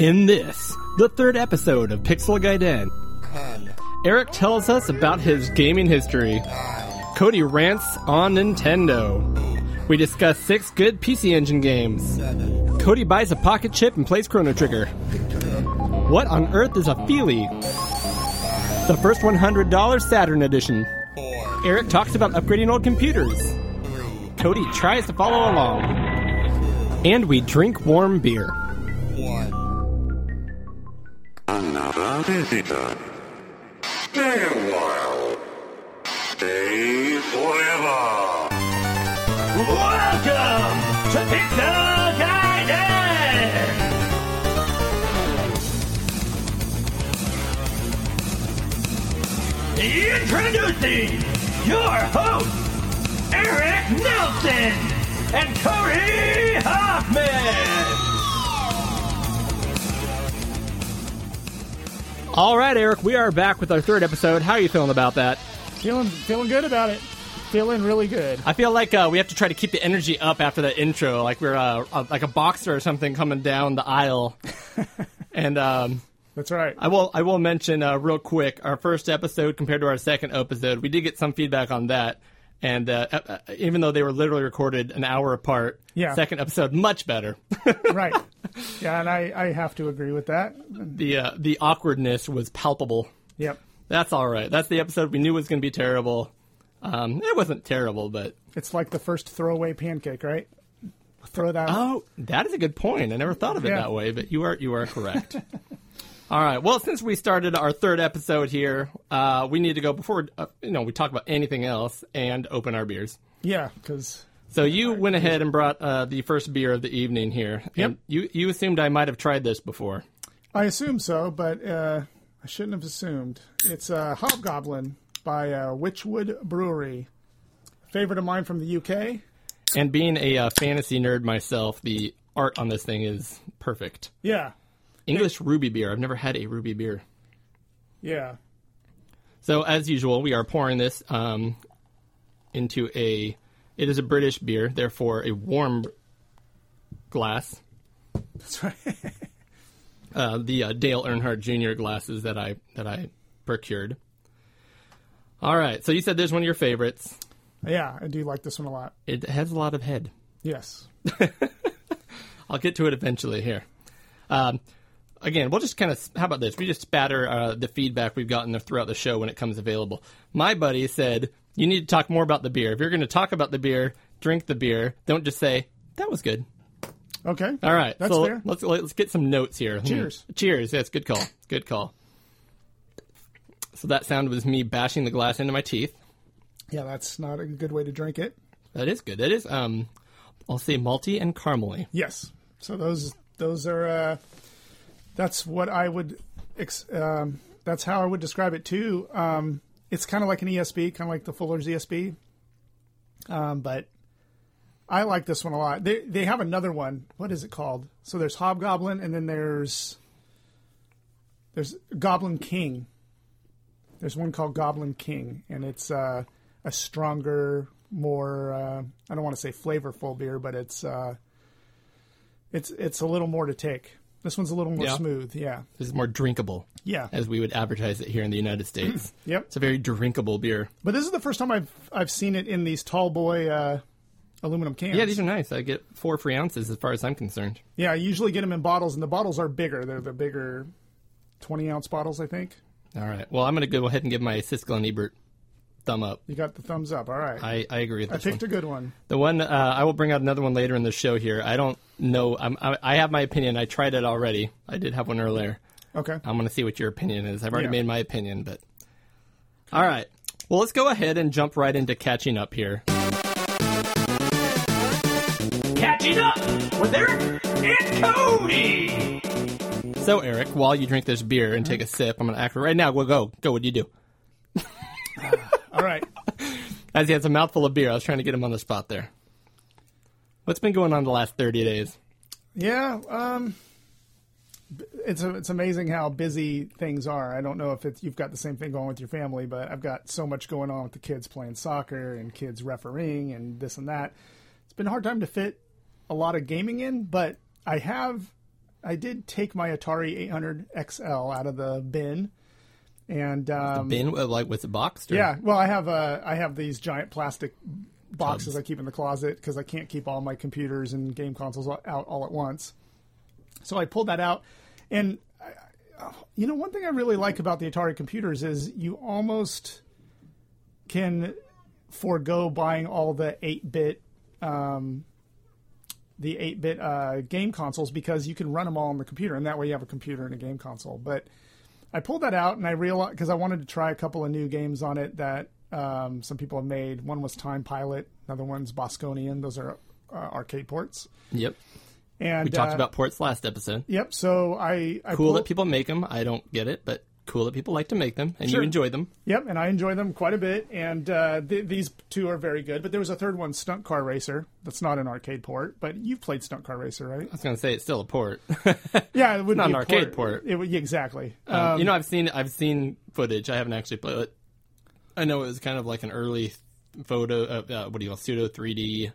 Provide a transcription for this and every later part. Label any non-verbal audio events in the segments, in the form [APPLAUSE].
In this, the third episode of Pixel Gaiden, Eric tells us about his gaming history. Cody rants on Nintendo. We discuss six good PC Engine games. Cody buys a pocket chip and plays Chrono Trigger. What on earth is a Feely? The first $100 Saturn edition. Eric talks about upgrading old computers. Cody tries to follow along. And we drink warm beer. Another visitor. Stay a while. Stay forever. Welcome to Pixel Gaiden! Introducing your hosts, Eric Nelson and Corey Hoffman! All right, Eric, we are back with our third episode. How are you feeling about that? Feeling feeling good about it. Feeling really good. I feel like uh, we have to try to keep the energy up after that intro, like we're uh, uh, like a boxer or something coming down the aisle. [LAUGHS] and um, That's right. I will I will mention uh, real quick our first episode compared to our second episode. We did get some feedback on that, and uh, uh, uh, even though they were literally recorded an hour apart, Yeah. second episode much better. [LAUGHS] right. Yeah, and I, I have to agree with that. the uh, the awkwardness was palpable. Yep. That's all right. That's the episode we knew was going to be terrible. Um, it wasn't terrible, but It's like the first throwaway pancake, right? Throw that. Oh, that is a good point. I never thought of it Yeah. that way, but you are you are correct. [LAUGHS] All right. Well, since we started our third episode here, uh, we need to go before uh, you know we talk about anything else and open our beers. Yeah, because So you went ahead and brought uh, the first beer of the evening here. Yep. You you assumed I might have tried this before. I assume so, but uh, I shouldn't have assumed. It's uh, Hobgoblin by uh, Wychwood Brewery. Favorite of mine from the UK. And being a uh, fantasy nerd myself, the art on this thing is perfect. Yeah. English ruby beer. I've never had a ruby beer. Yeah. So as usual, we are pouring this um, into a. It is a British beer, therefore a warm glass. That's right. [LAUGHS] Uh, the uh, Dale Earnhardt Jr. glasses that I that I procured. All right, so you said there's one of your favorites. yeah, I do like this one a lot. It has a lot of head. Yes. [LAUGHS] I'll get to it eventually here. Um, again, we'll just kind of. How about this? We just spatter uh, the feedback we've gotten throughout the show when it comes available. My buddy said you need to talk more about the beer. If you're going to talk about the beer, drink the beer. Don't just say that was good. Okay. All right, That's so fair. let's let's get some notes here. Hmm. Cheers. Cheers. Yes, good call. Good call. So that sound was me bashing the glass into my teeth. Yeah, that's not a good way to drink it. That is good. That is um, I'll say malty and caramely. Yes. So those those are uh, that's what I would um, that's how I would describe it too. Um, it's kind of like an ESB, kind of like the Fuller's ESB. Um, but I like this one a lot. They they have another one. What is it called? So there's Hobgoblin, and then there's there's Goblin King. There's one called Goblin King, and it's uh, a stronger, more uh, I don't want to say flavorful beer, but it's uh, it's it's a little more to take. This one's a little more Yeah. smooth. Yeah, This is more drinkable, yeah, as we would advertise it here in the United [CLEARS THROAT] States. yep. It's a very drinkable beer. But this is the first time I've I've seen it in these tall boy uh, aluminum cans. Yeah, these are nice. I get four free ounces as far as I'm concerned. Yeah, I usually get them in bottles, and the bottles are bigger. They're the bigger, twenty ounce bottles, I think. All right. Well, I'm going to go ahead and give my Siskel and Ebert thumb up. You got the thumbs up. All right, I, I, I agree with this one. picked a good one. The one uh, I will bring out another one later in the show. Here, I don't know. I'm, I, I have my opinion. I tried it already. I did have one earlier. Okay. I'm going to see what your opinion is. I've already Yeah. made my opinion, but all right. Well, let's go ahead and jump right into catching up here. Catching up with Eric and Cody! So, Eric, while you drink this beer and take a sip, I'm going to act right now. We'll go. Go. What do you do? [LAUGHS] All right. [LAUGHS] As he has a mouthful of beer, I was trying to get him on the spot there. What's been going on the last 30 days? Yeah. Um. It's it's amazing how busy things are. I don't know if it's, you've got the same thing going with your family, but I've got so much going on with the kids playing soccer and kids refereeing and this and that. It's been a hard time to fit a lot of gaming in, but I have I did take my Atari 800 XL out of the bin, and um, Bin uh, like with the box. Or? yeah, well, I have uh, I have these giant plastic boxes I keep in the closet because I can't keep all my computers and game consoles out all at once. So I pulled that out, and I, I- you know, one thing I really like about the Atari computers is you almost can forego buying all the eight bit. Um, the 8-bit uh, game consoles because you can run them all on the computer, and that way you have a computer and a game console. But I pulled that out and I realized because I wanted to try a couple of new games on it that um, some people have made. One was Time Pilot, another one's Bosconian. Those are uh, arcade ports. Yep. And We talked uh, about ports last episode. Yep. So I, I Cool pulled- that people make them. I don't get it, but cool that people like to make them and Sure. you enjoy them. Yep, and I enjoy them quite a bit. And uh, th- these two are very good. But there was a third one, Stunt Car Racer. That's not an arcade port, but you've played Stunt Car Racer, right? I was going to say it's still a port. [LAUGHS] Yeah, it would not be an a arcade port. It would, exactly. Um, you know, I've seen I've seen footage. I haven't actually played it. I know it was kind of like an early photo. Uh, uh, what do you call pseudo 3D?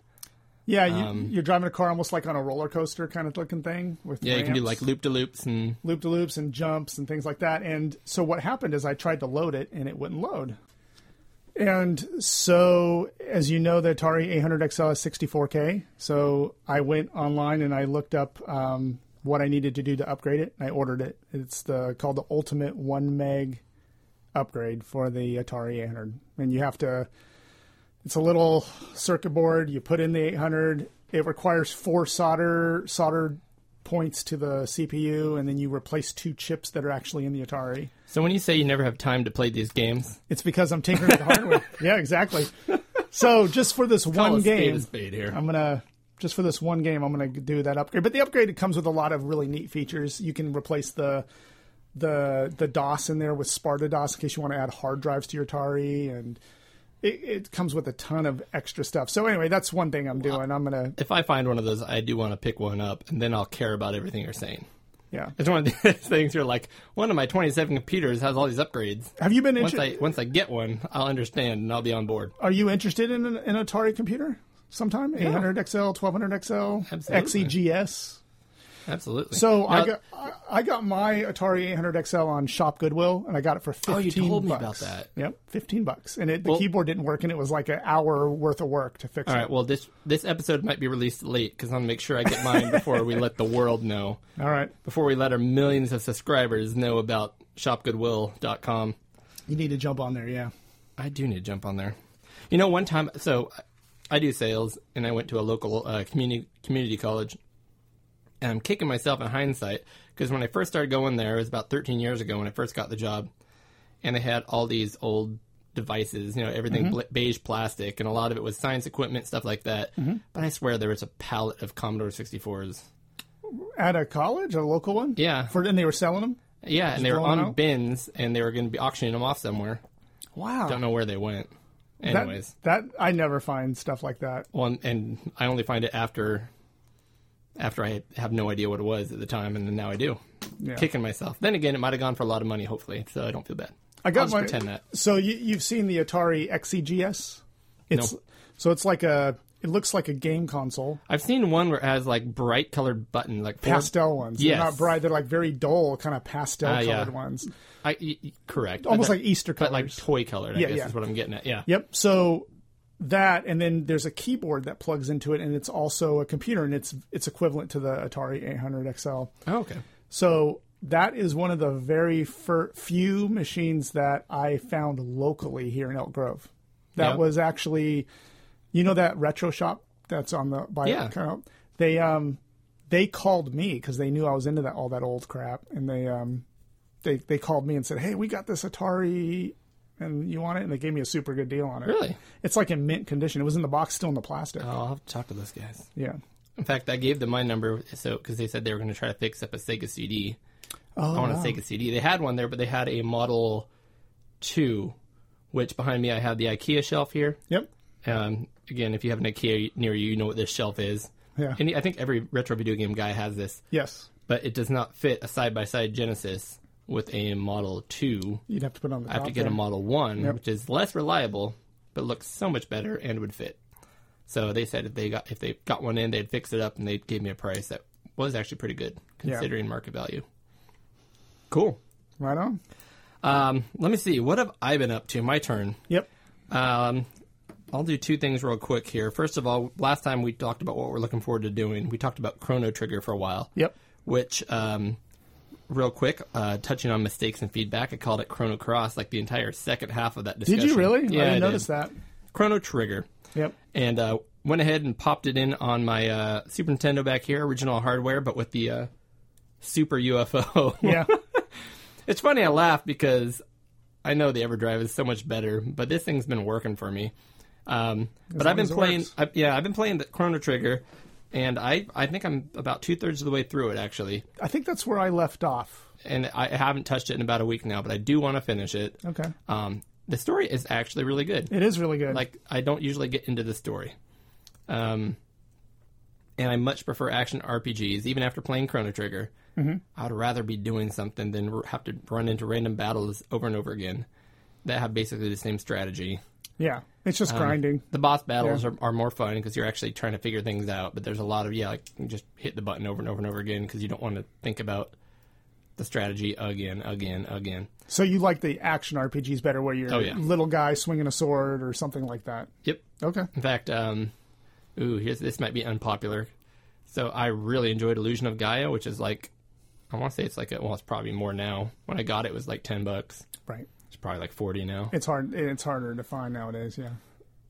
Yeah, you, Um, you're driving a car almost like on a roller coaster kind of looking thing with Yeah, you can do like loop de loops and loop to loops and jumps and things like that. And so what happened is I tried to load it and it wouldn't load. And so, as you know, the Atari 800 XL is 64K. So I went online and I looked up um, what I needed to do to upgrade it. I ordered it. It's the called the Ultimate One Meg upgrade for the Atari 800, and you have to. It's a little circuit board. You put in the 800. It requires four solder soldered points to the CPU, and then you replace two chips that are actually in the Atari. So when you say you never have time to play these games, It's because I'm tinkering with the hardware. [LAUGHS] Yeah, exactly. So just for this call one game. I'm gonna just for this one game, I'm gonna do that upgrade. But the upgrade comes with a lot of really neat features. You can replace the the the DOS in there with SpartaDOS in case you want to add hard drives to your Atari, and it, it comes with a ton of extra stuff. So anyway, that's one thing I'm doing. I'm gonna if I find one of those, I do want to pick one up, and then I'll care about everything you're saying. yeah. It's one of [LAUGHS] these things you're like, one of my 27 computers has all these upgrades. Have you been Once interested? I once I get one, I'll understand and I'll be on board. Are you interested in an, an Atari computer sometime? 800 XL, 1200 XL, Absolutely. XEGS. Absolutely. So I got I- got my Atari 800 XL on Shop Goodwill, and I got it for fifteen. Oh, you told me bucks. about that. Yep, fifteen bucks, and it, the Well- keyboard didn't work, and it was like an hour worth of work to fix All it. right. Well, this this episode might be released late because I want to make sure I get mine before we let the world know. [LAUGHS] All right, Before we let our millions of subscribers know about shopgoodwill.com. you need to jump on there. Yeah, I do need to jump on there. You know, one time, so I do sales, and I went to a local uh, community community college, and I'm kicking myself in hindsight because when I first started going there, it was about 13 years ago when I first got the job, and they had all these old devices, you know, everything mm-hmm. bla beige plastic, and a lot of it was science equipment, stuff like that. Mm-hmm. But I swear there was a pallet of Commodore 64s. at a college, a local one. Yeah. for and they were selling them. Yeah, and they were on out? bins, and they were going to be auctioning them off somewhere. Wow, Don't know where they went. Anyways. that I never find stuff like that. Well, and I only find it after after I have no idea what it was at the time, and then now I do. Yeah. Kicking myself. Then again, it might have gone for a lot of money, hopefully, so I don't feel bad. I got my, pretend that. So you, you've seen the Atari XEGS? It's No. so it's like a it looks like a game console. I've seen one where it has like bright colored buttons, like four- Pastel ones. They're not bright. They're like very dull, kind of pastel Ah, colored yeah. ones. I, y- correct, Almost like Easter colors, but like toy colored. I Yeah, guess yeah. is what I'm getting at. Yeah. Yep. So that, and then there's a keyboard that plugs into it, and it's also a computer, and it's it's equivalent to the Atari 800 XL. Oh, okay. So that is one of the very fir- few machines that I found locally here in Elk Grove. That Yeah. was actually, you know, that retro shop that's on the by Yeah. they um they called me because they knew I was into that all that old crap, and they um they they called me and said, hey, we got this Atari. And you want it? And they gave me a super good deal on it. Really? It's like in mint condition. It was in the box, still in the plastic. Oh, I'll have to talk to those guys. Yeah. In fact, I gave them my number so because they said they were going to try to fix up a Sega CD. Oh, I want wow. a Sega CD. They had one there, but they had a Model Two, which behind me I have the IKEA shelf here. Yep. Um, again, if you have an IKEA near you, you know what this shelf is. Yeah. And I think every retro video game guy has this, Yes. but it does not fit a side by side Genesis with a Model Two. You'd have to put on the I have to get there. a Model One, Yep. which is less reliable, but looks so much better and would fit. So they said if they got if they got one in, they'd fix it up and they gave me a price that was actually pretty good Yeah. considering market value. Cool. Right on. Um, let me see. What have I been up to? My turn. Yep. Um, I'll do two things real quick here. First of all, last time we talked about what we're looking forward to doing. We talked about Chrono Trigger for a while. Yep. Which, um, real quick, uh, touching on mistakes and feedback, I called it Chrono Cross, like the entire second half of that discussion. Did you really? Yeah, I didn't did. notice that. Chrono Trigger. Yep. and uh, went ahead and popped it in on my uh, Super Nintendo back here, original hardware, but with the uh, Super UFO. [LAUGHS] Yeah. it's funny I laugh because I know the EverDrive is so much better, but this thing's been working for me. Um, but I've been playing. I, yeah, I've been playing the Chrono Trigger, and I I think I'm about two thirds of the way through it actually, I think that's where I left off. and I haven't touched it in about a week now, but I do want to finish it. Okay. Um, the story is actually really good. It is really good. like I don't usually get into the story. Um, and I much prefer action RPGs, even after playing Chrono Trigger. Mm-hmm. I'd rather be doing something than have to run into random battles over and over again that have basically the same strategy. Yeah. It's Um, just grinding. The boss battles Yeah. are, are more fun because you're actually trying to figure things out. But there's a lot of yeah, like you just hit the button over and over and over again because you don't want to think about the strategy again, again, again. So you like the action RPGs better where you're Oh, yeah. little guy swinging a sword or something like that. Yep. Okay. In fact, um, ooh, here's, this might be unpopular. So I really enjoyed Illusion of Gaia, which is like, I want to say it's like, a, well, it's probably more now. When I got it, it was like ten bucks. Right. It's probably like forty now. It's hard it's harder to find nowadays, yeah.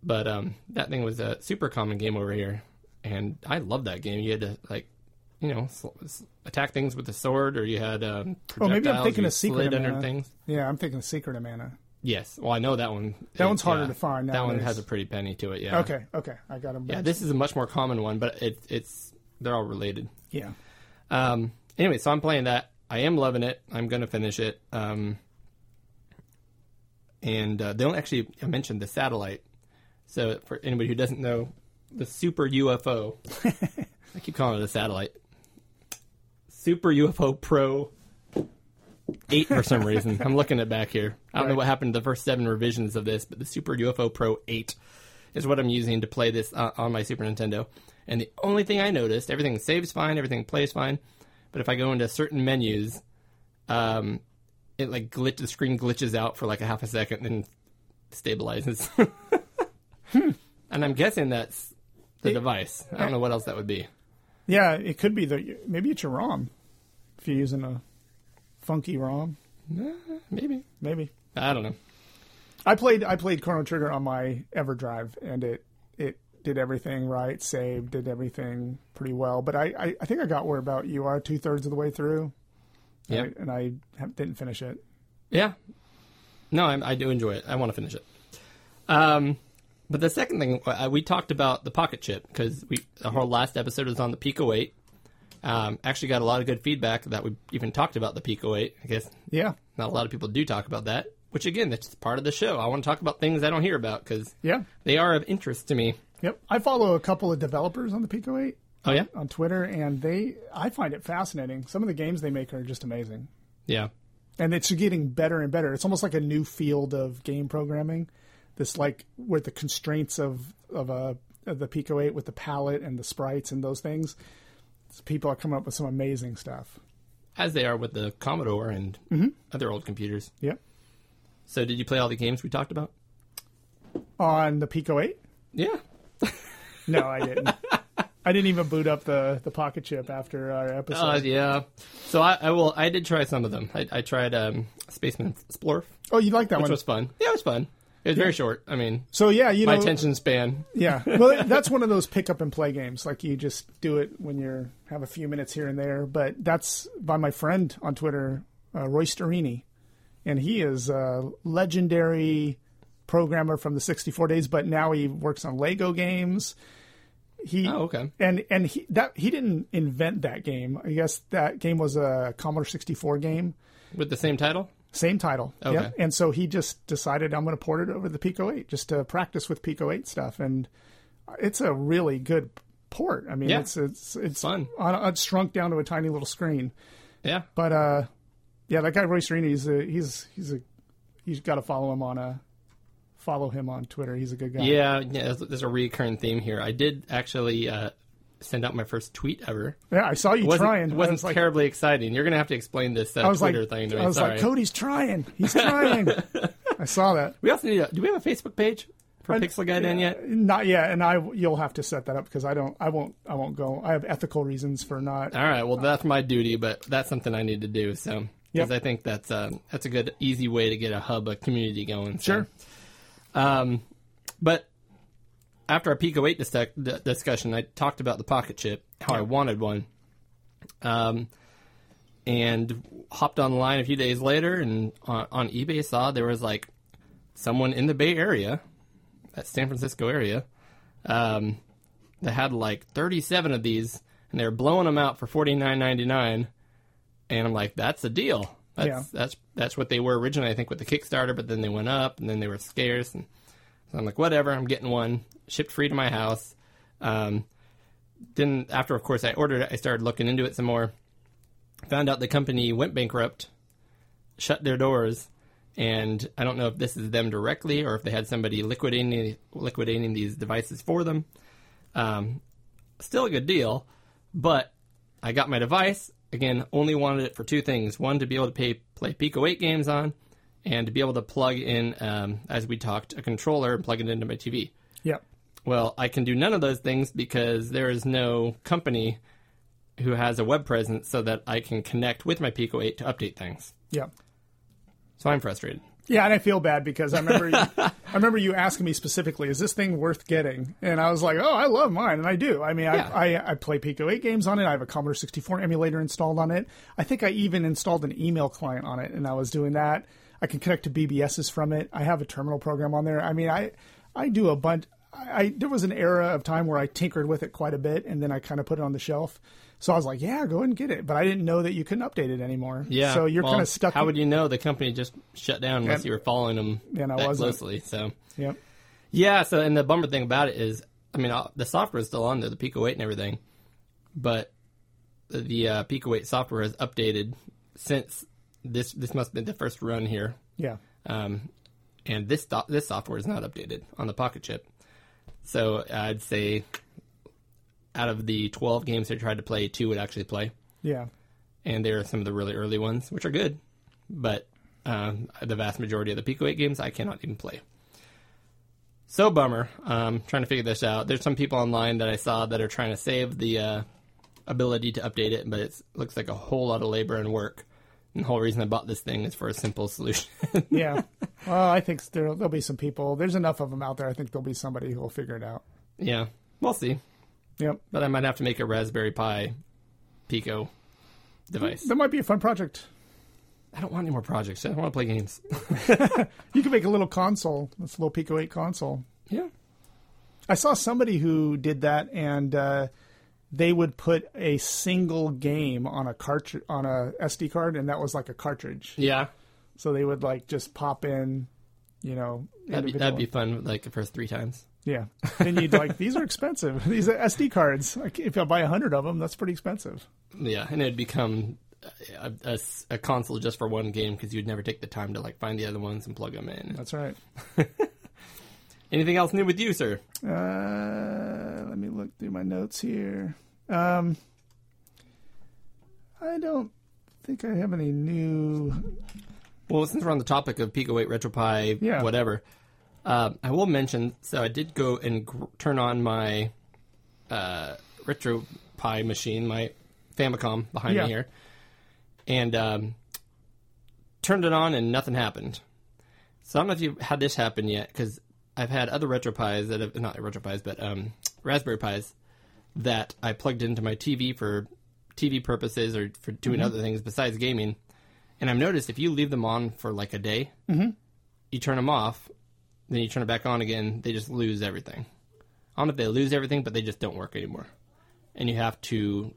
But um, that thing was a super common game over here, and I loved that game. You had to like, you know, s- s- attack things with a sword, or you had um, Oh, maybe I'm thinking a Secret of under Mana. things. Yeah, I'm thinking a Secret of Mana. Yes, well, I know that one. That one's harder yeah. to find That one has a pretty penny to it. Yeah. Okay, okay. I got them. Yeah, this is a much more common one, but it, it's they're all related. Yeah. Um, anyway, so I'm playing that. I am loving it. I'm going to finish it. Um, and uh, they don't actually mention the satellite. So for anybody who doesn't know, the Super UFO, I keep calling it a satellite. Super UFO Pro 8 for some reason. I'm looking at back here. I don't know what happened to the first seven revisions of this, but the Super UFO Pro 8 is what I'm using to play this uh, on my Super Nintendo. And the only thing I noticed, everything saves fine, everything plays fine, but if I go into certain menus, um, it like glitch the screen glitches out for like a half a second, then stabilizes. [LAUGHS] And I'm guessing that's the device. I don't know what else that would be. Yeah, it could be the maybe it's your ROM. If you're using a funky ROM, Maybe maybe. I don't know. I played I played Chrono Trigger on my EverDrive and it it did everything right, saved, did everything pretty well. But I, I, I think I got where about you are two thirds of the way through. Yeah. and I, and I didn't finish it. Yeah. No, I, I do enjoy it. I want to finish it. Um, but the second thing uh, we talked about the pocket chip because we whole last episode was on the Pico 8. Um, actually, got a lot of good feedback that we even talked about the Pico 8. I guess Yeah, not a lot of people do talk about that. Which again, that's part of the show. I want to talk about things I don't hear about because yeah, they are of interest to me. yep. I follow a couple of developers on the Pico Eight Oh yeah, on Twitter, and they I find it fascinating. Some of the games they make are just amazing. yeah, and it's getting better and better. It's almost like a new field of game programming. This like with the constraints of of a of the Pico Eight with the palette and the sprites and those things. People are coming up with some amazing stuff. as they are with the Commodore and mm-hmm. other old computers. Yep. So, did you play all the games we talked about? On the Pico Eight? Yeah, No, I didn't. [LAUGHS] I didn't even boot up the the Pocket Chip after our episode. Uh, yeah. So I, I will. I did try some of them. I, I tried um, Spaceman Explorer, oh, you like that which one? Which was fun. Yeah, it was fun. It was very short. I mean, so yeah, you my know, attention span. Yeah, well, [LAUGHS] that's one of those pick up and play games. Like you just do it when you're have a few minutes here and there. But that's by my friend on Twitter, uh, Roy Sterini, and he is a legendary programmer from the 64 days. But now he works on Lego games. He Oh, okay. and and he that he didn't invent that game. I guess that game was a Commodore 64 game. With the same title. Same title. Okay. Yep. And so he just decided I'm going to port it over to the Pico 8 just to practice with Pico 8 stuff. And it's a really good port. I mean, Yeah. it's it's it's Fun. On, it's shrunk down to a tiny little screen. Yeah. But uh, yeah, that guy Roy Serini, he's a, he's he's a he's got to follow him on a follow him on Twitter. He's a good guy. Yeah. Yeah. There's, there's a recurring theme here. I did actually uh, send out my first tweet ever. Yeah, I saw you It wasn't, trying. It wasn't was like, terribly exciting. You're gonna have to explain this uh, I Twitter like, thing to me. I was Sorry. like, Cody's trying. He's [LAUGHS] trying. I saw that. we also need. A, do we have a Facebook page for Pixel Gaiden yet? Not yet, and I you'll have to set that up because I don't. I won't. I won't go. I have ethical reasons for not. All right. Well, that's my duty, but that's something I need to do. So because Yep. I think that's uh, that's a good, easy way to get a hub, a community going. So. Sure. Um, but after our Pico 8 dis- d- discussion, I talked about the pocket chip, how I wanted one. Um, and hopped online a few days later and on, on eBay saw there was like someone in the Bay Area, that San Francisco area, um, that had like 37 of these and they were blowing them out for 49.99 and I'm like that's a deal. That's Yeah. that's that's what they were originally I think with the Kickstarter but then they went up and then they were scarce and so I'm like whatever, I'm getting one shipped free to my house. Um, then after of course I ordered it, I started looking into it some more. Found out the company went bankrupt, shut their doors, and I don't know if this is them directly or if they had somebody liquidating liquidating these devices for them. Um, still a good deal, but I got my device again. Only wanted it for two things: one, to be able to pay, play Pico 8 games on, and to be able to plug in, um, as we talked, a controller and plug it into my TV. Yep. Well, I can do none of those things because there is no company who has a web presence so that I can connect with my Pico 8 to update things. Yep. So I'm frustrated. Yeah, and I feel bad because I remember [LAUGHS] I remember you asking me specifically, "Is this thing worth getting?" And I was like, "Oh, I love mine, and I do. I mean, Yeah. I, I I play Pico 8 games on it. I have a Commodore 64 emulator installed on it. I think I even installed an email client on it, and I was doing that. I can connect to BBSs from it. I have a terminal program on there. I mean, I I do a bunch. I, I there was an era of time where I tinkered with it quite a bit, and then I kind of put it on the shelf. So I was like, "Yeah, go ahead and get it," but I didn't know that you couldn't update it anymore. Yeah. So you're well, kind of stuck. How would you know the company just shut down unless And- you were following them and I that wasn't. closely? So Yep. yeah. So and the bummer thing about it is, I mean, uh, the software is still on there, the Pico 8 and everything, but the, the uh, Pico 8 software has updated since this. This must have been the first run here. Yeah. um, and this this software is not updated on the Pocket Chip. So I'd say out of the 12 games I tried to play, two would actually play, Yeah. and they're some of the really early ones, which are good, but um, the vast majority of the Pico 8 games I cannot even play. So bummer. Um, trying to figure this out. There's some people online that I saw that are trying to save the uh, ability to update it, but it looks like a whole lot of labor and work. And the whole reason I bought this thing is for a simple solution. [LAUGHS] Yeah. well, I think there, there'll be some people. There's enough of them out there. I think there'll be somebody who will figure it out. Yeah, we'll see. Yep. But I might have to make a Raspberry Pi Pico device. That might be a fun project. I don't want any more projects. I don't want to play games. [LAUGHS] You could make a little console. This little Pico 8 console. yeah. I saw somebody who did that, and uh, they would put a single game on a cartridge on a SD card, and that was like a cartridge. Yeah. So they would like just pop in, you know, That'd be, that'd be fun, like the first three times. Yeah. [LAUGHS] Then you'd like these are expensive. [LAUGHS] These are SD cards. Like, if I buy a hundred of them, that's pretty expensive. Yeah, and it'd become a console just for one game because you'd never take the time to like find the other ones and plug them in. That's right. [LAUGHS] Anything else new with you, sir? Uh, let me look through my notes here. Um, I don't think I have any new. Well, since we're on the topic of Pico 8 RetroPie, Yeah. whatever, um, I will mention. So I did go and gr- turn on my uh, RetroPie machine, my Famicom behind Yeah. me here, and um, turned it on, and nothing happened. So I don't know if you've had this happen yet, because I've had other RetroPies that have not RetroPies, but um, Raspberry Pis that I plugged into my TV for TV purposes or for doing other things besides gaming. And I've noticed if you leave them on for like a day, you turn them off, then you turn it back on again, they just lose everything. I don't know if they lose everything, but they just don't work anymore. And you have to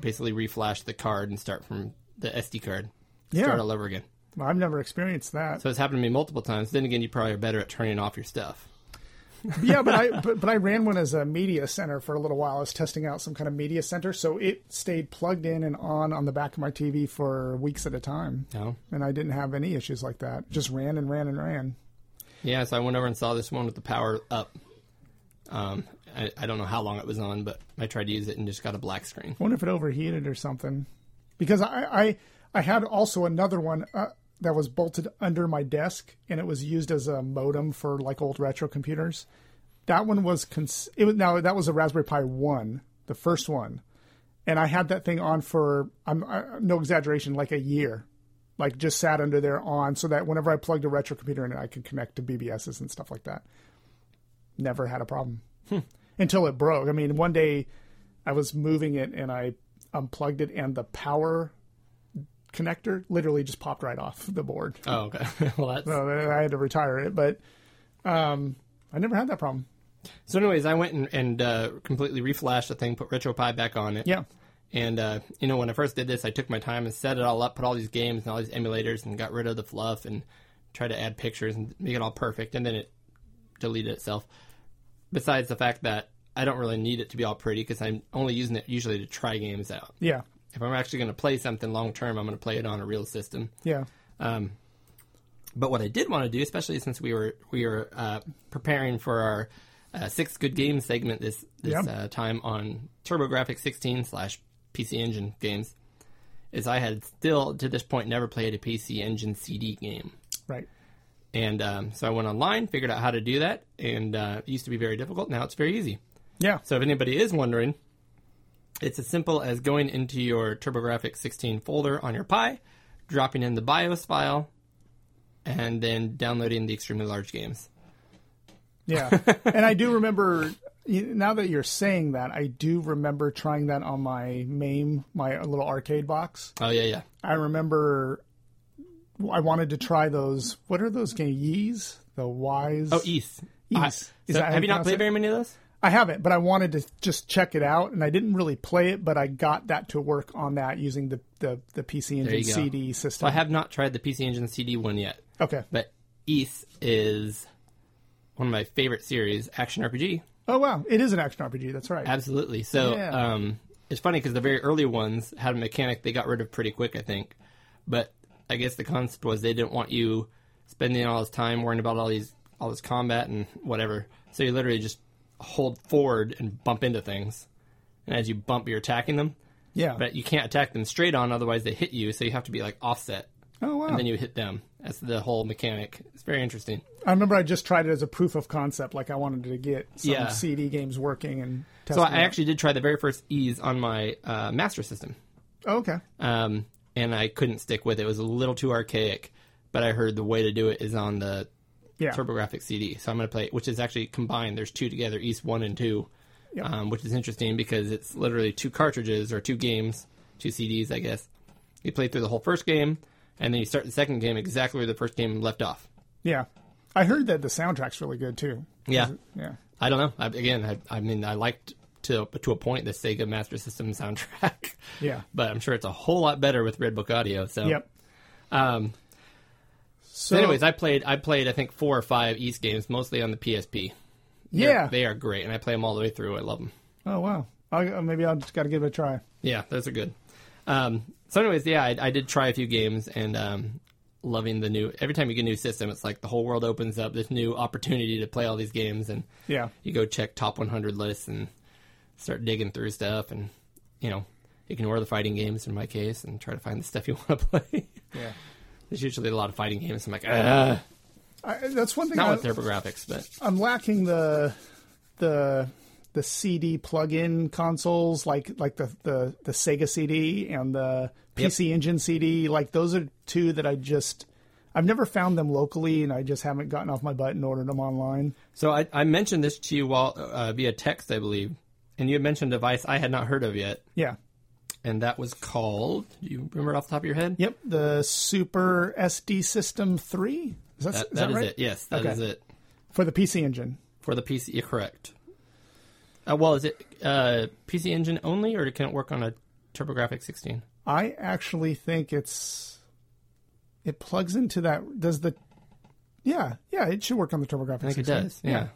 basically reflash the card and start from the SD card. Yeah. Start all over again. I've never experienced that. So it's happened to me multiple times. Then again, you probably are better at turning off your stuff. [LAUGHS] yeah, but I [LAUGHS] but, but I ran one as a media center for a little while. I was testing out some kind of media center, so it stayed plugged in and on on the back of my TV for weeks at a time, No. and I didn't have any issues like that. Just ran and ran and ran. Yeah, so I went over and saw this one with the power up. Um, I, I don't know how long it was on, but I tried to use it and just got a black screen. I wonder if it overheated or something. Because I I, I had also another one uh, that was bolted under my desk, and it was used as a modem for like old retro computers. That one was cons- it was now that was a Raspberry Pi one, the first one, and I had that thing on for I'm I, no exaggeration, like a year, like just sat under there on so that whenever I plugged a retro computer in, it, I could connect to BBSs and stuff like that. Never had a problem until it broke. I mean, one day I was moving it and I unplugged it, and the power connector literally just popped right off the board. Oh, okay. [LAUGHS] well, that's So I had to retire it, but um, I never had that problem. so. Anyways, I went and, and uh, completely reflashed the thing, put RetroPie back on it. Yeah, And uh, you know, when I first did this, I took my time and set it all up, put all these games and all these emulators, and got rid of the fluff and tried to add pictures and make it all perfect. And then it deleted itself. Besides the fact that I don't really need it to be all pretty because I'm only using it usually to try games out. yeah, If I'm actually going to play something long term, I'm going to play it on a real system. yeah, Um, but what I did want to do, especially since we were we were uh, preparing for our uh, six good games segment this this Yep. uh, time on TurboGrafx 16 slash PC Engine games, is I had still to this point never played a PC Engine CD game. right. And um, so I went online, figured out how to do that, and uh, it used to be very difficult. Now it's very easy. Yeah, So if anybody is wondering, it's as simple as going into your TurboGrafx 16 folder on your Pi, dropping in the BIOS file, and then downloading the extremely large games. yeah. and I do remember now that you're saying that, I do remember trying that on my MAME, my little arcade box. Oh yeah, yeah. I remember I wanted to try those. What are those games? Yees, the Y's. Oh, Ys. Ys. Is so have you not played it? very many of those? I haven't, but I wanted to just check it out, and I didn't really play it, but I got that to work on that using the the, the PC Engine. CD system. I have not tried the PC Engine CD one yet, Okay. but Ys is one of my favorite series, action RPG. Oh wow, it is an action RPG. That's right. Absolutely. So Yeah. um, it's funny because the very early ones had a mechanic they got rid of pretty quick, I think. But I guess the concept was they didn't want you spending all this time worrying about all these all this combat and whatever. So you literally just hold forward and bump into things, and as you bump, you're attacking them. yeah. But you can't attack them straight on, otherwise they hit you. So you have to be like offset, oh wow. and then you hit them. That's the whole mechanic. It's very interesting. I remember I just tried it as a proof of concept, like I wanted to get some Yeah. CD games working and. Test So I actually did try the very first Ys on my uh, Master System. Oh, okay. um, and I couldn't stick with it. It was a little too archaic, but I heard the way to do it is on the Yeah. TurboGrafx CD. So I'm going to play, which is actually combined. There's two together, Ys One and Two, Yeah. um, which is interesting because it's literally two cartridges or two games, two CDs, I guess. You play through the whole first game, and then you start the second game exactly where the first game left off. Yeah. I heard that the soundtrack's really good too. Yeah, Yeah. I don't know. I, again, I, I mean, I liked to to a point the Sega Master System [LAUGHS] soundtrack. Yeah. but I'm sure it's a whole lot better with Red Book Audio. So, Yep. Um, So, anyways, I played I played I think four or five Ys games, mostly on the PSP. They're- yeah. they are great, and I play them all the way through. I love them. oh wow. I, uh, maybe I'll just got to give it a try. Yeah, those are good. Um, so, anyways, yeah, I, I did try a few games, and um, loving the new. Every time you get a new system, it's like the whole world opens up. This new opportunity to play all these games, and Yeah. you go check top 100 lists and start digging through stuff, and you know, ignore the fighting games in my case, and try to find the stuff you [LAUGHS] want to play. Yeah. There's usually a lot of fighting games. I'm like, ah, I, that's one thing. not I, with TurboGrafx, but I'm lacking the the the CD plug-in consoles like like the the, the Sega CD and the Yep. PC Engine CD. Like those are two that I just I've never found them locally, and I just haven't gotten off my butt and ordered them online. So I, I mentioned this to you while uh, via text, I believe, and you had mentioned a device I had not heard of yet, Yeah. and that was called. Do you remember it off the top of your head? Yep. The Super SD System Three. Is that, That, is that that is right? it. Yes, that is Okay. it For the PC Engine. for the PC. Correct. Uh, well, is it uh, PC Engine only, or can it work on a TurboGrafx 16? I actually think it's it plugs into that. Does the yeah yeah it should work on the TurboGrafx. I think it 16. does. Yeah.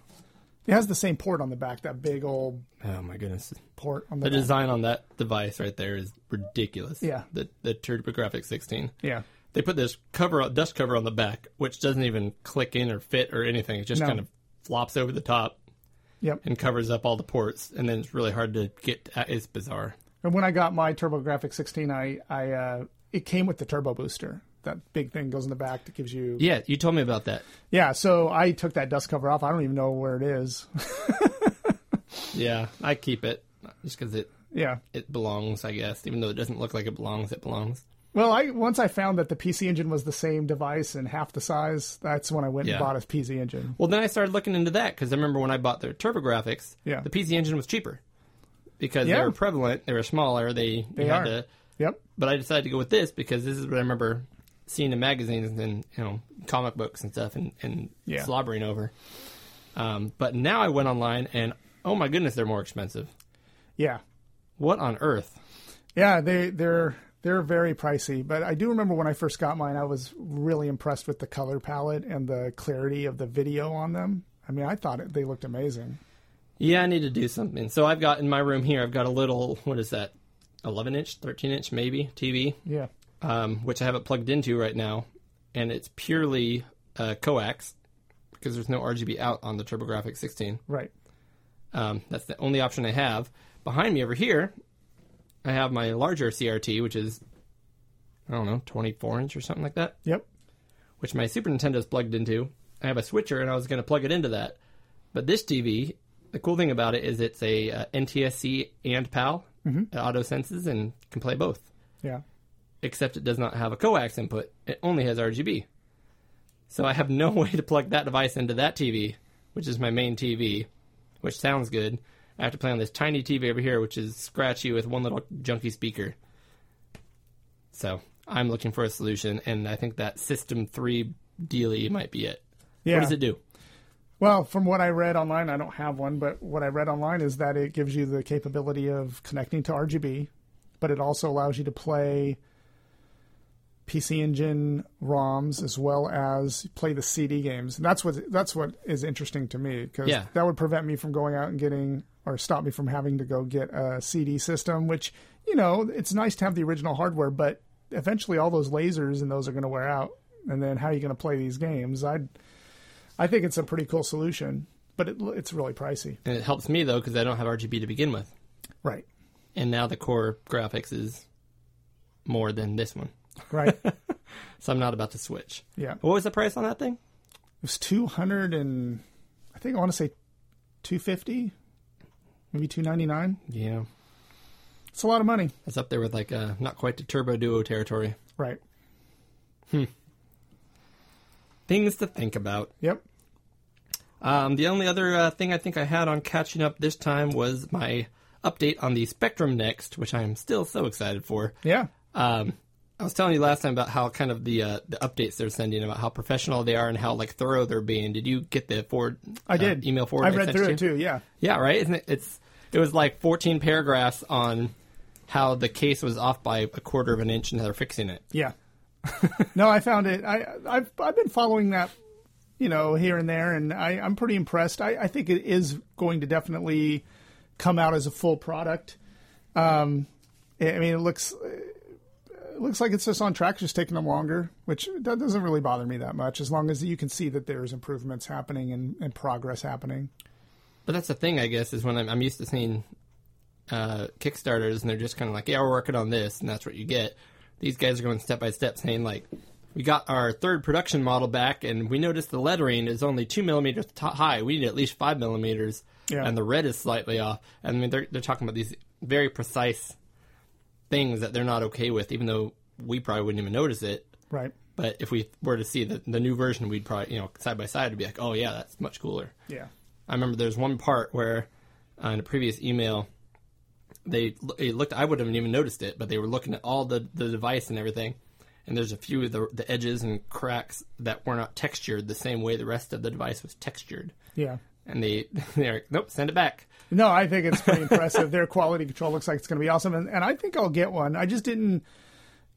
It has the same port on the back, that big old Oh my goodness. port on the, The back. design on that device right there is ridiculous. Yeah. The the TurboGrafx 16. Yeah. They put this cover, dust cover on the back, which doesn't even click in or fit or anything. It just No. kind of flops over the top. Yep. and covers up all the ports, and then it's really hard to get. uh, It's bizarre. And when I got my TurboGrafx 16, I, I uh, it came with the turbo booster. That big thing goes in the back that gives you. Yeah, you told me about that. Yeah, so I took that dust cover off. I don't even know where it is. [LAUGHS] Yeah, I keep it just because it yeah. it belongs, I guess. Even though it doesn't look like it belongs, it belongs. Well, I once I found that the PC Engine was the same device and half the size. That's when I went Yeah. and bought a PC Engine. Well, then I started looking into that because I remember when I bought their TurboGrafx, Yeah. the PC Engine was cheaper because Yeah. they were prevalent, they were smaller, they, They had are. to. Yep. But I decided to go with this because this is what I remember seeing in magazines and you know comic books and stuff and, and Yeah. slobbering over. Um, but now I went online and oh my goodness, they're more expensive. Yeah. What on earth? Yeah, they they're they're very pricey, but I do remember when I first got mine, I was really impressed with the color palette and the clarity of the video on them. I mean, I thought it, they looked amazing. Yeah, I need to do something. So I've got in my room here, I've got a little what is that, eleven inch, thirteen inch maybe TV. Yeah. um, which I have it plugged into right now, and it's purely uh, coax because there's no RGB out on the TurboGrafx 16. Right. Um, that's the only option I have. Behind me over here, I have my larger CRT, which is I don't know 24 inch or something like that, Yep. which my Super Nintendo is plugged into. I have a switcher, and I was going to plug it into that. But this TV, the cool thing about it is it's a uh, NTSC and PAL. It auto senses and can play both Yeah. except it does not have a coax input. It only has RGB. So I have [LAUGHS] no way to plug that device into that TV, which is my main TV, which sounds good. I have to play on this tiny TV over here, which is scratchy with one little junky speaker. So I'm looking for a solution, and I think that System 3 dealie might be it. Yeah. What does it do? Well, from what I read online, I don't have one, but what I read online is that it gives you the capability of connecting to RGB, but it also allows you to play PC Engine ROMs as well as play the CD games. And that's what that's what is interesting to me because Yeah. that would prevent me from going out and getting or stop me from having to go get a CD system. Which you know, it's nice to have the original hardware, but eventually all those lasers and those are going to wear out. And then how are you going to play these games? I I think it's a pretty cool solution, but it, it's really pricey. And it helps me, though, because I don't have RGB to begin with. Right. And now the core graphics is more than this one. Right. [LAUGHS] So I'm not about to switch. yeah. What was the price on that thing? It was 200 and I think I want to say 250, maybe 299. Yeah. It's a lot of money. That's up there with like uh, not quite the Turbo Duo territory. Right. Hmm. Things to think about. Yep. Um, the only other uh, thing I think I had on catching up this time was my update on the Spectrum Next, which I am still so excited for. Yeah. Um, I was telling you last time about how kind of the uh, the updates they're sending about how professional they are and how like thorough they're being. Did you get the forward? I uh, did. email forward. I read through you? it too. Yeah. Yeah, right. Isn't it? It's it was like 14 paragraphs on how the case was off by a quarter of an inch and how they're fixing it. Yeah. [LAUGHS] no, I found it. I I've I've been following that, you know, here and there, and I I'm pretty impressed. I I think it is going to definitely come out as a full product. Um, I mean, it looks it looks like it's just on track, just taking them longer, which that doesn't really bother me that much, as long as you can see that there's improvements happening and, and progress happening. But that's the thing, I guess, is when I'm, I'm used to seeing uh, Kickstarters and they're just kind of like, yeah, we're working on this, and that's what you get. These guys are going step by step, saying like, we got our third production model back, and we noticed the lettering is only two millimeters t- high. We need at least five millimeters, Yeah. and the red is slightly off. And I mean, they're they're talking about these very precise things that they're not okay with, even though we probably wouldn't even notice it. Right. But if we were to see the the new version, we'd probably you know side by side, would be like, oh yeah, that's much cooler. Yeah. I remember there's one part where uh, in a previous email they it looked I wouldn't have even noticed it, but they were looking at all the, the device and everything, and there's a few of the, the edges and cracks that were not textured the same way the rest of the device was textured, Yeah. and they [LAUGHS] they're like, nope, send it back. No, I think it's pretty impressive. Their quality control looks like it's going to be awesome, and, and I think I'll get one. I just didn't.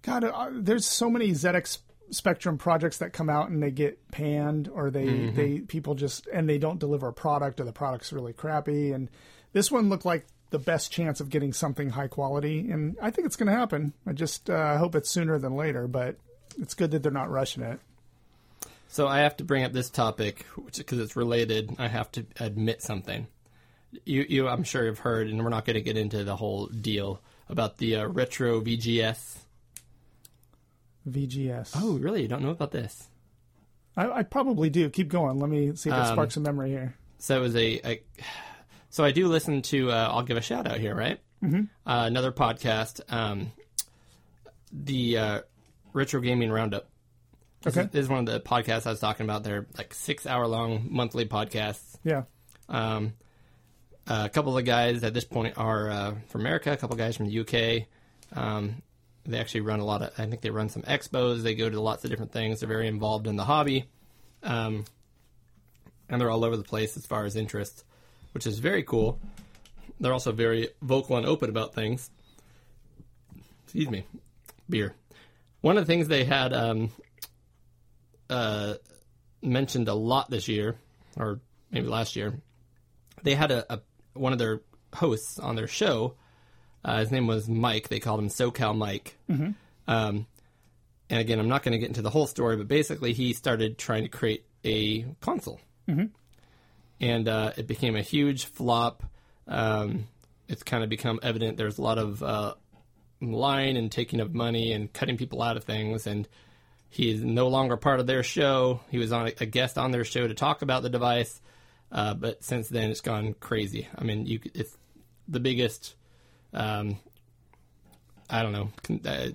God, uh, there's so many ZX Spectrum projects that come out and they get panned, or they they people just and they don't deliver a product, or the product's really crappy. And this one looked like the best chance of getting something high quality, and I think it's going to happen. I just uh, hope it's sooner than later, but it's good that they're not rushing it. So I have to bring up this topic because it's related. I have to admit something. you, you I'm sure you've heard, and we're not going to get into the whole deal about the uh, retro VGS. VGS. Oh, really? You don't know about this? I, I probably do. Keep going. Let me see if it Um, sparks a memory here. So it was a, a so I do listen to. Uh, I'll give a shout out here, right? Mm-hmm. Uh, another podcast, um, the uh, Retro Gaming Roundup. This, Okay. is, this is one of the podcasts I was talking about. They're like six hour long monthly podcasts. Yeah. Um, a couple of the guys at this point are uh, from America. A couple of guys from the UK. Um, they actually run a lot of. I think they run some expos. They go to lots of different things. They're very involved in the hobby, um, and they're all over the place as far as interests, which is very cool. They're also very vocal and open about things. Excuse me, beer. One of the things they had um, uh, mentioned a lot this year, or maybe last year, they had a, a one of their hosts on their show. Uh, his name was Mike. They called him SoCal Mike. Um, and again, I'm not going to get into the whole story, but basically, he started trying to create a console, and uh, it became a huge flop. Um, it's kind of become evident there's a lot of uh, lying and taking of money and cutting people out of things, and he is no longer part of their show. He was on a, a guest on their show to talk about the device, uh, but since then it's gone crazy. I mean, you it's the biggest. Um, I don't know. Uh,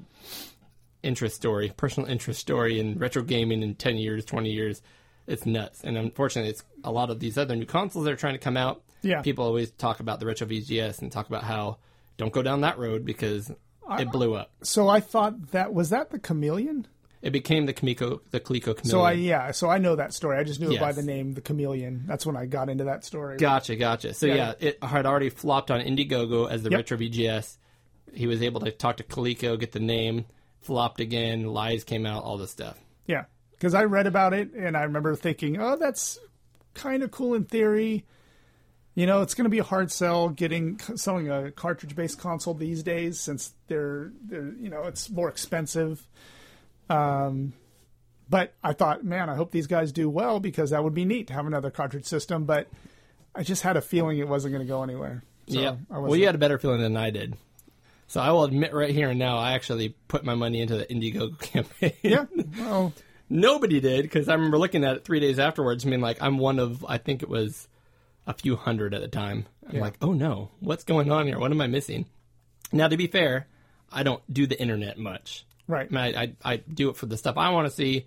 interest story, personal interest story in retro gaming in 10 years, 20 years. It's nuts. And unfortunately, it's a lot of these other new consoles that are trying to come out. Yeah. People always talk about the retro VGS and talk about how don't go down that road because it blew up. So I thought that was that the chameleon. It became the Kamiko, the Coleco Chameleon. So I yeah. So I know that story. I just knew it by Yes. the name the chameleon. That's when I got into that story. Gotcha, gotcha. So Yeah. it had already flopped on Indiegogo as the Yep. retro VGS. He was able to talk to Coleco, get the name, flopped again, lies came out, all this stuff. Yeah, because I read about it and I remember thinking, oh, that's kind of cool in theory. You know, it's going to be a hard sell getting selling a cartridge based console these days since they're they're you know it's more expensive. Um, but I thought, man, I hope these guys do well because that would be neat to have another cartridge system. But I just had a feeling it wasn't going to go anywhere. So yeah. Well, you had a better feeling than I did. So I will admit right here and now, I actually put my money into the Indiegogo [LAUGHS] campaign. yeah. Well, Nobody did because I remember looking at it three days afterwards. I mean, like I'm one of I think it was a few hundred at the time. I'm Yeah. like, oh no, what's going on here? What am I missing? Now, to be fair, I don't do the internet much. Right. I, mean, I, I, I do it for the stuff I want to see.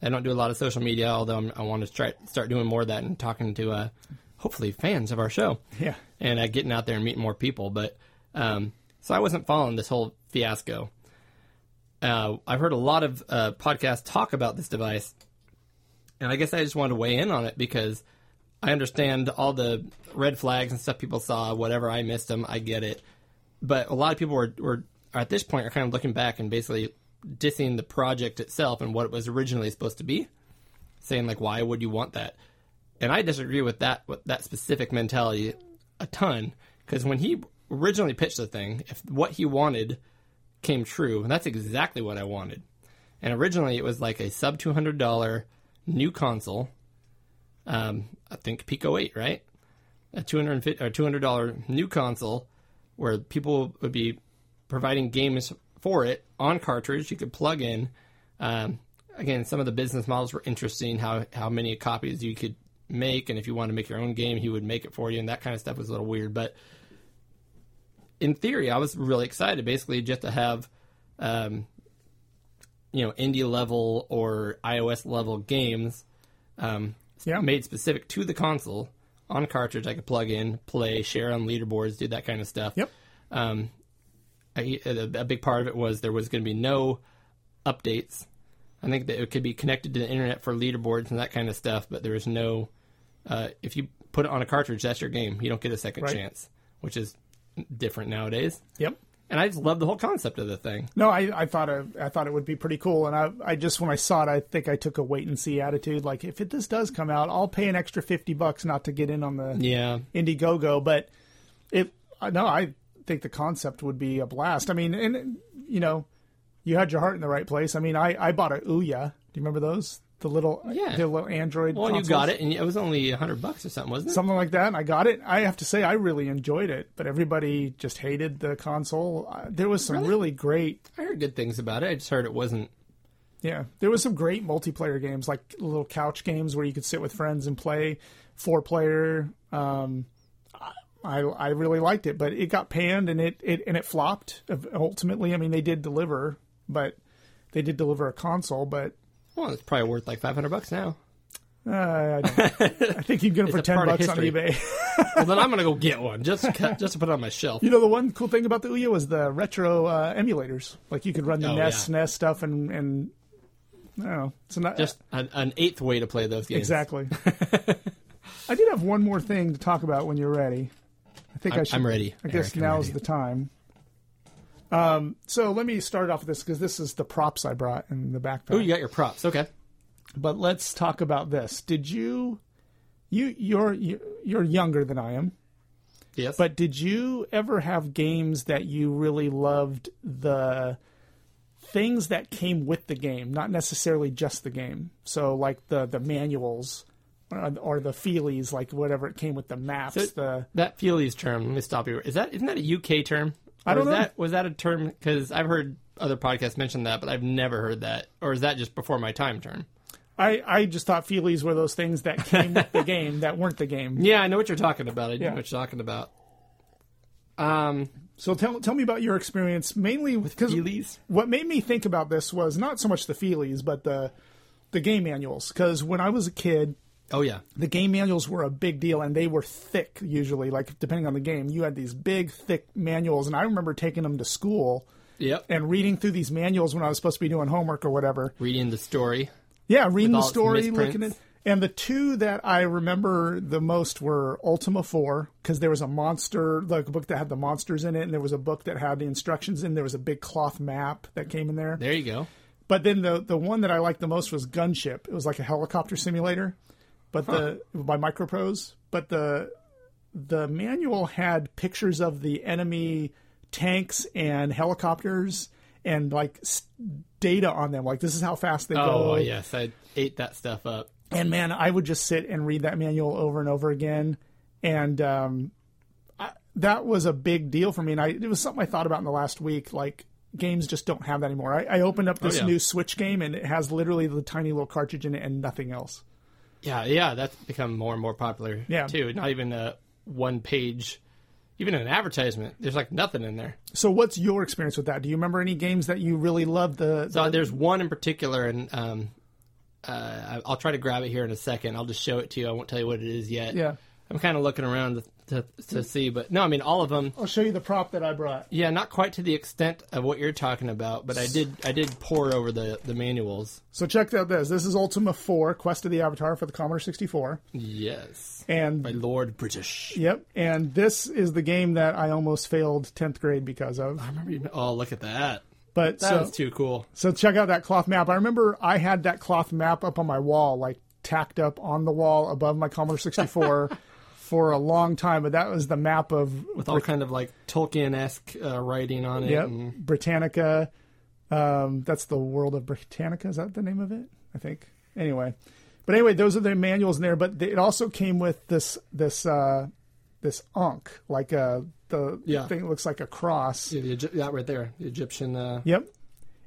I don't do a lot of social media, although I'm, I want to try start doing more of that and talking to uh, hopefully fans of our show Yeah. and uh, getting out there and meeting more people. But um, so I wasn't following this whole fiasco. Uh, I've heard a lot of uh, podcasts talk about this device, and I guess I just wanted to weigh in on it because I understand all the red flags and stuff people saw. Whatever I missed them, I get it. But a lot of people were, were at this point are kind of looking back and basically dissing the project itself and what it was originally supposed to be, saying like, why would you want that? and I disagree with that with that specific mentality a ton because when he originally pitched the thing, if what he wanted came true, and that's exactly what I wanted. And originally it was like a sub two hundred dollar new console. Um, I think Pico Eight, right? A two hundred or two hundred dollar new console where people would be providing games for it on cartridge. You could plug in. Um, again, some of the business models were interesting. How how many copies you could make, and if you wanted to make your own game, he would make it for you, and that kind of stuff was a little weird. But in theory, I was really excited, basically just to have, um, you know, indie level or iOS level games um, Yeah. made specific to the console on cartridge. I could plug in, play, share on leaderboards, do that kind of stuff. Yep. Um, I, a, big part of it was there was going to be no updates. I think that it could be connected to the internet for leaderboards and that kind of stuff, but there was no. Uh, if you put it on a cartridge, that's your game. You don't get a second Right. chance, which is different nowadays. Yep. And I just love the whole concept of the thing. No, I, I thought it, I thought it would be pretty cool, and I I just when I saw it, I think I took a wait and see attitude. Like if it, this does come out, I'll pay an extra fifty bucks not to get in on the Yeah, Indiegogo. But if uh, no, I think the concept would be a blast. I mean, and you know, you had your heart in the right place. I mean, I I bought a Ouya. Do you remember those? the little Yeah. the little Android. Well, and you got it, and it was only a hundred bucks or something, wasn't it? something like that. And I got it. I have to say, I really enjoyed it, but everybody just hated the console. Uh, there was some really? great, I heard good things about it. I just heard it wasn't. yeah, there was some great multiplayer games, like little couch games where you could sit with friends and play four player. Um, I I really liked it, but it got panned and it, it and it flopped. Ultimately, I mean, they did deliver, but they did deliver a console, but. Well, it's probably worth like five hundred bucks now. Uh, I, don't- I think you can get them [LAUGHS] for ten bucks on eBay. [LAUGHS] Well, then I'm gonna go [LAUGHS] get one just to, cut- just to put it on my shelf. You know, the one cool thing about the Ouya was the retro uh, emulators. Like you could run the Oh, NES, yeah. NES stuff, and and I don't know. It's not Just an, an eighth way to play those games. exactly. I did have one more thing to talk about when you're ready. I think i I'm- should. I'm ready, I guess Eric, now's the time. Um, so let me start off with this because this is the props I brought in the backpack. Oh, you got your props. Okay. But let's talk about this. Did you, you, you're you're younger than I am. Yes. But did you ever have games that you really loved the things that came with the game, not necessarily just the game? So like the the manuals or, or the feelies, like whatever it came with the maps. So- the that Feelies term. Let me stop you. Is that isn't that a UK term? I don't Or know. That, was that a term? Because I've heard other podcasts mention that, but I've never heard that. Or is that just before my time term? I I just thought feelies were those things that came with the game that weren't the game. [LAUGHS] Yeah, I know what you're talking about. I know what you're talking about. Um, So tell tell me about your experience, mainly with Feelies? what made me think about this was not so much the feelies, but the the game manuals. Because when I was a kid, oh yeah, the game manuals were a big deal and they were thick usually like depending on the game you had these big thick manuals and i remember taking them to school yep. and reading through these manuals when i was supposed to be doing homework or whatever Reading the story. yeah reading the story looking at and the two that i remember the most were ultima 4 because there was a monster like a book that had the monsters in it and there was a book that had the instructions in there was a big cloth map that came in there There you go. but then the the one that I liked the most was Gunship. It was like a helicopter simulator, but the by Microprose. But the the manual had pictures of the enemy tanks and helicopters and like data on them. Like this is how fast they Oh go. Oh yes, I ate that stuff up. And man, I would just sit and read that manual over and over again, and um, I, that was a big deal for me. And I, it was something I thought about in the last week. Like games just don't have that anymore. I, I opened up this Oh, yeah. new Switch game, and it has literally the tiny little cartridge in it and nothing else. Yeah, yeah, that's become more and more popular. Yeah. too. Not even a one page, even an advertisement. There's like nothing in there. So, what's your experience with that? Do you remember any games that you really loved? The, So there's one in particular, and um, uh, I'll try to grab it here in a second. I'll just show it to you. I won't tell you what it is yet. Yeah. I'm kind of looking around to, to to hmm. see, but no, I mean all of them. I'll show you the prop that I brought. Yeah, not quite to the extent of what you're talking about, but I did I did pour over the the manuals. So check out this. This is Ultima 4, Quest of the Avatar for the Commodore 64. Yes, And my Lord British. Yep, and this is the game that I almost failed 10th grade because of. I remember. Oh, look at that. But That so, too cool. so check out that cloth map. I remember I had that cloth map up on my wall, like tacked up on the wall above my Commodore 64 [LAUGHS] for a long time. But that was the map of With all kind of like Tolkien esque uh, writing on it. yep, and- Britannica. Um, that's the world of Britannica. Is that the name of it? I think. Anyway, but anyway, those are the manuals in there. But it also came with this this uh, this Ankh, like uh, the Yeah. thing that looks like a cross. Yeah, the that right there, the Egyptian. Uh, Yep.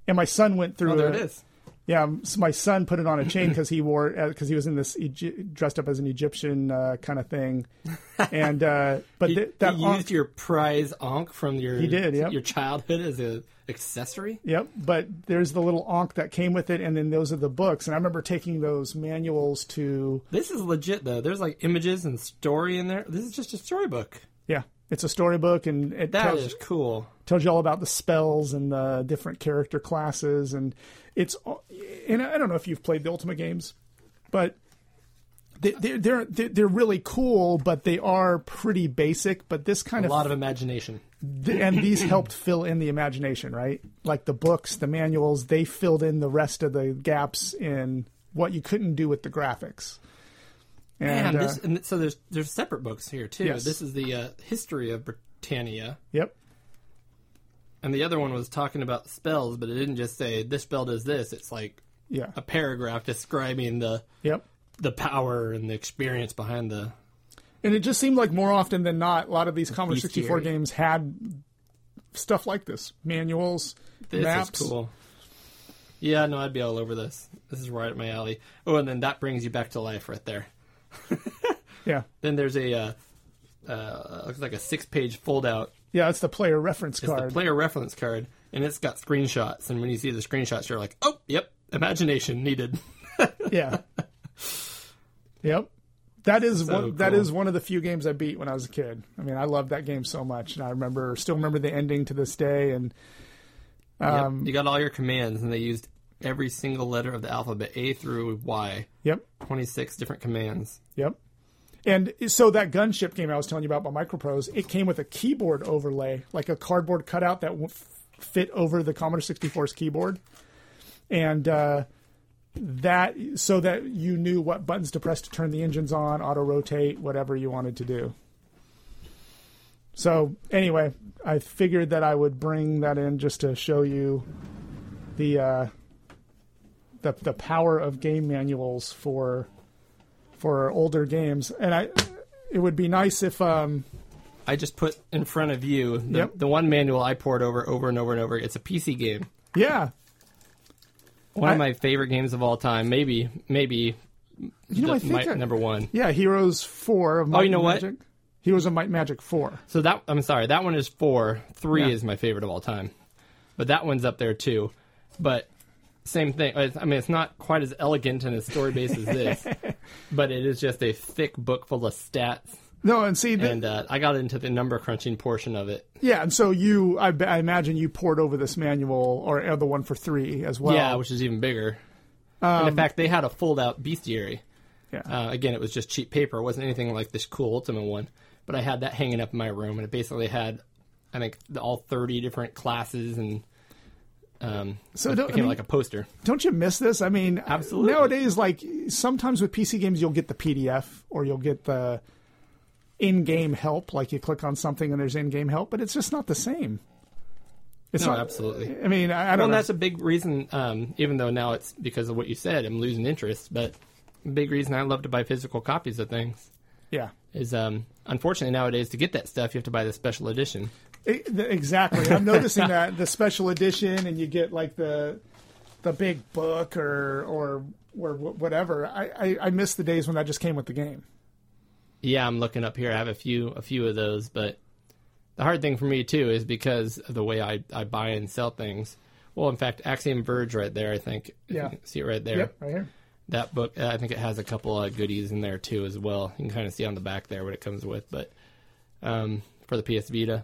And my son went through. oh, there a- it is. Yeah, so my son put it on a chain [LAUGHS] because he wore because he was in this Egy- dressed up as an Egyptian uh, kind of thing, [LAUGHS] and uh, but He, th- that he Ankh- used your prize onk from your He did, yep. your childhood as a accessory. Yep, but there's the little onk that came with it, and then those are the books. And I remember taking those manuals to This is legit though. There's like images and story in there. This is just a storybook. yeah, it's a storybook, and it That tells, is cool. tells you all about the spells and the different character classes, and it's and I don't know if you've played the Ultima games, but they, they're they're they're they're really cool, but they are pretty basic. But this kind A of a lot of imagination. and these helped fill in the imagination, right? Like the books, the manuals, they filled in the rest of the gaps in what you couldn't do with the graphics. And, Man, uh, and so there's there's separate books here too. Yes. This is the uh, history of Britannia, yep, and the other one was talking about spells, but it didn't just say this spell does this. It's like Yeah. a paragraph describing the Yep. the power and the experience behind the. And it just seemed like more often than not, a lot of these Commodore Bestiary. 64 games had stuff like this manuals, This maps. is cool. Yeah, no, I'd be all over this. This is right up my alley. Oh, and then that brings you back to life right there. [LAUGHS] Yeah. Then there's a uh, uh, looks like a six page fold out. Yeah, it's the player reference card. The player reference card, and it's got screenshots. And when you see the screenshots, you're like, oh, yep, imagination needed. [LAUGHS] yeah. Yep. That is So one. That cool. is one of the few games I beat when I was a kid. I mean, I loved that game so much, and I remember, still remember the ending to this day. And Yep. You got all your commands, and they used every single letter of the alphabet, A through Y. yep, 26 different commands. Yep. And so that gunship game I was telling you about by Microprose, it came with a keyboard overlay, like a cardboard cutout that fit over the Commodore 64's keyboard, and uh, that so that you knew what buttons to press to turn the engines on, auto rotate, whatever you wanted to do. So anyway, I figured that I would bring that in just to show you the uh, the the power of game manuals for for older games, and I it would be nice if um I just put in front of you the, Yep. the one manual I poured over over and over and over. It's a PC game. yeah One I- of my favorite games of all time. Maybe, maybe you know I think my- I- number one. yeah Heroes Four of Might Oh, you know and what? Magic. Heroes of Might Magic Four. So that I'm sorry, that one is four. Three Yeah. is my favorite of all time, but that one's up there too. But same thing. I mean, it's not quite as elegant and as story based as this, [LAUGHS] but it is just a thick book full of stats. No, and see, the, And uh, I got into the number crunching portion of it. yeah, and so you, I, I imagine you poured over this manual or uh, the one for three as well. yeah, which is even bigger. and in fact, they had a fold out bestiary. yeah. Uh, again, it was just cheap paper. It wasn't anything like this cool Ultima one. But I had that hanging up in my room, and it basically had, I think, the- all 30 different classes, and um, So it don't- I mean- like a poster. Don't you miss this? I mean, Absolutely. Nowadays, like sometimes with PC games, you'll get the PDF or you'll get the in-game help. Like you click on something and there's in-game help, but it's just not the same. It's No, not absolutely. I mean, I, I don't and know. that's a big reason, um, even though now it's because of what you said, I'm losing interest, but big reason I love to buy physical copies of things yeah. is, um, unfortunately, nowadays to get that stuff, you have to buy the special edition. The- Exactly. I'm noticing that the special edition, and you get like the the big book or or or whatever. I, I I miss the days when that just came with the game. Yeah, I'm looking up here. I have a few a few of those, but the hard thing for me too is because of the way I, I buy and sell things. Well, in fact, Axiom Verge right there, I think. Yeah. see it right there. Yep, right here. That book, I think it has a couple of goodies in there too as well. You can kind of see on the back there what it comes with, but um, for the PS Vita.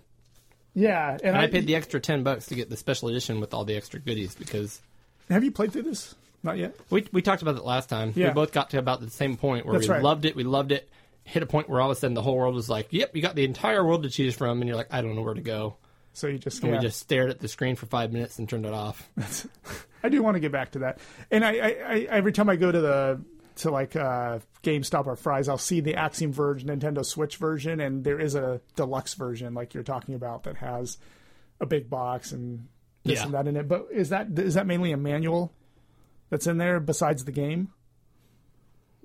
Yeah, and, And I paid the extra ten bucks to get the special edition with all the extra goodies because Have you played through this? Not yet. we we talked about it last time. Yeah. We both got to about the same point where That's we right. loved it. We loved it. Hit a point where all of a sudden the whole world was like, "Yep, you got the entire world to choose from," and you're like, "I don't know where to go." So you just And yeah. we just stared at the screen for five minutes and turned it off. [LAUGHS] I do want to get back to that. And I, I, I every time I go to the to like uh, GameStop or Fry's, I'll see the Axiom Verge Nintendo Switch version, and there is a deluxe version like you're talking about that has a big box and this Yeah. and that in it. But is that is that mainly a manual that's in there besides the game?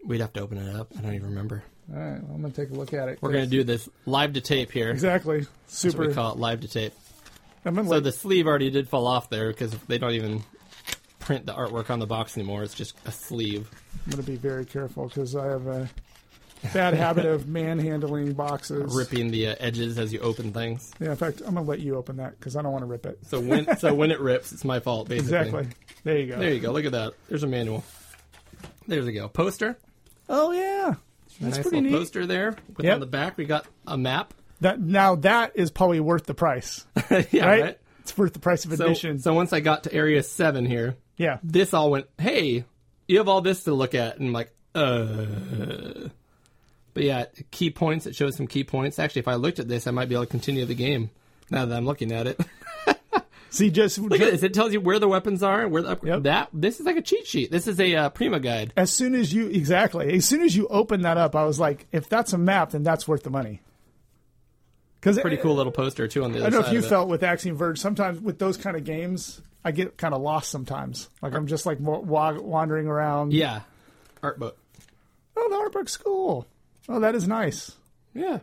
We'd have to open it up. I don't even remember. All right, well, I'm gonna take a look at it. We're gonna do this live to tape here. exactly That's what super. we call it, live to tape. I'm So like, the sleeve already did fall off there because they don't even print the artwork on the box anymore. It's just a sleeve. I'm gonna be very careful because I have a bad habit of manhandling boxes. ripping the uh, edges as you open things. Yeah, in fact, I'm gonna let you open that because I don't want to rip it. So when so when it rips, it's my fault. Basically, Exactly. There you go. There you go. Look at that. There's a manual. There we go. Poster. Oh yeah, that's nice pretty neat. poster there. With Yep. on the back, we got a map. That now that is probably worth the price, [LAUGHS] yeah, right? right. It's worth the price of So, admission. so once I got to area seven here, yeah, this all went. Hey, you have all this to look at, and I'm like, uh. But yeah, key points. It shows some key points. Actually, if I looked at this, I might be able to continue the game. Now that I'm looking at it, [LAUGHS] see, just, look at this. It tells you where the weapons are. Where the, Yep. that this is like a cheat sheet. This is a uh, Prima guide. as soon as you exactly as soon as you open that up, I was like, if that's a map, then that's worth the money. Because Pretty cool little poster too on the other I don't know if you felt with Axiom Verge. Sometimes with those kind of games, I get kind of lost sometimes. Like I'm just like wa- wa- wandering around. Yeah, art book. Oh, the art book's cool. Oh, that is nice. Yeah.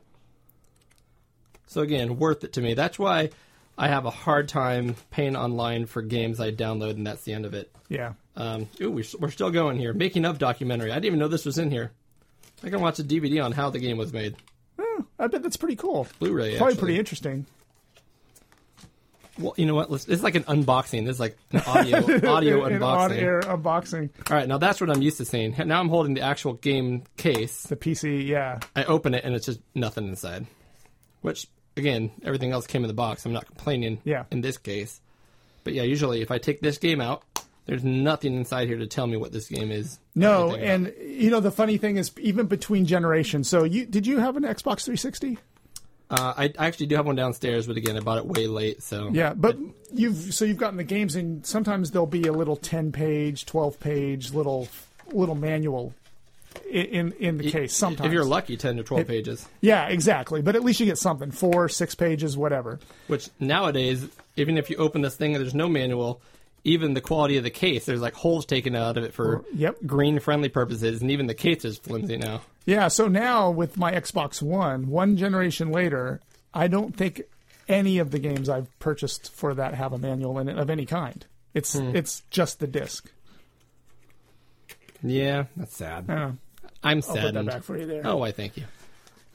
So again, worth it to me. That's why I have a hard time paying online for games I download, and that's the end of it. Yeah. Um, ooh, we're, we're still going here. Making of documentary. I didn't even know this was in here. I can watch a DVD on how the game was made. I bet that's pretty cool. Blu-ray. Probably actually. pretty interesting. Well, you know what? Let's, it's like an unboxing. It's like an [LAUGHS] audio audio An unboxing. on-air unboxing. All right, now that's what I'm used to seeing. Now I'm holding the actual game case. The PC, yeah. I open it and it's just nothing inside. Which again, everything else came in the box. I'm not complaining. Yeah. In this case, but yeah, usually if I take this game out, there's nothing inside here to tell me what this game is. No, and you know the funny thing is even between generations. So you did you have an Xbox 360? Uh, I, I actually do have one downstairs, but again, I bought it way late. So Yeah, but you've so you've gotten the games and sometimes there'll be a little 10 page, 12 page little little manual in in the case sometimes. if you're lucky, ten to twelve pages. Yeah, exactly. But at least you get something, 4, 6 pages, whatever. Which nowadays, even if you open this thing and there's no manual, even the quality of the case, there's like holes taken out of it for Yep. green friendly purposes, and even the case is flimsy now. Yeah, so now with my Xbox One, one generation later, I don't think any of the games I've purchased for that have a manual in it of any kind. It's Hmm. it's just the disc. Yeah, that's sad. I'm sad. I'll put that back for you there. Oh, why? Thank you.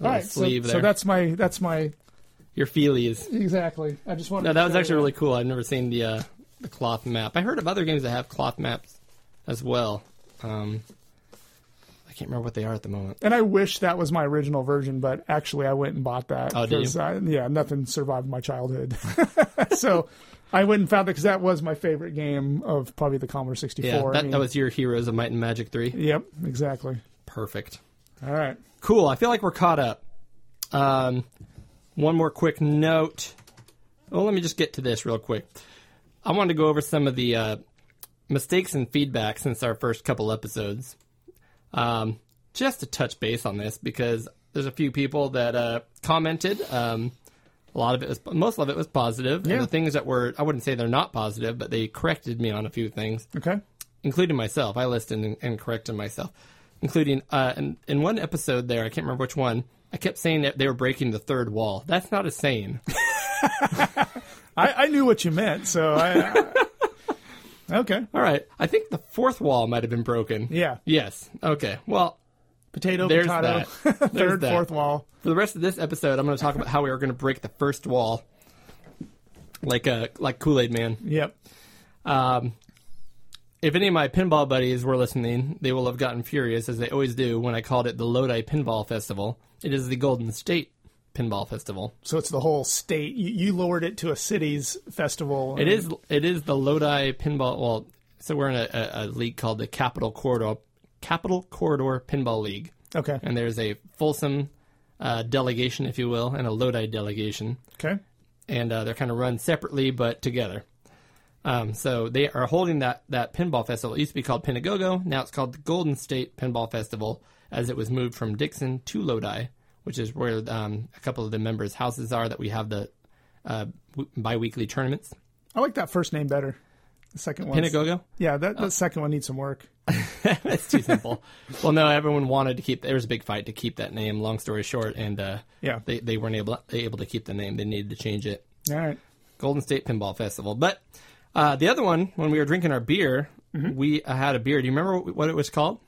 All right, so, so that's my that's my Your feelies. exactly. I just wanted. No, to that was actually really cool. I've never seen the uh, the cloth map. I heard of other games that have cloth maps as well. Um, I can't remember what they are at the moment. And I wish that was my original version, but actually, I went and bought that. Oh, did you? I- yeah, nothing survived my childhood. [LAUGHS] so I went and found it because that was my favorite game of probably the Commodore 64. Yeah, I that, mean- that was your Heroes of Might and Magic 3. Yep, exactly. Perfect. All right. Cool. I feel like we're caught up. Um, one more quick note. Well, let me just get to this real quick. I wanted to go over some of the uh, mistakes and feedback since our first couple episodes. Um, just to touch base on this because there's a few people that uh, commented. Um, a lot of it was, most of it was positive. Yeah. And the things that were, I wouldn't say they're not positive, but they corrected me on a few things Okay. including myself. I listened and, and corrected myself, including uh, in, in one episode there. I can't remember which one. I kept saying that they were breaking the third wall. That's not a saying. [LAUGHS] I, I knew what you meant, so I. okay. All right. I think the fourth wall might have been broken. Yeah. Yes. Okay. Well, Potato, There's potato. that. [LAUGHS] There's Third, that. fourth wall. for the rest of this episode, I'm going to talk about how we are going to break the first wall, like a like Kool Aid Man. Yep. Um, if any of my pinball buddies were listening, they will have gotten furious, as they always do, when I called it the Lodi Pinball Festival. It is the Golden State Pinball Festival. So it's the whole state. You, you lowered it to a city's festival. It is it is the Lodi Pinball. Well, so we're in a, a, a league called the Capital Corridor Capital Corridor Pinball League, Okay. and there's a Folsom uh, delegation, if you will, and a Lodi delegation. Okay. and uh, they're kind of run separately but together. Um, so they are holding that that pinball festival. It used to be called Pinagogo. Now it's called the Golden State Pinball Festival, as it was moved from Dixon to Lodi, which is where um, a couple of the members' houses are that we have the uh, w- biweekly tournaments. I like that first name better. The second one. Pinagogo. Yeah, that the second one needs some work. [LAUGHS] That's too simple. well, no, everyone wanted to keep. There was a big fight to keep that name. Long story short, and uh, Yeah. they they weren't able able to keep the name. They needed to change it. All right. Golden State Pinball Festival. But uh, the other one, when we were drinking our beer, Mm-hmm. we uh, had a beer. Do you remember what, it was called?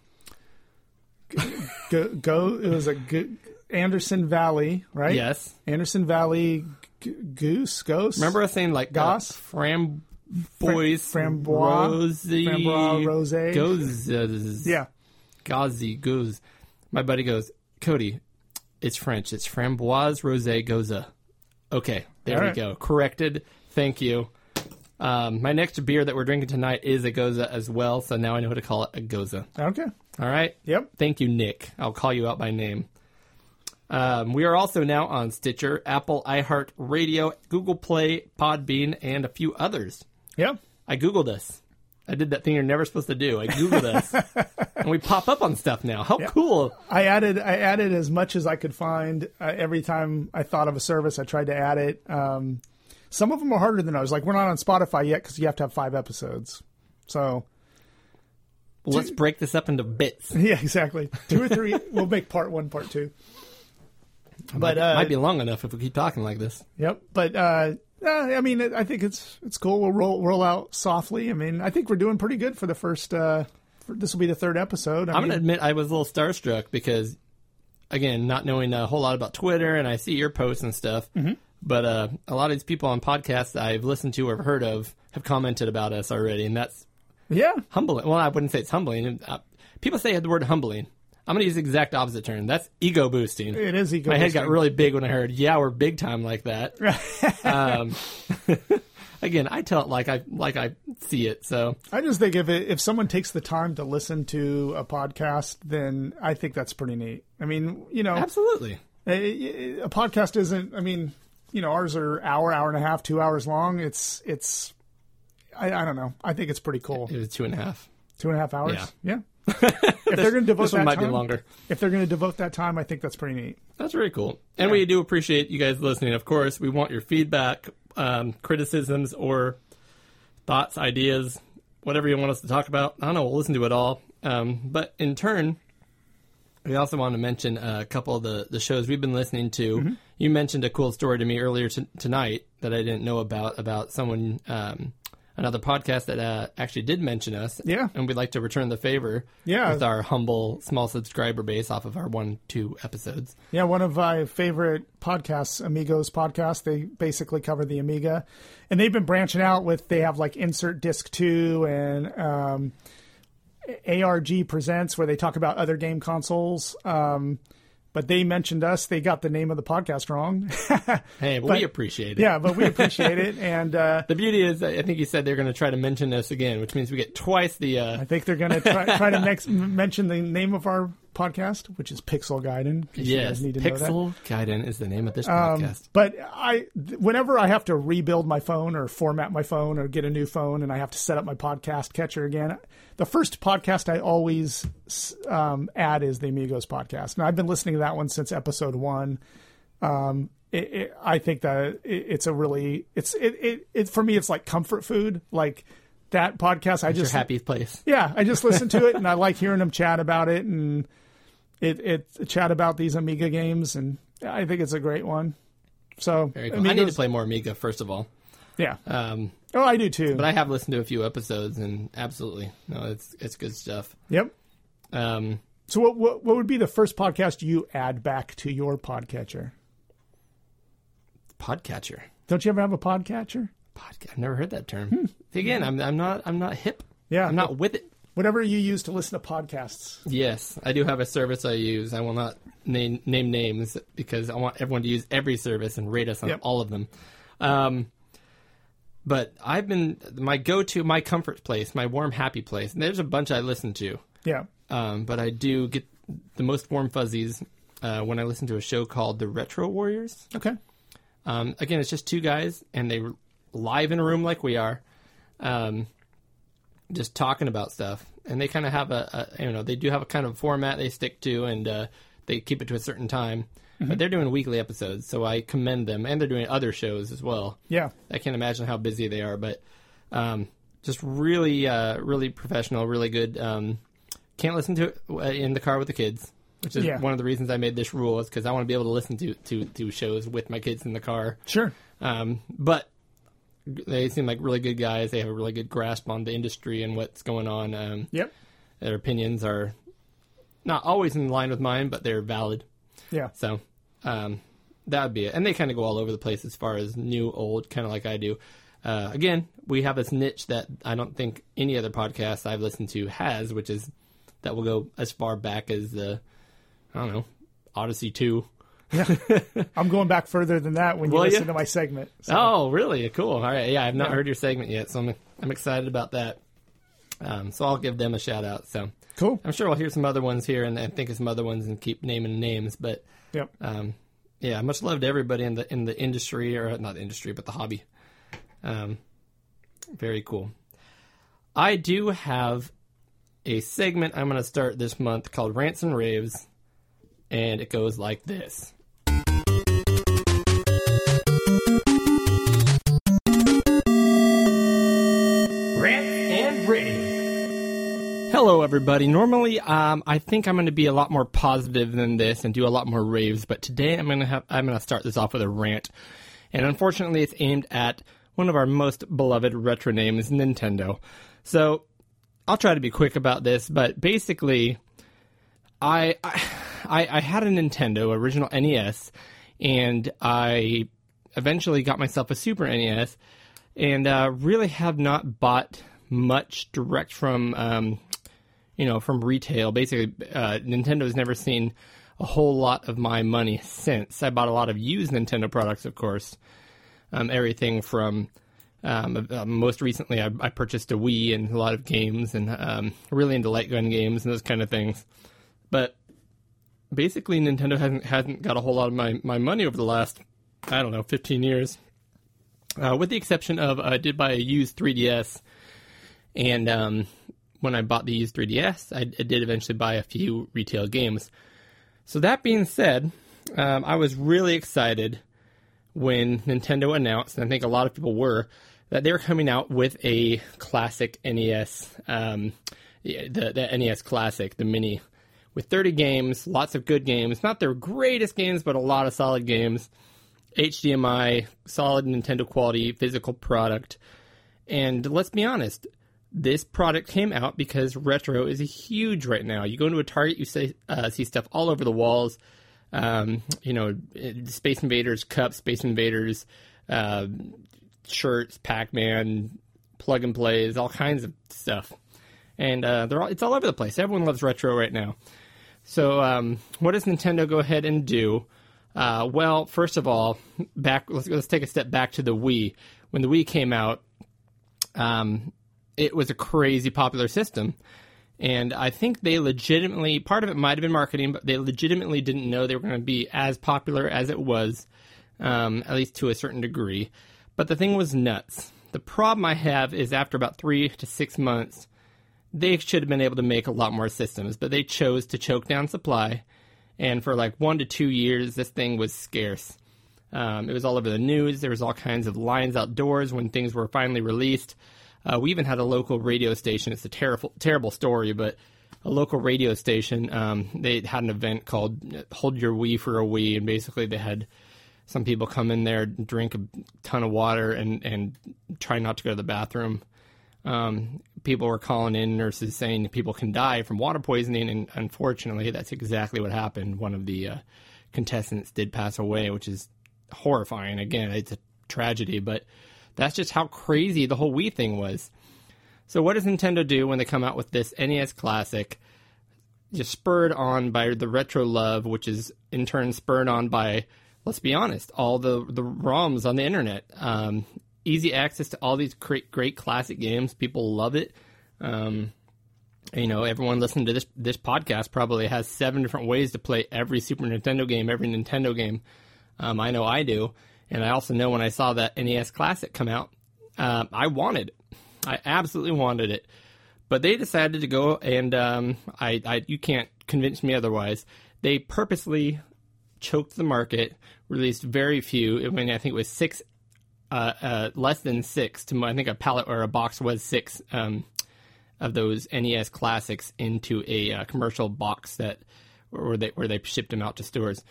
Go. go it was a go, Anderson Valley, right? Yes. Anderson Valley g- goose ghost. Remember us saying like Goss? uh, framboise, framboise, rosy, framboise, rosé. goes, Yeah. gauzy, goes. My buddy goes, Cody, it's French. It's framboise, rosé, goza. Okay, there All we right. go. Corrected. Thank you. Um, my next beer that we're drinking tonight is a goza as well, so now I know how to call it a goza. Okay. All right. Yep. Thank you, Nick. I'll call you out by name. Um, we are also now on Stitcher, Apple, iHeart Radio, Google Play, Podbean, and a few others. Yeah. I Googled us. I did that thing you're never supposed to do. I Googled us. [LAUGHS] and we pop up on stuff now. How cool. I added I added as much as I could find. Uh, every time I thought of a service, I tried to add it. Um, Some of them are harder than others. Like we're not on Spotify yet because you have to have five episodes. So Well, let's break this up into bits. [LAUGHS] yeah, exactly. Two or three. we'll make part one, part two. But uh, Might be long enough if we keep talking like this. Yep, but uh, uh, I mean, I think it's it's cool. We'll roll roll out softly. I mean, I think we're doing pretty good for the first. Uh, for, this will be the third episode. I I'm mean, gonna admit I was a little starstruck because, again, not knowing a whole lot about Twitter, and I see your posts and stuff. Mm-hmm. But uh, a lot of these people on podcasts I've listened to or heard of have commented about us already, and that's yeah, humbling. Well, I wouldn't say it's humbling. Uh, people say the word humbling. I'm going to use the exact opposite term. That's ego boosting. it is ego. My head got really big when I heard, "Yeah, we're big time like that." um, [LAUGHS] again, I tell it like I like I see it. So I just think if it, if someone takes the time to listen to a podcast, then I think that's pretty neat. I mean, you know, absolutely, a, a podcast isn't. I mean, you know, ours are hour, hour and a half, two hours long. It's it's. I, I don't know. I think it's pretty cool. it was two and a half. Two and a half hours. Yeah. Yeah. If they're going to devote This one that might time, be longer. if they're going to devote that time, I think that's pretty neat. That's very cool. And we do appreciate you guys listening. Of course, we want your feedback, um, criticisms, or thoughts, ideas, whatever you want us to talk about. I don't know. We'll listen to it all. Um, but in turn, we also want to mention a couple of the, the shows we've been listening to. You mentioned a cool story to me earlier t- tonight that I didn't know about, about someone, um, another podcast that uh, actually did mention us. Yeah. And we'd like to return the favor Yeah. with our humble, small subscriber base off of our one, two episodes. Yeah, one of my favorite podcasts, Amigos podcast. They basically cover the Amiga, and they've been branching out with. They have like Insert Disc Two and um, ARG Presents, where they talk about other game consoles. Um, but they mentioned us. They got the name of the podcast wrong. [LAUGHS] Hey, but, But- we appreciate it. yeah, but we [LAUGHS] appreciate it, and uh, The beauty is, I think you said they're going to try to mention us again, which means we get twice the. Uh, I think they're going to try, try to [LAUGHS] next mention the name of our podcast, which is Pixel Gaiden. in case you yes, need to know that. Pixel Gaiden is the name of this Um, podcast. but I, whenever I have to rebuild my phone or format my phone or get a new phone, and I have to set up my podcast catcher again, the first podcast I always um, add is the Amigos podcast. And I've been listening to that one since episode one. Um, it, it, I think that it, it's a really, it's it, it it for me, it's like comfort food. Like that podcast, I It's your just happy place. yeah, I just listen to it and I like hearing them chat about it and it it chat about these Amiga games and I think it's a great one. So cool. I need to play more Amiga first of all. Yeah. Um, Oh, I do too. but I have listened to a few episodes, and absolutely, no, it's it's good stuff. yep. Um, So what, what what would be the first podcast you add back to your podcatcher? podcatcher. Don't you ever have a podcatcher? Podcast. I've never heard that term. Again, I'm I'm not I'm not hip. Yeah. I'm not with it. Whatever you use to listen to podcasts. Yes, I do have a service I use. I will not name name names because I want everyone to use every service and rate us on Yep. all of them. Um, but I've been my go-to, my comfort place, my warm, happy place. And there's a bunch I listen to, Yeah. um, but I do get the most warm fuzzies uh, when I listen to a show called The Retro Warriors. Okay. Um, again, it's just two guys, and they live in a room like we are, um, just talking about stuff. And they kind of have a, a, you know, they do have a kind of format they stick to, and uh, they keep it to a certain time. But they're doing weekly episodes, so I commend them, and they're doing other shows as well. Yeah. I can't imagine how busy they are, but um, just really, uh, really professional, really good. Um, can't listen to it uh, in the car with the kids, which is Yeah. one of the reasons I made this rule, is because I want to be able to listen to, to to shows with my kids in the car. Sure. Um, but they seem like really good guys. They have a really good grasp on the industry and what's going on. Um, Yep. their opinions are not always in line with mine, but they're valid. Yeah. So um, that would be it. And they kind of go all over the place as far as new, old, kind of like I do. Uh, again, we have this niche that I don't think any other podcast I've listened to has, which is that will go as far back as the, I don't know, Odyssey 2. [LAUGHS] I'm going back further than that when you Will listen ya? to my segment. So, Oh, really? Cool. All right. Yeah, I've not Yeah. heard your segment yet, so I'm, I'm excited about that. Um, so I'll give them a shout out. So cool. I'm sure we'll hear some other ones here and, and think of some other ones and keep naming names. But Yep. um, yeah, much love to everybody in the in the industry or not the industry, but the hobby. Um, very cool. I do have a segment I'm going to start this month called Rants and Raves, and it goes like this. Hello, everybody. Normally, um, I think I'm going to be a lot more positive than this and do a lot more raves, but today I'm going to have I'm going to start this off with a rant, and unfortunately, it's aimed at one of our most beloved retro names, Nintendo. So, I'll try to be quick about this, but basically, I I, I had a Nintendo original NES, and I eventually got myself a Super NES, and uh, really have not bought much direct from um, you know, from retail. Basically, uh, Nintendo's never seen a whole lot of my money since. I bought a lot of used Nintendo products, of course. Um, everything from um, uh, most recently, I, I, purchased a Wii and a lot of games, and um, really into light gun games and those kind of things. But basically, Nintendo hasn't hasn't got a whole lot of my, my money over the last I don't know 15 years, uh, with the exception of I did buy a used 3DS, and um, when I bought the used 3DS, I, I, did eventually buy a few retail games. So that being said, um, I was really excited when Nintendo announced, and I think a lot of people were, that they were coming out with a classic NES, um, the, the NES Classic, the Mini, with 30 games, lots of good games, not their greatest games, but a lot of solid games. HDMI, solid Nintendo quality physical product. And let's be honest, this product came out because retro is huge right now. You go into a Target, you say, uh, see stuff all over the walls. Um, you know, Space Invaders cups, Space Invaders uh, shirts, Pac Man, plug and plays, all kinds of stuff, and uh, they're all, it's all over the place. Everyone loves retro right now. So, um, what does Nintendo go ahead and do? Uh, well, first of all, back let's, let's take a step back to the Wii. When the Wii came out, um, it was a crazy popular system. And I think they legitimately, part of it might have been marketing, but they legitimately didn't know they were going to be as popular as it was, um, at least to a certain degree. But the thing was nuts. The problem I have is after about three to six months, they should have been able to make a lot more systems, but they chose to choke down supply. And for like one to two years, this thing was scarce. Um, it was all over the news. There was all kinds of lines outdoors when things were finally released. Uh, we even had a local radio station. It's a terrible, terrible story, but a local radio station. Um, they had an event called "Hold Your Wee for a Wii," and basically they had some people come in there, drink a ton of water, and and try not to go to the bathroom. Um, people were calling in, nurses saying people can die from water poisoning, and unfortunately, that's exactly what happened. One of the uh, contestants did pass away, which is horrifying. Again, it's a tragedy, but that's just how crazy the whole Wii thing was. So what does Nintendo do when they come out with this NES Classic? Just spurred on by the retro love, which is in turn spurred on by, let's be honest, all the the ROMs on the internet. Um, easy access to all these great great classic games. People love it. Um, you know, everyone listening to this this podcast probably has seven different ways to play every Super Nintendo game, every Nintendo game. Um, I know I do. And I also know when I saw that NES Classic come out, uh, I wanted it. I absolutely wanted it. But they decided to go, and um, I, I, you can't convince me otherwise. They purposely choked the market, released very few. I mean, I think it was six, uh, uh, less than six. To I think a pallet or a box was six um, of those NES classics into a uh, commercial box that where they where they shipped them out to stores.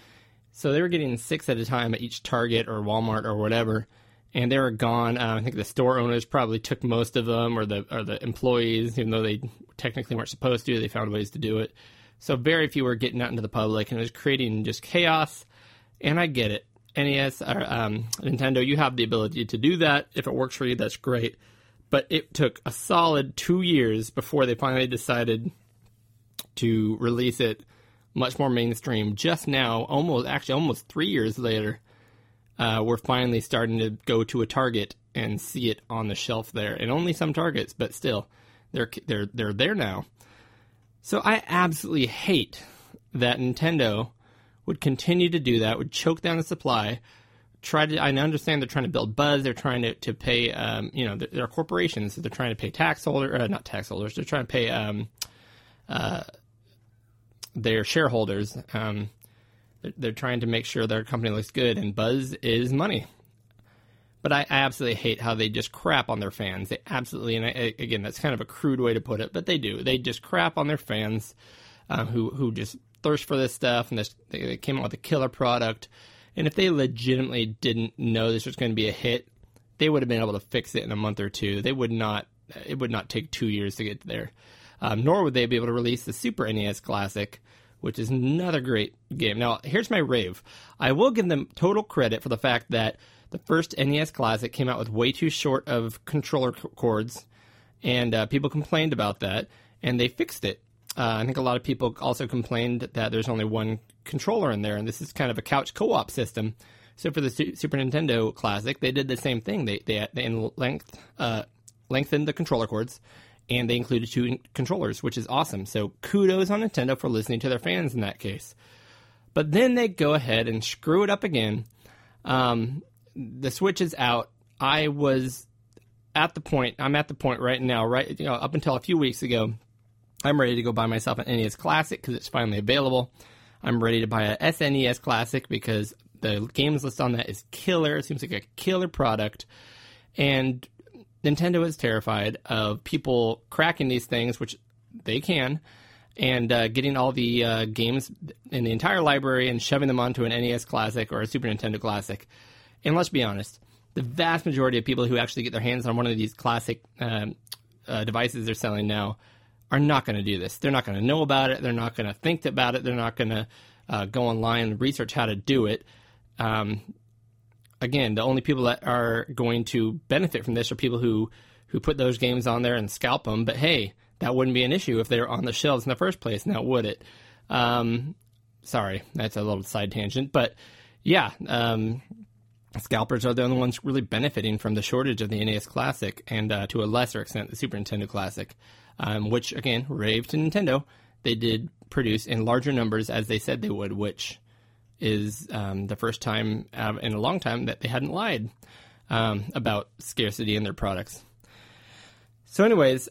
So they were getting six at a time at each Target or Walmart or whatever, and they were gone. Uh, I think the store owners probably took most of them, or the or the employees, even though they technically weren't supposed to. They found ways to do it. So very few were getting out into the public, and it was creating just chaos. And I get it. NES or um, Nintendo, you have the ability to do that. If it works for you, that's great. But it took a solid two years before they finally decided to release it much more mainstream. Just now, almost actually almost three years later, uh, we're finally starting to go to a Target and see it on the shelf there, and only some Targets, but still, they're they're they're there now. So I absolutely hate that Nintendo would continue to do that, would choke down the supply. Try to. I understand they're trying to build buzz. They're trying to to pay. Um, you know, they're, corporations, so they're trying to pay tax holders, uh, not tax holders. They're trying to pay um, uh, their shareholders. Um, they're, they're trying to make sure their company looks good, and buzz is money. But I absolutely hate how they just crap on their fans. They absolutely, and I, again, that's kind of a crude way to put it, but they do. They just crap on their fans um, who who just thirst for this stuff, and this, they, they came out with a killer product. And if they legitimately didn't know this was going to be a hit, they would have been able to fix it in a month or two. They would not. It would not take two years to get there. Um, nor would they be able to release the Super NES Classic, which is another great game. Now, here's my rave. I will give them total credit for the fact that the first NES Classic came out with way too short of controller cords, and uh, people complained about that, and they fixed it. Uh, I think a lot of people also complained that there's only one controller in there, and this is kind of a couch co-op system. So for the Su- Super Nintendo Classic, they did the same thing. They they, they length uh, lengthened the controller cords, and they included two controllers, which is awesome. So kudos on Nintendo for listening to their fans in that case. But then they go ahead and screw it up again. Um, the Switch is out. I was at the point. I'm at the point right now. Right, you know, up until a few weeks ago, I'm ready to go buy myself an NES Classic because it's finally available. I'm ready to buy a SNES Classic because the games list on that is killer. It seems like a killer product, and Nintendo is terrified of people cracking these things, which they can, and uh, getting all the uh, games in the entire library and shoving them onto an NES Classic or a Super Nintendo Classic. And let's be honest, the vast majority of people who actually get their hands on one of these classic um, uh, devices they're selling now are not going to do this. They're not going to know about it. They're not going to think about it. They're not going to uh, go online and research how to do it. Um, again, the only people that are going to benefit from this are people who who put those games on there and scalp them. But hey, that wouldn't be an issue if they're on the shelves in the first place. Now, would it? Um, sorry, that's a little side tangent, but yeah, um, scalpers are the only ones really benefiting from the shortage of the NES Classic, and uh, to a lesser extent, the Super Nintendo Classic, um, which again, rave to Nintendo. They did produce in larger numbers as they said they would, which is um, the first time uh, in a long time that they hadn't lied um, about scarcity in their products. So, anyways,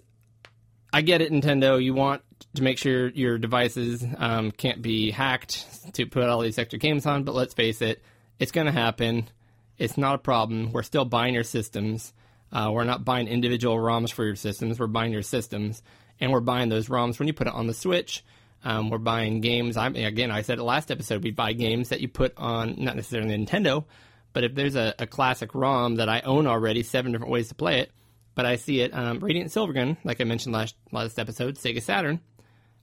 I get it, Nintendo. You want to make sure your devices um, can't be hacked to put all these extra games on, but let's face it, it's going to happen. It's not a problem. We're still buying your systems. Uh, we're not buying individual ROMs for your systems. We're buying your systems, and we're buying those ROMs when you put it on the Switch. Um, we're buying games. I'm again. I said it last episode. We buy games that you put on not necessarily Nintendo, but if there's a, a classic ROM that I own already, seven different ways to play it, but I see it um, Radiant Silvergun, like I mentioned last last episode, Sega Saturn.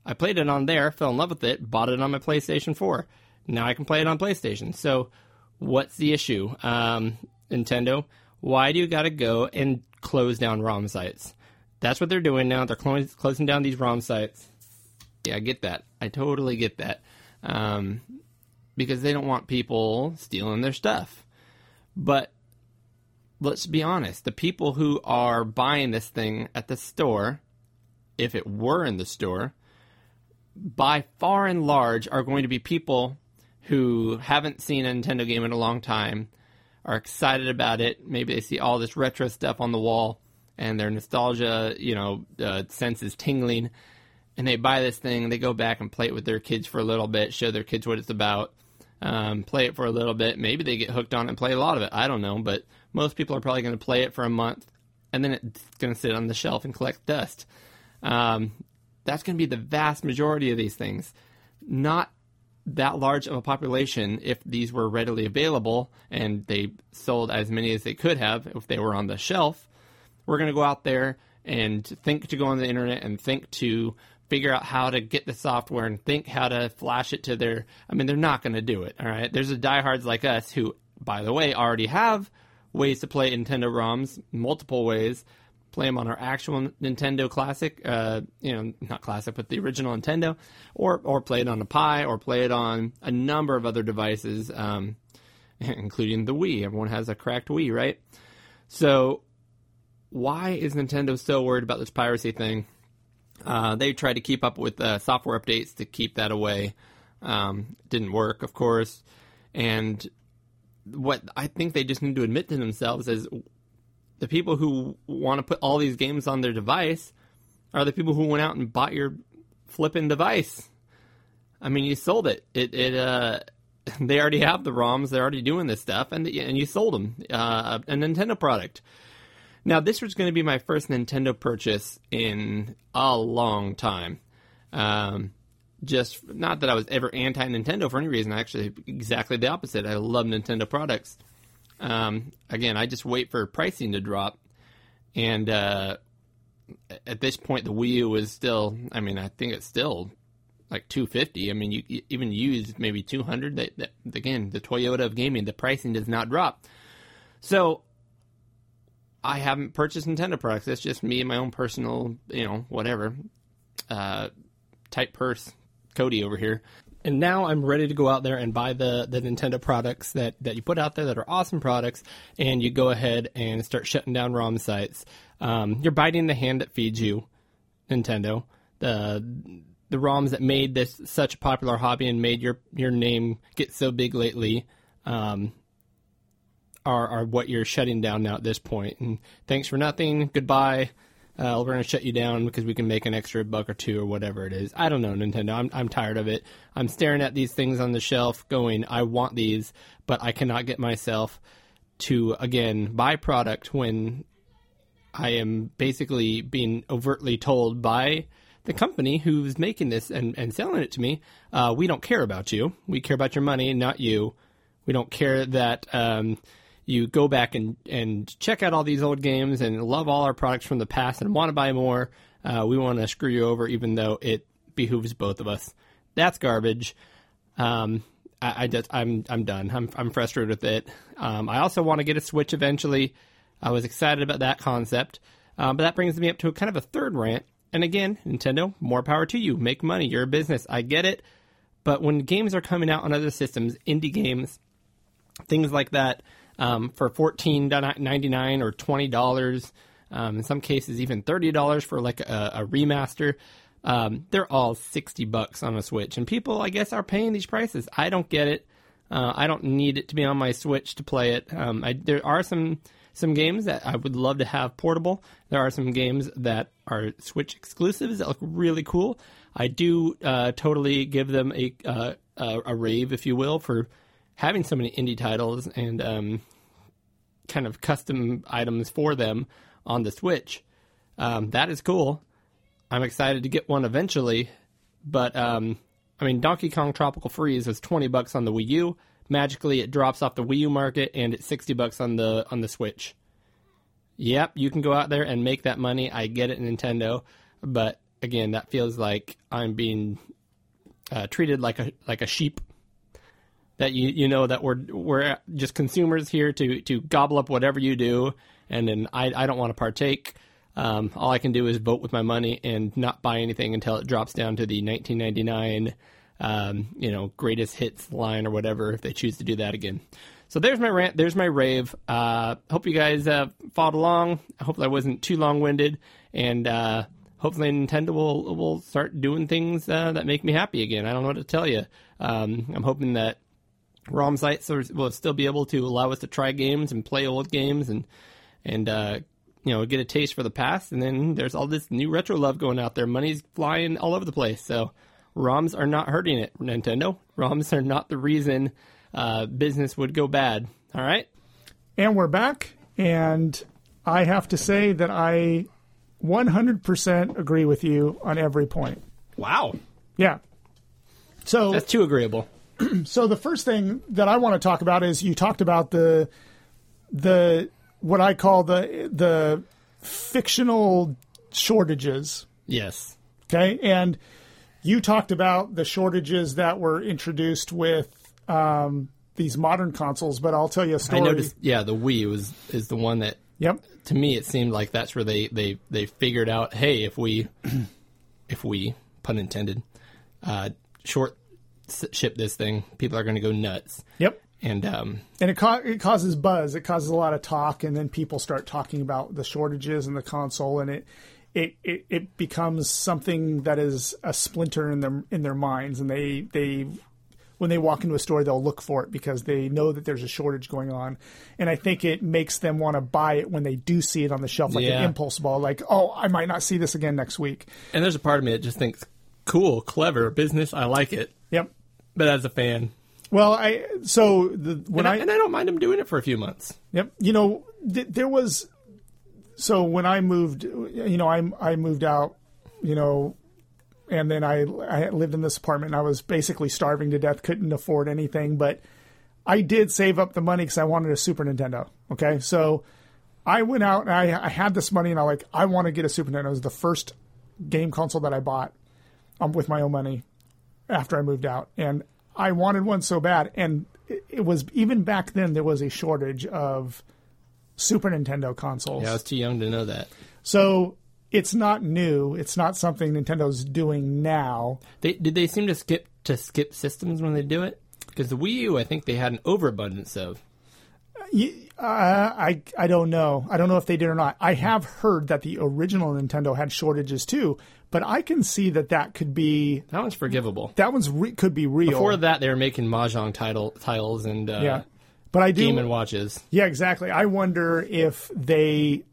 I played it on there, fell in love with it, bought it on my PlayStation 4. Now I can play it on PlayStation. So, what's the issue, um, Nintendo? Why do you got to go and close down ROM sites? That's what they're doing now. They're clo- closing down these ROM sites. Yeah, I get that. I totally get that. Um, because they don't want people stealing their stuff. But let's be honest the people who are buying this thing at the store, if it were in the store, by far and large are going to be people who haven't seen a Nintendo game in a long time, are excited about it. Maybe they see all this retro stuff on the wall and their nostalgia, you know, uh, sense is tingling. And they buy this thing, they go back and play it with their kids for a little bit, show their kids what it's about, um, play it for a little bit. Maybe they get hooked on it and play a lot of it. I don't know, but most people are probably going to play it for a month and then it's going to sit on the shelf and collect dust. Um, that's going to be the vast majority of these things. Not that large of a population if these were readily available and they sold as many as they could have if they were on the shelf. We're going to go out there and think to go on the internet and think to figure out how to get the software and think how to flash it to their. I mean, they're not going to do it. All right. There's a diehards like us who, by the way, already have ways to play Nintendo ROMs, multiple ways. Play them on our actual Nintendo Classic, uh, you know, not Classic, but the original Nintendo, or or play it on a Pi, or play it on a number of other devices, um, [LAUGHS] including the Wii. Everyone has a cracked Wii, right? So, why is Nintendo so worried about this piracy thing? Uh, they tried to keep up with uh, software updates to keep that away. Um, didn't work, of course. And what I think they just need to admit to themselves is the people who want to put all these games on their device are the people who went out and bought your flipping device. I mean, you sold it. It it uh, [LAUGHS] they already have the ROMs. They're already doing this stuff, and and you sold them uh, a Nintendo product. Now, this was going to be my first Nintendo purchase in a long time. Um, just not that I was ever anti Nintendo for any reason. Actually, exactly the opposite. I love Nintendo products. Um, again, I just wait for pricing to drop, and uh, at this point, the Wii U was still. I mean, I think it's still like 250. I mean, you, you even used maybe 200. That, that again, the Toyota of gaming, the pricing does not drop. So I haven't purchased Nintendo products. It's just me and my own personal, you know, whatever, uh, tight purse, Cody over here. And now I'm ready to go out there and buy the, the Nintendo products that, that you put out there that are awesome products, and you go ahead and start shutting down ROM sites. Um, you're biting the hand that feeds you, Nintendo. The the ROMs that made this such a popular hobby and made your your name get so big lately. Um, are, are what you're shutting down now at this point. And thanks for nothing. Goodbye. Uh, we're going to shut you down because we can make an extra buck or two or whatever it is. I don't know, Nintendo. I'm, I'm tired of it. I'm staring at these things on the shelf going, I want these, but I cannot get myself to, again, buy product when I am basically being overtly told by the company who's making this and, and selling it to me, uh, we don't care about you. We care about your money, not you. We don't care that um, you go back and, and check out all these old games and love all our products from the past and want to buy more. Uh, we want to screw you over, even though it behooves both of us. That's garbage. Um, I, I just I'm I'm done. I'm I'm frustrated with it. Um, I also want to get a Switch eventually. I was excited about that concept, um, but that brings me up to a kind of a third rant. And again, Nintendo, more power to you. Make money. You're a business. I get it. But when games are coming out on other systems, indie games, things like that, um, for fourteen ninety nine or twenty dollars, um, in some cases even thirty dollars for like a, a remaster. Um, they're all sixty bucks on a Switch, and people, I guess, are paying these prices. I don't get it. Uh, I don't need it to be on my Switch to play it. Um, I, there are some some games that I would love to have portable. There are some games that are Switch exclusives that look really cool. I do uh, totally give them a, uh, a rave, if you will, for having so many indie titles and um, kind of custom items for them on the Switch. Um, that is cool. I'm excited to get one eventually, but um, I mean, Donkey Kong Tropical Freeze is 20 bucks on the Wii U. Magically, it drops off the Wii U market and it's 60 bucks on the on the Switch. Yep, you can go out there and make that money. I get it, Nintendo, but again, that feels like I'm being uh, treated like a like a sheep. That you you know that we're we're just consumers here to to gobble up whatever you do, and then I I don't want to partake. Um, all I can do is vote with my money and not buy anything until it drops down to the 1999, um, you know, greatest hits line or whatever if they choose to do that again. So there's my rant. There's my rave. Uh, hope you guys uh, followed along. I hope I wasn't too long winded, and uh, hopefully Nintendo will will start doing things uh, that make me happy again. I don't know what to tell you. Um, I'm hoping that ROM sites will still be able to allow us to try games and play old games and and uh, you know get a taste for the past. And then there's all this new retro love going out there. Money's flying all over the place. So ROMs are not hurting it, Nintendo. ROMs are not the reason uh, business would go bad. All right. And we're back, and I have to say that I 100% agree with you on every point. Wow, Yeah. So that's too agreeable. [CLEARS THROAT] so the first thing that I want to talk about is you talked about the the what I call the the fictional shortages. Yes. Okay, and you talked about the shortages that were introduced with um, these modern consoles, but I'll tell you a story. noticed. Yeah, the Wii was is the one that Yep. to me it seemed like that's where they they they figured out. Hey, if we [CLEARS THROAT] if we pun intended uh, short ship this thing, people are going to go nuts. Yep. And um, and it, ca- it causes buzz. It causes a lot of talk, and then people start talking about the shortages in the console, and it it, it, it becomes something that is a splinter in their in their minds, and they they when they walk into a store, they'll look for it because they know that there's a shortage going on, and I think it makes them want to buy it when they do see it on the shelf, like Yeah. an impulse ball, like oh, I might not see this again next week. and there's a part of me that just thinks cool, clever business. I like it. Yep. But as a fan, Well, I so the when and, I, I, and I don't mind him doing it for a few months. Yep. You know, th- there was so when I moved, you know, I I moved out, you know, and then I I lived in this apartment. and I was basically starving to death, couldn't afford anything, but I did save up the money because I wanted a Super Nintendo. Okay, so I went out and I I had this money and I like I want to get a Super Nintendo. It was the first game console that I bought um, with my own money after I moved out, and I wanted one so bad. And it, was even back then there was a shortage of Super Nintendo consoles. Yeah, I was too young to know that. So it's not new. It's not something Nintendo's doing now. They did they seem to skip to skip systems when they do it? Because the Wii U, I think they had an overabundance of. Uh, I I don't know. I don't know if they did or not. I have heard that the original Nintendo had shortages too, but I can see that that could be That one's forgivable. that one's re- could be real. Before that, they were making mahjong title titles and uh, yeah, but I do. And Watches. Yeah, exactly. I wonder if they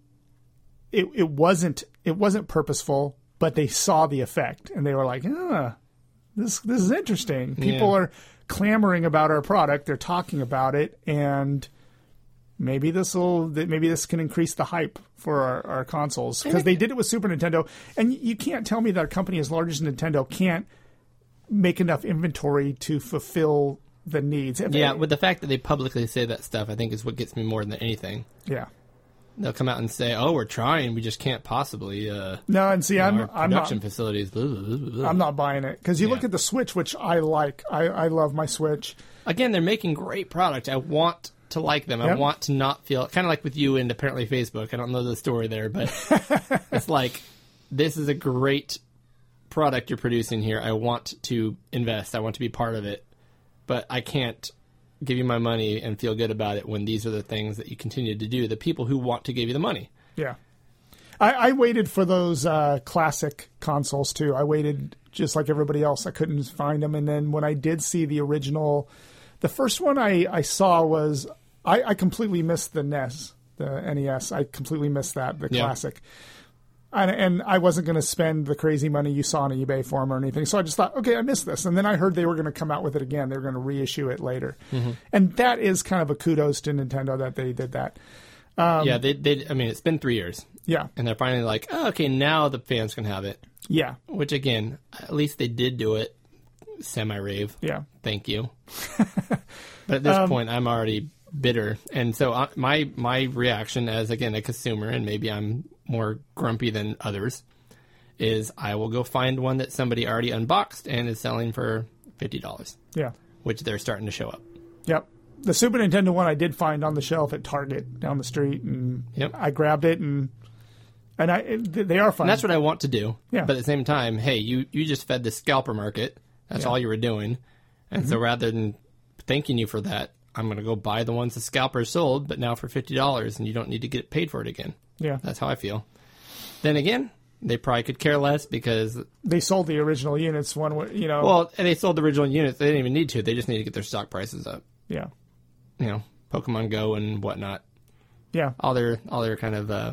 it it wasn't it wasn't purposeful, but they saw the effect and they were like, ah, this this is interesting. People Yeah. are clamoring about our product. They're talking about it, and maybe this will maybe this can increase the hype for our, our consoles because they did it with Super Nintendo. And you can't tell me that a company as large as Nintendo can't make enough inventory to fulfill the needs. If Yeah, they- with the fact that they publicly say that stuff, I think is what gets me more than anything. yeah. They'll come out and say, "Oh, we're trying. We just can't possibly." Uh, No, and see, I'm our I'm not production facilities. blah, blah, blah. I'm not buying it because you look at the Switch, which I like. I, I love my Switch. Again, they're making great product. I want to like them. I want to not feel kind of like with you and apparently Facebook. I don't know the story there, but [LAUGHS] it's like this is a great product you're producing here. I want to invest. I want to be part of it, but I can't give you my money and feel good about it when these are the things that you continue to do. The people who want to give you the money. Yeah, I, I waited for those uh, classic consoles too. I waited just like everybody else. I couldn't find them, and then when I did see the original, the first one I, I saw was I, I completely missed the NES, the NES. I completely missed that the Yeah. classic. And, and I wasn't going to spend the crazy money you saw on eBay for them or anything. So I just thought, okay, I missed this. And then I heard they were going to come out with it again. They were going to reissue it later. And that is kind of a kudos to Nintendo that they did that. Um, yeah, they, they. I mean, it's been three years, Yeah. and they're finally like, oh, okay, now the fans can have it. Yeah. Which again, at least they did do it semi rave. Yeah. Thank you. [LAUGHS] but at this Um, point, I'm already bitter, and so I, my my reaction as again a consumer, and maybe I'm more grumpy than others, is I will go find one that somebody already unboxed and is selling for fifty dollars, Yeah. which they're starting to show up. Yep. The Super Nintendo one I did find on the shelf at Target down the street, and Yep. I grabbed it, and and I they are fun. And that's what I want to do. Yeah. But at the same time, hey, you, you just fed the scalper market. That's all you were doing. And Mm-hmm. so rather than thanking you for that, I'm going to go buy the ones the scalpers sold, but now for $50 and you don't need to get paid for it again. yeah. That's how I feel. Then again, they probably could care less because, They sold the original units one, way- you know. well, and they sold the original units. They didn't even need to. They just need to get their stock prices up. yeah. You know, Pokemon Go and whatnot. Yeah. All their, all their kind of uh,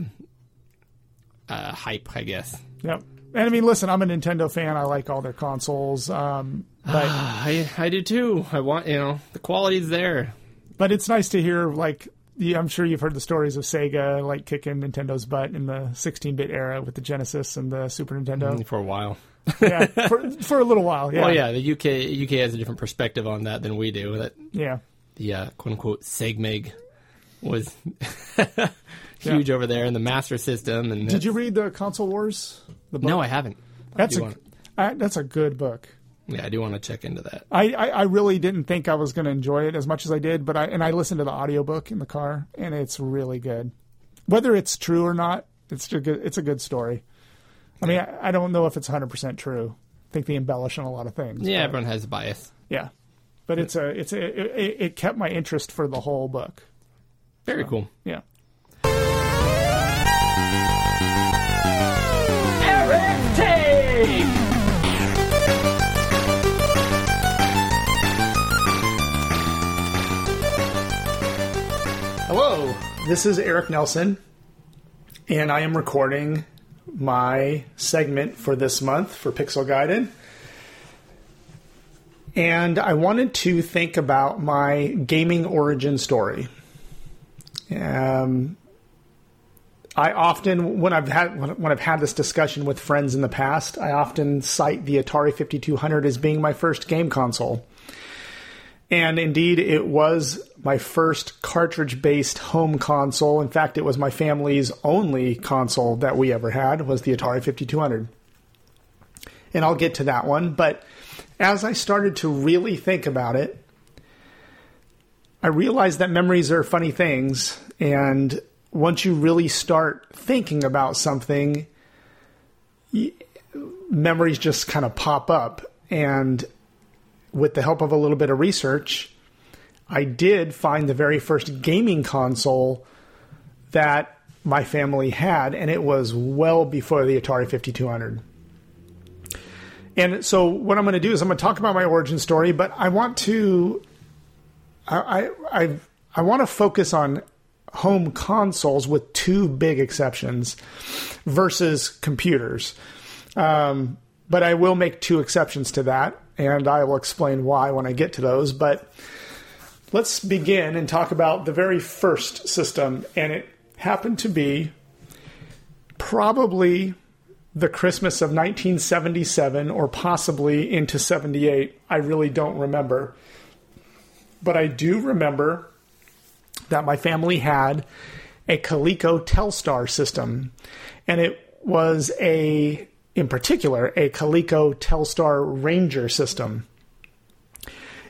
uh, hype, I guess. Yep. And I mean, listen, I'm a Nintendo fan. I like all their consoles. Um, but [SIGHS] I, I do too. I want, you know, the quality's there. but it's nice to hear like the, I'm sure you've heard the stories of Sega like kicking Nintendo's butt in the 16-bit era with the Genesis and the Super Nintendo. for a while. yeah, [LAUGHS] for for a little while. Yeah. Well, yeah, the UK UK has a different perspective on that than we do. That Yeah. the uh, quote unquote Segmeg was [LAUGHS] huge over there in the Master System. And Did you read the Console Wars? The book? No, I haven't. That's I a do want, uh, that's a good book. yeah, I do want to check into that. I, I, I really didn't think I was going to enjoy it as much as I did, but I and I listened to the audiobook in the car, and it's really good. Whether it's true or not, it's a good it's a good story. I mean, I, I don't know if it's 100 percent true. I think they embellish on a lot of things. Yeah, but- everyone has a bias. yeah. But it's a it's a it, it kept my interest for the whole book. Very cool. Yeah. Hello, this is Eric Nelson, and I am recording my segment for this month for Pixel Gaiden. and I wanted to think about my gaming origin story. Um, I often, when I've had when I've had this discussion with friends in the past, I often cite the Atari 5200 as being my first game console. And indeed, it was my first cartridge based home console. In fact, it was my family's only console that we ever had was the Atari 5200. And I'll get to that one, but as I started to really think about it, I realized that memories are funny things and once you really start thinking about something, y- memories just kind of pop up and with the help of a little bit of research, I did find the very first gaming console that my family had, and it was well before the Atari 5200. And so, what I'm going to do is I'm going to talk about my origin story, but I want to, I, I, I, I want to focus on home consoles with two big exceptions versus computers. Um, but I will make two exceptions to that, and I will explain why when I get to those. But let's begin and talk about the very first system, and it happened to be probably the Christmas of 1977 or possibly into 78. I really don't remember. But I do remember that my family had a Coleco Telstar system, and it was a, in particular, a Coleco Telstar Ranger system.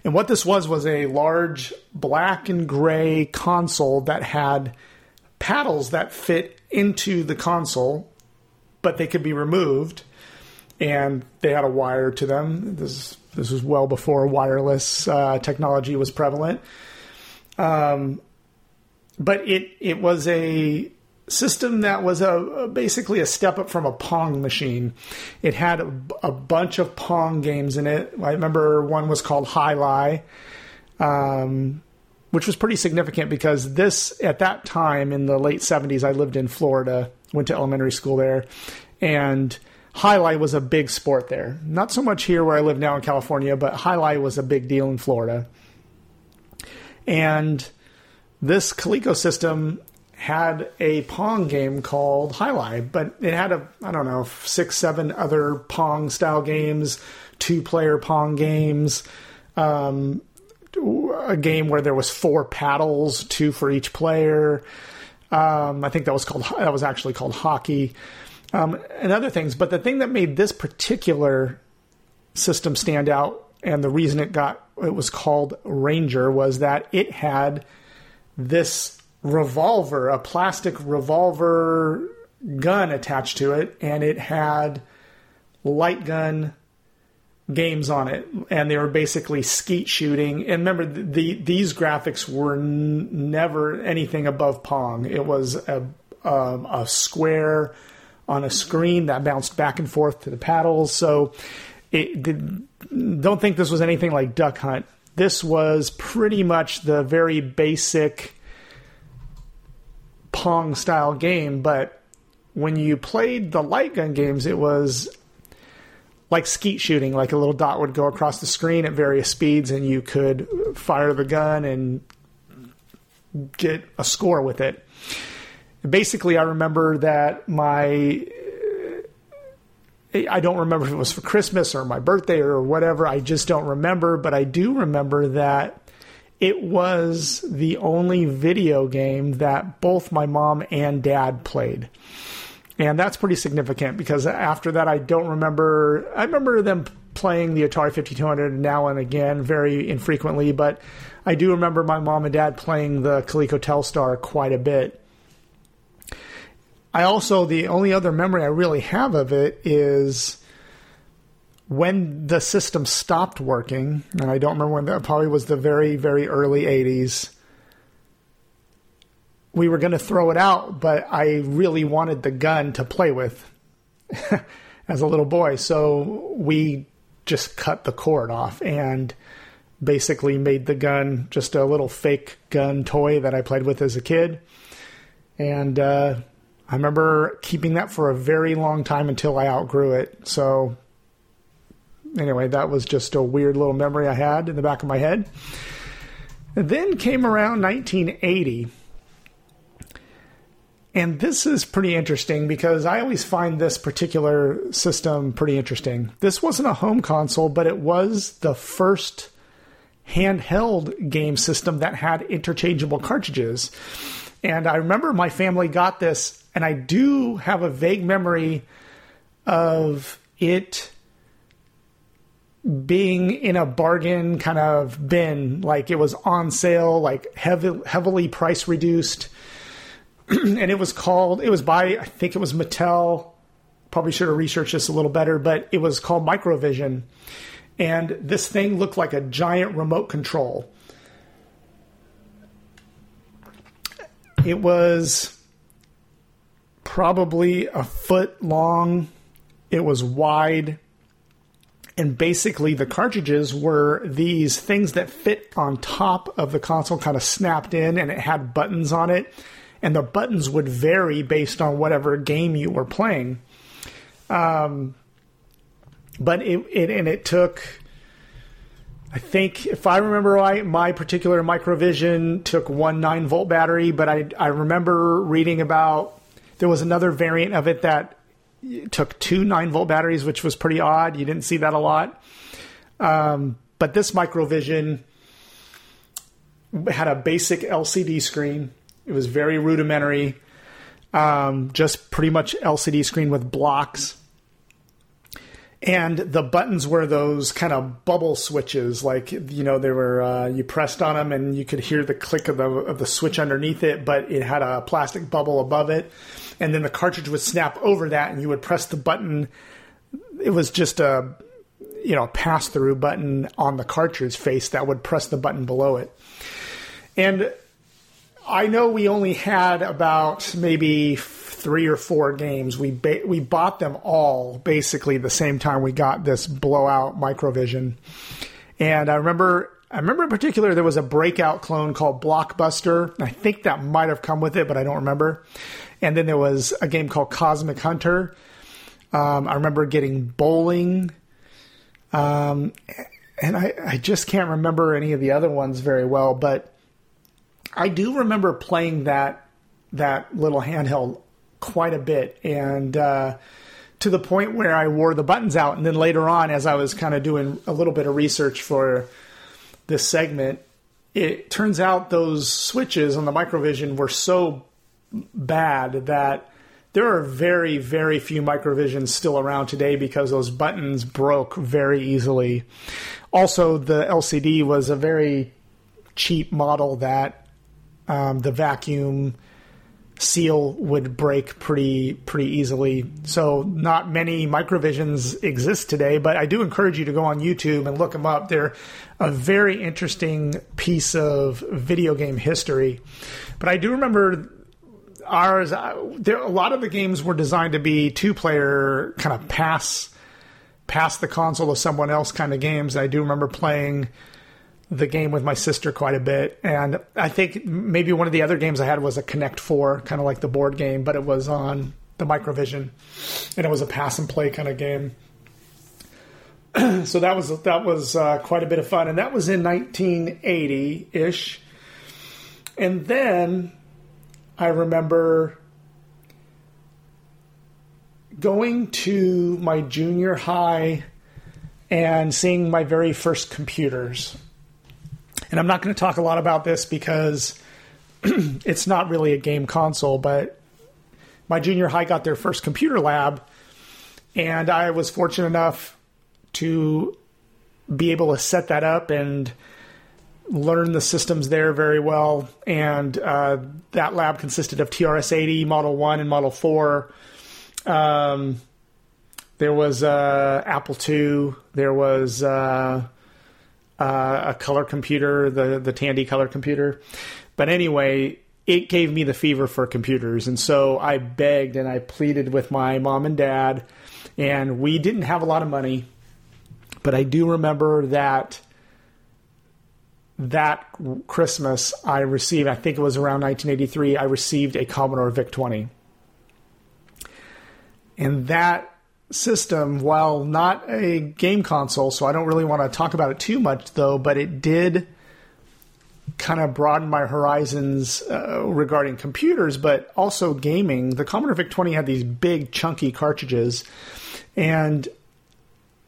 And what this was was a large black and gray console that had paddles that fit into the console, but they could be removed, and they had a wire to them. This this was well before wireless uh, technology was prevalent. Um, but it it was a system that was a, a basically a step up from a Pong machine. It had a, a bunch of Pong games in it. I remember one was called High um, which was pretty significant because this at that time in the late seventies, I lived in Florida, went to elementary school there, and. Jai Alai was a big sport there. Not so much here where I live now in California, but Jai Alai was a big deal in Florida. And this Coleco system had a Pong game called Jai Alai, but it had a I don't know six seven other Pong style games, two player Pong games, um, a game where there was four paddles, two for each player. Um, I think that was called that was actually called hockey, um, and other things. But the thing that made this particular system stand out, and the reason it got it was called Ranger, was that it had this revolver, a plastic revolver gun attached to it, and it had light gun games on it, and they were basically skeet shooting. And remember, the these graphics were n- never anything above Pong. It was a um, a square on a screen that bounced back and forth to the paddles. So, it did, don't think this was anything like Duck Hunt. This was pretty much the very basic Pong style game, but when you played the light gun games, it was like skeet shooting, like a little dot would go across the screen at various speeds, and you could fire the gun and get a score with it. Basically, I remember that my I don't remember if it was for Christmas or my birthday or whatever. I just don't remember, but I do remember that it was the only video game that both my mom and dad played. And that's pretty significant because after that, I don't remember. I remember them playing the Atari 5200 now and again, very infrequently, but I do remember my mom and dad playing the Coleco Telstar quite a bit. I also, the only other memory I really have of it is when the system stopped working, and I don't remember when that probably was the very, very early 80s. We were going to throw it out, but I really wanted the gun to play with [LAUGHS] as a little boy. So we just cut the cord off and basically made the gun just a little fake gun toy that I played with as a kid. And, uh, I remember keeping that for a very long time until I outgrew it. So anyway, that was just a weird little memory I had in the back of my head. And then came around 1980. And this is pretty interesting because I always find this particular system pretty interesting. This wasn't a home console, but it was the first handheld game system that had interchangeable cartridges. And I remember my family got this, and I do have a vague memory of it being in a bargain kind of bin, like it was on sale, like heavy, heavily price reduced. [CLEARS THROAT] and it was called, it was by, I think it was Mattel. Probably should have researched this a little better, but it was called Microvision. And this thing looked like a giant remote control. It was probably a foot long. It was wide. And basically, the cartridges were these things that fit on top of the console, kind of snapped in, and it had buttons on it. And the buttons would vary based on whatever game you were playing. Um, but it, it and it took I think if I remember right, my particular Microvision took one nine volt battery, but I I remember reading about there was another variant of it that took two nine volt batteries, which was pretty odd. You didn't see that a lot. Um, but this Microvision had a basic LCD screen. It was very rudimentary, um, just pretty much LCD screen with blocks and the buttons were those kind of bubble switches like you know they were uh, you pressed on them and you could hear the click of the of the switch underneath it but it had a plastic bubble above it and then the cartridge would snap over that and you would press the button it was just a you know pass through button on the cartridge face that would press the button below it and I know we only had about maybe three or four games. We ba- we bought them all basically the same time we got this blowout Microvision, and I remember. I remember in particular there was a breakout clone called Blockbuster. I think that might have come with it, but I don't remember. And then there was a game called Cosmic Hunter. Um, I remember getting bowling. Um, and I, I just can't remember any of the other ones very well, but I do remember playing that that little handheld quite a bit, and uh, to the point where I wore the buttons out. And then later on, as I was kind of doing a little bit of research for this segment, it turns out those switches on the Microvision were so bad that there are very, very few Microvisions still around today because those buttons broke very easily. Also, the LCD was a very cheap model that um, the vacuum seal would break pretty pretty easily. So not many microvisions exist today, but I do encourage you to go on YouTube and look them up. They're a very interesting piece of video game history. But I do remember ours there a lot of the games were designed to be two player kind of pass pass the console to someone else kind of games. I do remember playing the game with my sister quite a bit. And I think maybe one of the other games I had was a Connect 4, kind of like the board game, but it was on the Microvision. And it was a pass and play kind of game. [CLEARS THROAT] so that was that was uh, quite a bit of fun, and that was in 1980 ish. And then I remember going to my junior high and seeing my very first computers. And I'm not going to talk a lot about this because [CLEARS THROAT] it's not really a game console, but my junior high got their first computer lab, and I was fortunate enough to be able to set that up and learn the systems there very well. And uh, that lab consisted of TRS 80, Model 1, and Model 4. Um, there was uh, Apple II. There was uh, uh, a color computer, the the Tandy color computer. But anyway, it gave me the fever for computers, and so I begged and I pleaded with my mom and dad, and we didn't have a lot of money, but I do remember that that Christmas I received, I think it was around 1983, I received a Commodore VIC 20. And that system, while not a game console, so I don't really want to talk about it too much, though, but it did kind of broaden my horizons uh, regarding computers, but also gaming. The Commodore VIC 20 had these big, chunky cartridges, and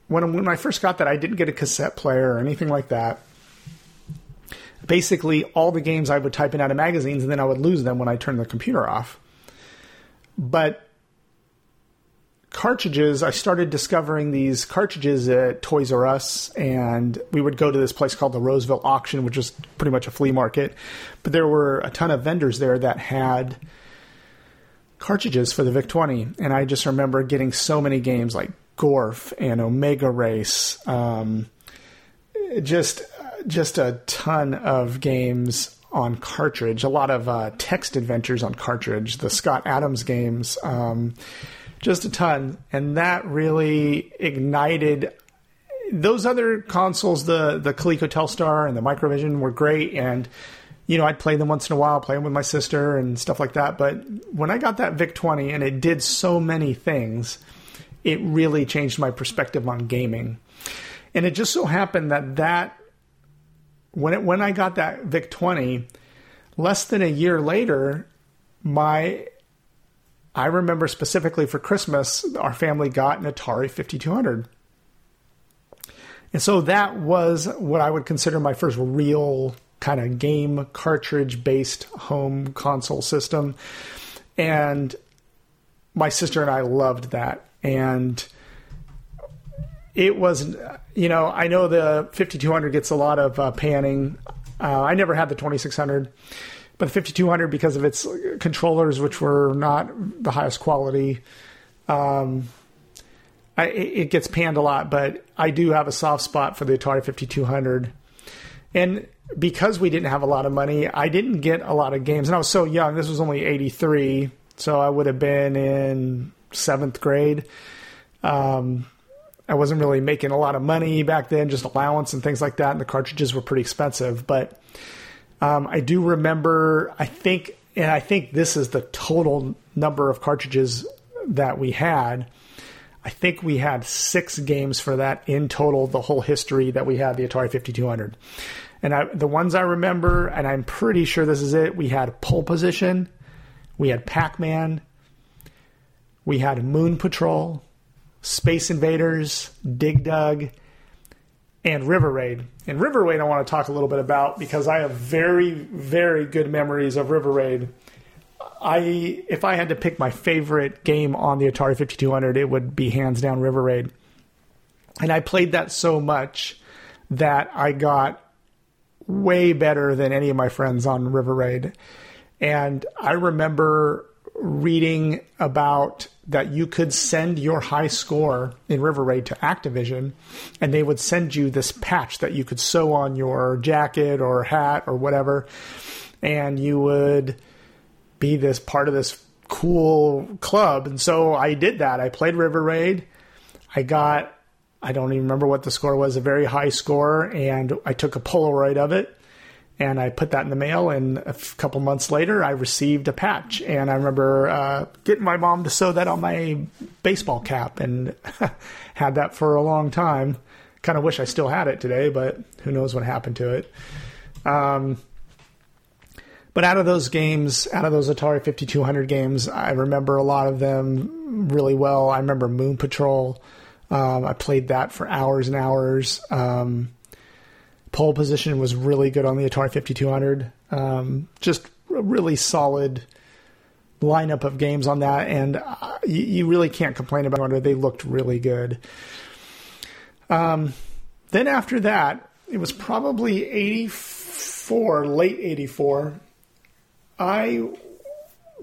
when when I first got that, I didn't get a cassette player or anything like that. Basically, all the games I would type in out of magazines, and then I would lose them when I turned the computer off. But cartridges, I started discovering these cartridges at Toys R Us, and we would go to this place called the Roseville Auction, which is pretty much a flea market. But there were a ton of vendors there that had cartridges for the VIC 20, and I just remember getting so many games like Gorf and Omega Race, um, just just a ton of games on cartridge, a lot of uh, text adventures on cartridge, the Scott Adams games, um, just a ton, and that really ignited. Those other consoles, the the Coleco Telstar and the Microvision, were great, and you know I'd play them once in a while, play them with my sister and stuff like that. But when I got that VIC 20, and it did so many things, it really changed my perspective on gaming. And it just so happened that that when it, when I got that VIC 20, less than a year later, my I remember specifically for Christmas, our family got an Atari 5200. And so that was what I would consider my first real kind of game cartridge based home console system. And my sister and I loved that. And it was, you know, I know the 5200 gets a lot of uh, panning. Uh, I never had the 2600, but the 5200 because of its controllers, which were not the highest quality. Um, I, it gets panned a lot, but I do have a soft spot for the Atari 5200. And because we didn't have a lot of money, I didn't get a lot of games. And I was so young. This was only 83. So I would have been in seventh grade. Um, I wasn't really making a lot of money back then, just allowance and things like that. And the cartridges were pretty expensive. But um, I do remember, I think, and I think this is the total number of cartridges that we had. I think we had six games for that in total, the whole history that we had the Atari 5200. And I, the ones I remember, and I'm pretty sure this is it, we had Pole Position, we had Pac Man, we had Moon Patrol, Space Invaders, Dig Dug, and River Raid. And River Raid, I want to talk a little bit about because I have very, very good memories of River Raid. I, if I had to pick my favorite game on the Atari 5200, it would be hands down River Raid. And I played that so much that I got way better than any of my friends on River Raid. And I remember reading about that you could send your high score in River Raid to Activision, and they would send you this patch that you could sew on your jacket or hat or whatever, and you would be this part of this cool club. And so I did that. I played River Raid. I got, I don't even remember what the score was, a very high score, and I took a Polaroid of it and I put that in the mail. And a couple months later, I received a patch, and I remember uh, getting my mom to sew that on my baseball cap, and [LAUGHS] had that for a long time. Kind of wish I still had it today, but who knows what happened to it. Um, but out of those games, out of those Atari 5200 games, I remember a lot of them really well. I remember Moon Patrol. Um, I played that for hours and hours. Um, pole position was really good on the Atari 5200. Um, just a really solid lineup of games on that, and uh, you, you, really can't complain about it. They looked really good. Um, then after that, it was probably 84, late 84. I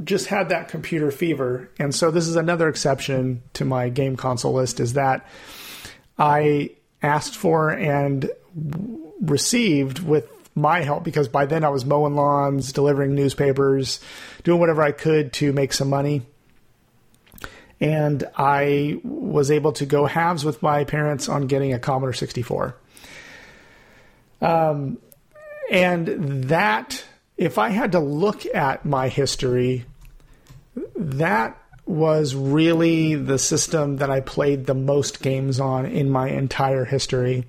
just had that computer fever. And so this is another exception to my game console list is that I asked for and received with my help because by then I was mowing lawns, delivering newspapers, doing whatever I could to make some money. And I was able to go halves with my parents on getting a Commodore 64. Um, and that, if I had to look at my history, that was really the system that I played the most games on in my entire history.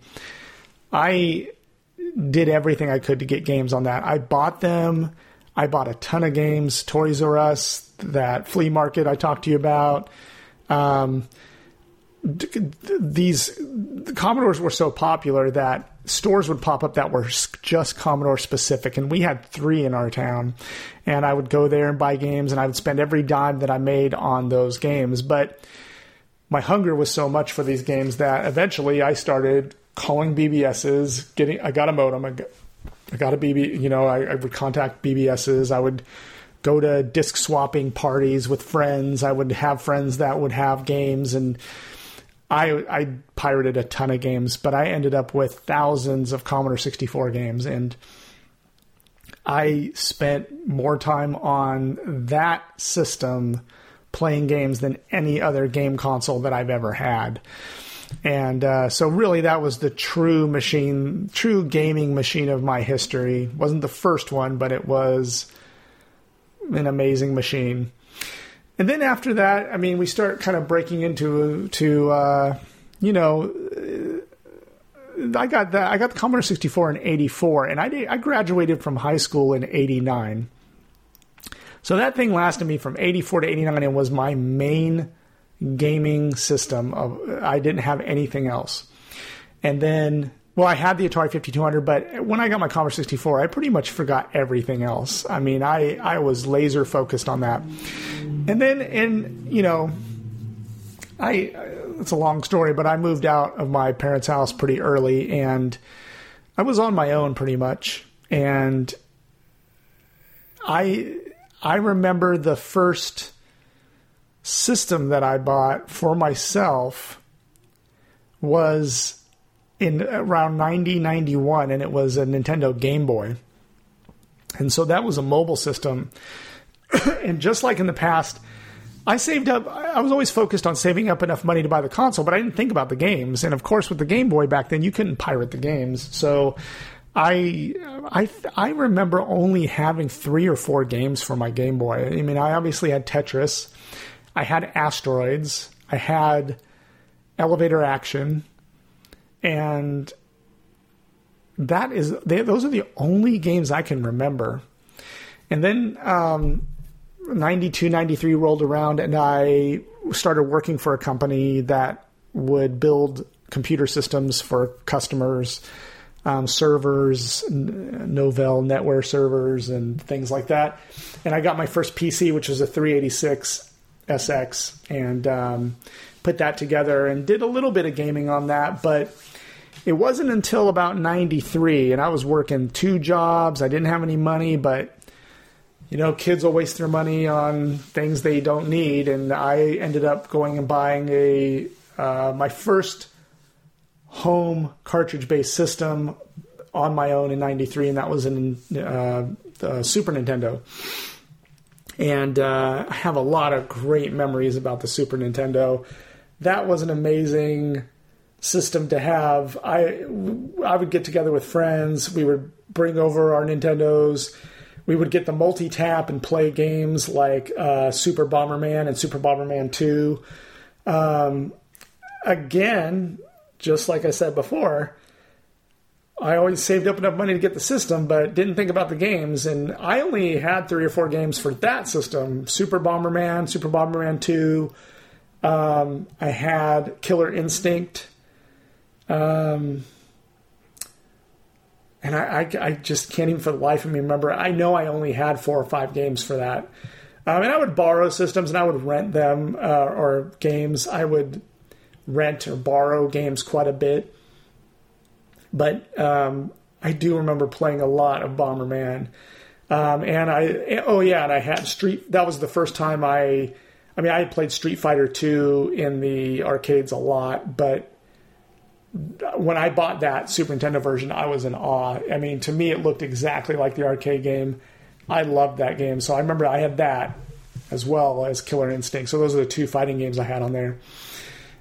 I did everything I could to get games on that. I bought them. I bought a ton of games, Toys R Us, that flea market I talked to you about. Um, these the Commodores were so popular that stores would pop up that were just Commodore specific, and we had three in our town. And I would go there and buy games, and I would spend every dime that I made on those games. But my hunger was so much for these games that eventually I started calling BBSs. Getting, I got a modem. I got, I got a BB. You know, I, I would contact BBSs. I would go to disc swapping parties with friends. I would have friends that would have games, and I I pirated a ton of games. But I ended up with thousands of Commodore 64 games, and I spent more time on that system playing games than any other game console that I've ever had. And uh, so, really, that was the true machine, true gaming machine of my history. wasn't the first one, but it was an amazing machine. And then after that, I mean, we start kind of breaking into to uh, you know. I got that. I got the Commodore 64 in '84, and I did, I graduated from high school in '89. So that thing lasted me from '84 to '89, and was my main gaming system. Of I didn't have anything else. And then, well, I had the Atari 5200, but when I got my Commodore 64, I pretty much forgot everything else. I mean, I I was laser focused on that. And then, and you know, I it's a long story, but I moved out of my parents' house pretty early, and I was on my own pretty much. And I I remember the first system that I bought for myself was in around 90 91 and it was a Nintendo Game Boy. And so that was a mobile system. [COUGHS] and just like in the past, I saved up. I was always focused on saving up enough money to buy the console, but I didn't think about the games. And of course, with the Game Boy back then, you couldn't pirate the games. So I, I, I remember only having three or four games for my Game Boy. I mean, I obviously had Tetris, I had Asteroids, I had Elevator Action, and that is they, those are the only games I can remember. And then um, 92, 93 rolled around, and I started working for a company that would build computer systems for customers, um, servers, Novell NetWare servers, and things like that. And I got my first PC, which was a 386 SX, and um, put that together and did a little bit of gaming on that, but it wasn't until about 93 and i was working two jobs. I didn't have any money but you know kids will waste their money on things they don't need and i ended up going and buying a uh, my first home cartridge based system on my own in 93 and that was in uh, super nintendo and uh, i have a lot of great memories about the super nintendo that was an amazing system to have. I I would get together with friends. We would bring over our Nintendos. We would get the multi tap and play games like uh, Super Bomberman and Super Bomberman Two. Um, again, just like I said before, I always saved up enough money to get the system, but didn't think about the games. And I only had three or four games for that system: Super Bomberman, Super Bomberman Two. Um, I had Killer Instinct. Um, and I, I, I, just can't even for the life of me remember. I know I only had four or five games for that. Um, and I would borrow systems and I would rent them uh, or games. I would rent or borrow games quite a bit. But um, I do remember playing a lot of Bomberman. Um, and I, oh yeah, and I had Street. That was the first time I, I mean, I had played Street Fighter 2 in the arcades a lot, but when I bought that Super Nintendo version, I was in awe. I mean, to me, it looked exactly like the arcade game. I loved that game. So I remember I had that as well as Killer Instinct. So those are the two fighting games I had on there.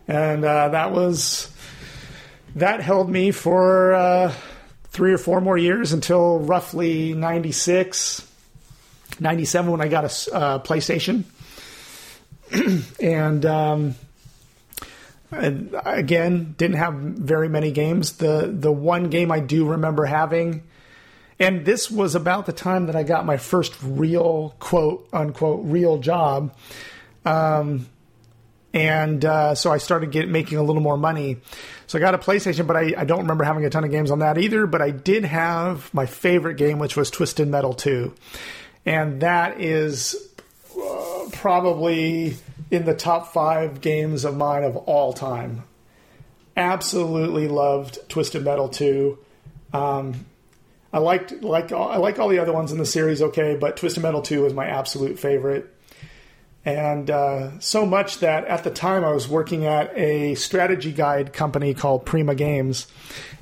And uh, that was, that held me for uh, three or four more years until roughly 96, 97 when I got a uh, PlayStation. [CLEARS THROAT] and um, again, didn't have very many games. The the one game I do remember having, and this was about the time that I got my first real quote unquote real job. Um, and uh, so I started get, making a little more money. So I got a PlayStation, but I, I don't remember having a ton of games on that either. But I did have my favorite game, which was Twisted Metal 2. And that is uh, probably in the top five games of mine of all time. Absolutely loved Twisted Metal 2. Um, I liked like I like all the other ones in the series, okay, but Twisted Metal 2 was my absolute favorite. And uh, so much that at the time I was working at a strategy guide company called Prima Games,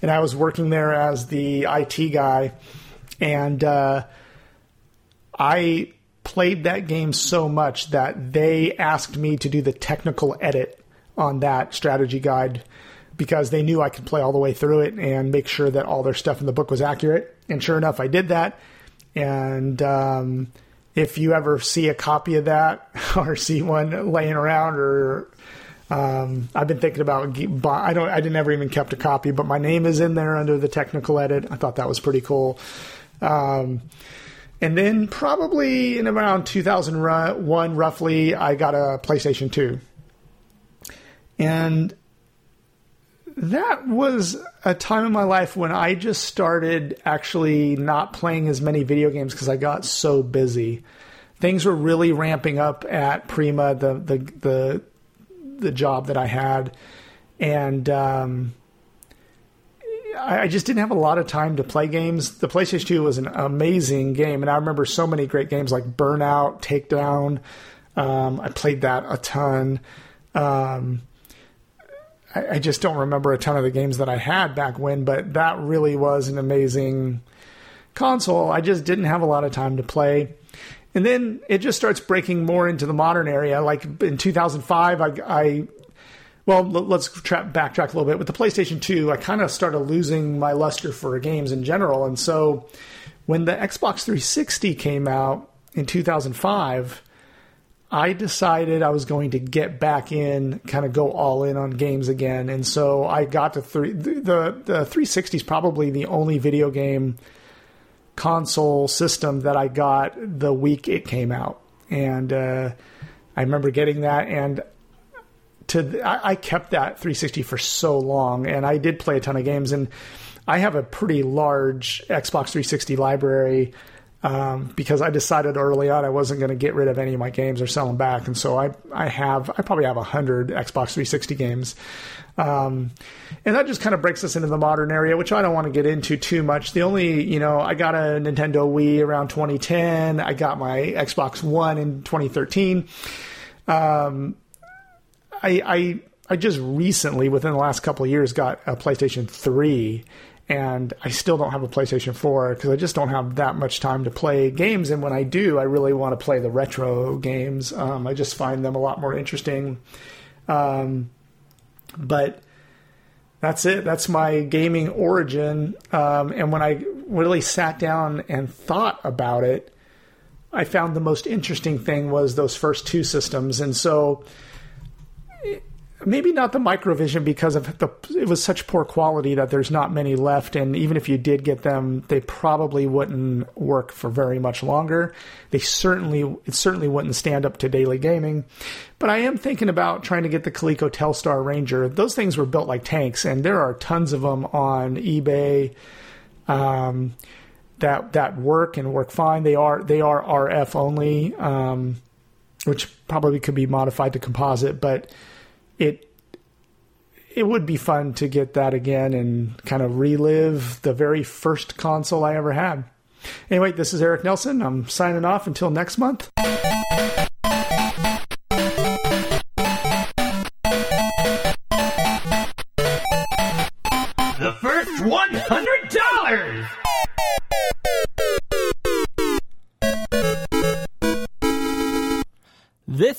and I was working there as the IT guy, and uh, I played that game so much that they asked me to do the technical edit on that strategy guide because they knew I could play all the way through it and make sure that all their stuff in the book was accurate. And sure enough, I did that. And um, if you ever see a copy of that [LAUGHS] or see one laying around or um, I've been thinking about I don't I didn't ever even kept a copy, but my name is in there under the technical edit. I thought that was pretty cool. Um, and then probably in around 2001, roughly, I got a PlayStation 2. And that was a time in my life when I just started actually not playing as many video games because I got so busy. Things were really ramping up at Prima, the the the, the job that I had, and um, I, I just didn't have a lot of time to play games. The PlayStation 2 was an amazing game, and I remember so many great games like Burnout, Takedown. Um, I played that a ton. Um, I, I just don't remember a ton of the games that I had back when, but that really was an amazing console. I just didn't have a lot of time to play. And then it just starts breaking more into the modern area. Like in 2005, I, I well, let's tra- backtrack a little bit. With the PlayStation 2, I kind of started losing my luster for games in general. And so when the Xbox 360 came out in 2005, I decided I was going to get back in, kind of go all in on games again. And so I got to three. The, the, the 360 is probably the only video game console system that I got the week it came out. And uh, I remember getting that. And to I, I kept that 360 for so long. And I did play a ton of games. And I have a pretty large Xbox 360 library um, because I decided early on I wasn't going to get rid of any of my games or sell them back, and so I I have I probably have hundred Xbox 360 games, um, and that just kind of breaks us into the modern area, which I don't want to get into too much. The only you know I got a Nintendo Wii around 2010, I got my Xbox One in 2013. Um, I I I just recently, within the last couple of years, got a PlayStation 3 and I still don't have a PlayStation 4 because I just don't have that much time to play games. And when I do, I really want to play the retro games. Um, I just find them a lot more interesting. Um, but that's it. That's my gaming origin. Um, and when I really sat down and thought about it, I found the most interesting thing was those first two systems. And so maybe not the microvision because of the it was such poor quality that there's not many left and even if you did get them they probably wouldn't work for very much longer. They certainly it certainly wouldn't stand up to daily gaming. But I am thinking about trying to get the Coleco Telstar Ranger. Those things were built like tanks and there are tons of them on eBay um, that that work and work fine. They are they are RF only um, which probably could be modified to composite but it it would be fun to get that again and kind of relive the very first console I ever had. Anyway, this is Eric Nelson. I'm signing off until next month.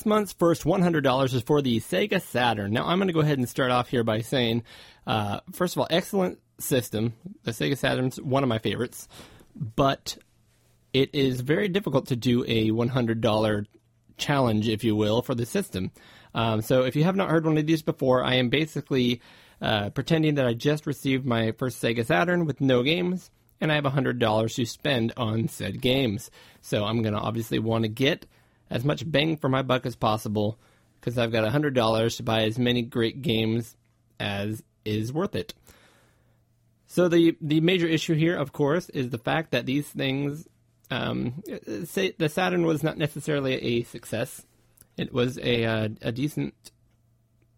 This month's first $100 is for the Sega Saturn. Now, I'm going to go ahead and start off here by saying, uh, first of all, excellent system. The Sega Saturn's one of my favorites, but it is very difficult to do a $100 challenge, if you will, for the system. Um, so if you have not heard one of these before, I am basically uh, pretending that I just received my first Sega Saturn with no games, and I have $100 to spend on said games. So I'm going to obviously want to get as much bang for my buck as possible because I've got $100 to buy as many great games as is worth it. So the the major issue here, of course, is the fact that these things, um, the Saturn was not necessarily a success. It was a uh, a decent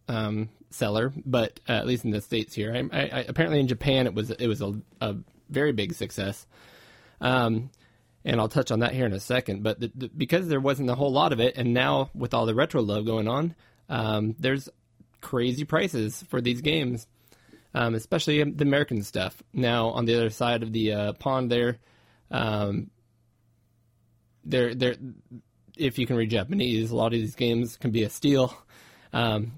um, seller, but uh, at least in the states here, I, I, I, apparently in Japan it was it was a, a very big success. Um, and I'll touch on that here in a second. But the, the, because there wasn't a whole lot of it, and now with all the retro love going on, um, there's crazy prices for these games, um, especially the American stuff. Now on the other side of the uh, pond, there, um, there, there. If you can read Japanese, a lot of these games can be a steal. Um,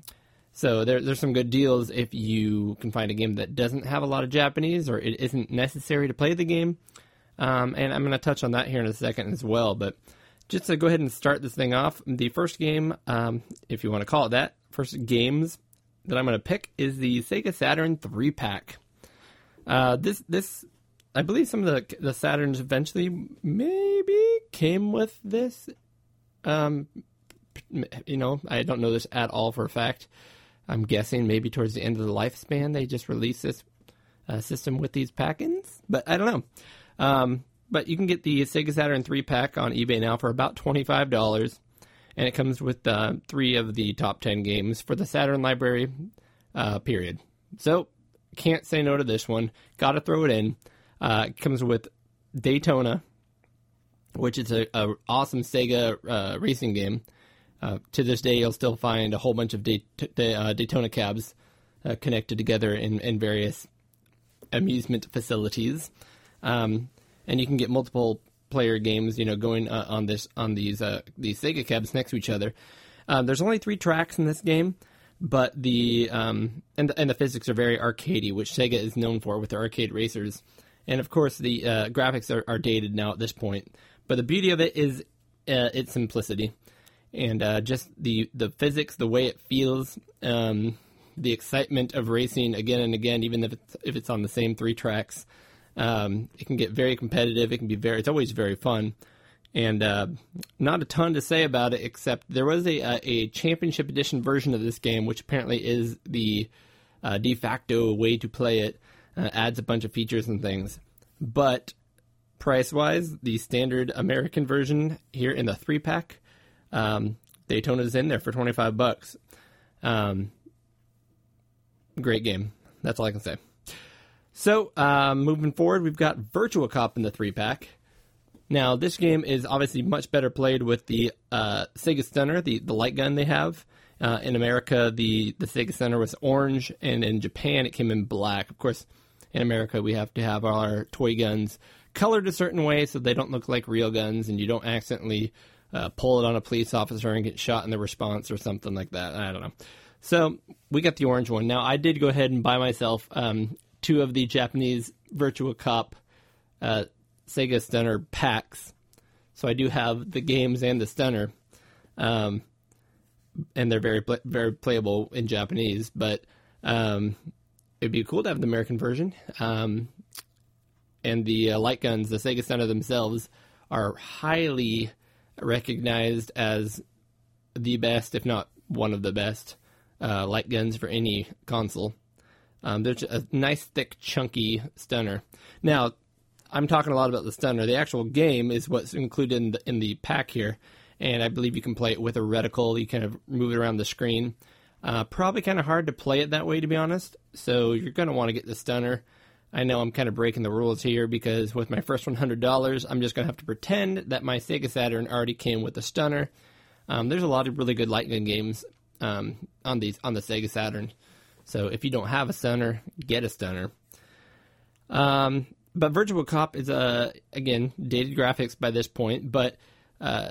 so there, there's some good deals if you can find a game that doesn't have a lot of Japanese or it isn't necessary to play the game. Um, and I'm going to touch on that here in a second as well. But just to go ahead and start this thing off, the first game, um, if you want to call it that, first games that I'm going to pick is the Sega Saturn three pack. Uh, this this I believe some of the the Saturns eventually maybe came with this. Um, you know, I don't know this at all for a fact. I'm guessing maybe towards the end of the lifespan they just released this uh, system with these pack-ins, but I don't know. Um, but you can get the Sega Saturn 3 pack on eBay now for about $25. And it comes with uh, three of the top 10 games for the Saturn library, uh, period. So, can't say no to this one. Gotta throw it in. Uh, it comes with Daytona, which is a, a awesome Sega uh, racing game. Uh, to this day, you'll still find a whole bunch of Day- uh, Daytona cabs connected together in, in various amusement facilities. Um, and you can get multiple player games, you know, going uh, on this on these uh, these Sega cabs next to each other. Um, there's only three tracks in this game, but the um, and the, and the physics are very arcadey, which Sega is known for with their arcade racers. And of course, the uh, graphics are, are, dated now at this point. But the beauty of it is uh, its simplicity and uh, just the the physics, the way it feels, um, the excitement of racing again and again, even if it's, if it's on the same three tracks. Um, it can get very competitive. It can be very. It's always very fun, and uh, not a ton to say about it except there was a, a, a championship edition version of this game, which apparently is the uh, de facto way to play it. Uh, adds a bunch of features and things, but price wise, the standard American version here in the three pack, um, Daytona's in there for twenty five bucks. Um, great game. That's all I can say. So, um, moving forward, we've got Virtua Cop in the three pack. Now, this game is obviously much better played with the uh, Sega Stunner, the, the light gun they have. Uh, in America, the, the Sega Stunner was orange, and in Japan, it came in black. Of course, in America, we have to have all our toy guns colored a certain way so they don't look like real guns, and you don't accidentally uh, pull it on a police officer and get shot in the response or something like that. I don't know. So we got the orange one. Now, I did go ahead and buy myself um, two of the Japanese Virtua Cop uh, Sega Stunner packs. So I do have the games and the Stunner, um, and they're very very playable in Japanese. But um, it'd be cool to have the American version. Um, and the uh, light guns, the Sega Stunner themselves, are highly recognized as the best, if not one of the best, uh, light guns for any console. Um, there's a nice, thick, chunky stunner. Now, I'm talking a lot about the stunner. The actual game is what's included in the, in the pack here, and I believe you can play it with a reticle. You kind of move it around the screen. Uh, probably kind of hard to play it that way, to be honest. So you're going to want to get the stunner. I know I'm kind of breaking the rules here because with my first $100, I'm just going to have to pretend that my Sega Saturn already came with a stunner. Um, there's a lot of really good light gun games um, on these on the Sega Saturn. So if you don't have a stunner, get a stunner. Um, but Virtua Cop is a again dated graphics by this point, but uh,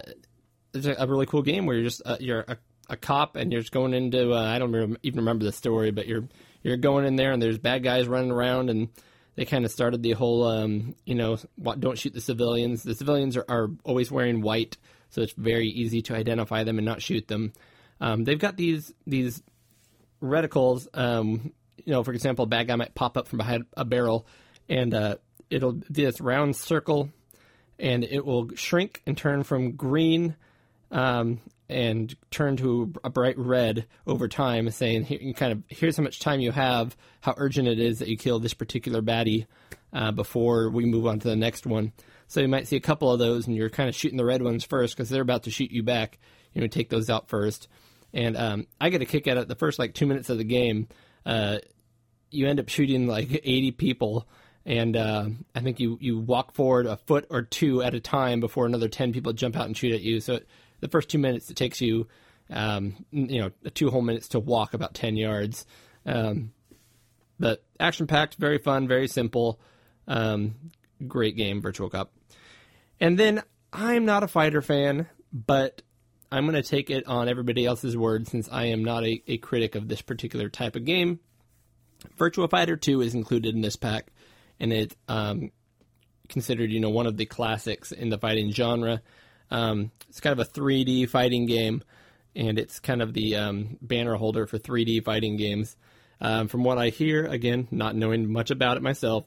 it's a, a, really cool game where you're just uh, you're a, a, cop and you're just going into uh, I don't remember, even remember the story, but you're you're going in there and there's bad guys running around and they kind of started the whole um, you know don't shoot the civilians. The civilians are, are always wearing white so it's very easy to identify them and not shoot them. Um, they've got these these reticles. Um, you know, for example, a bad guy might pop up from behind a barrel, and uh, it'll do this round circle, and it will shrink and turn from green um, and turn to a bright red over time, saying here, kind of here's how much time you have, how urgent it is that you kill this particular baddie uh, before we move on to the next one. So you might see a couple of those, and you're kind of shooting the red ones first because they're about to shoot you back. You know, take those out first. And um, I get a kick out of it the first like two minutes of the game. Uh, you end up shooting like [LAUGHS] 80 people, and uh, I think you you walk forward a foot or two at a time before another 10 people jump out and shoot at you. So it, the first two minutes it takes you, um, you know, two whole minutes to walk about 10 yards. Um, but action packed, very fun, very simple. Um, great game, Virtua Cop. And then I'm not a fighter fan, but I'm going to take it on everybody else's word since I am not a, a critic of this particular type of game. Virtua Fighter 2 is included in this pack, and it's um, considered, you know, one of the classics in the fighting genre. Um, it's kind of a 3D fighting game, and it's kind of the um, banner holder for 3D fighting games. Um, from what I hear, again, not knowing much about it myself,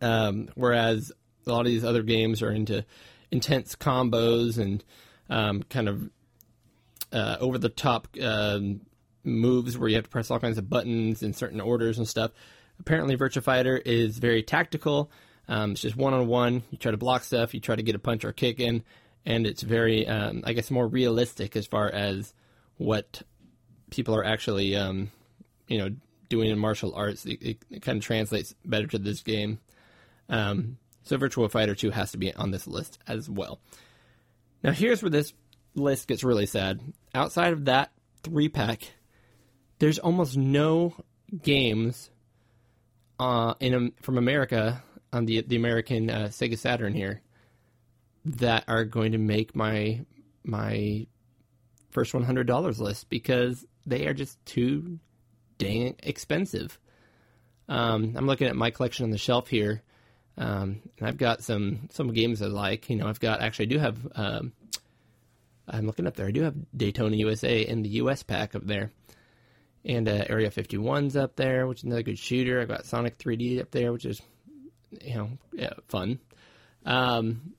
um, whereas a lot of these other games are into intense combos and um, kind of uh, over the top um, moves where you have to press all kinds of buttons in certain orders and stuff. Apparently, Virtua Fighter is very tactical. Um, it's just one on one. You try to block stuff, you try to get a punch or kick in, and it's very, um, I guess, more realistic as far as what people are actually, um, you know, doing in martial arts. It, it, it kind of translates better to this game. Um, so Virtua Fighter 2 has to be on this list as well. Now, here's where this list gets really sad. Outside of that three pack, there's almost no games uh, in from America on the the American uh, Sega Saturn here that are going to make my my first one hundred dollars list because they are just too dang expensive. Um, I'm looking at my collection on the shelf here. Um, and I've got some some games I like. You know, I've got actually I do have. Um, I'm looking up there. I do have Daytona USA in the US pack up there, and uh, Area 51's up there, which is another good shooter. I've got Sonic 3D up there, which is you know yeah, fun. Um,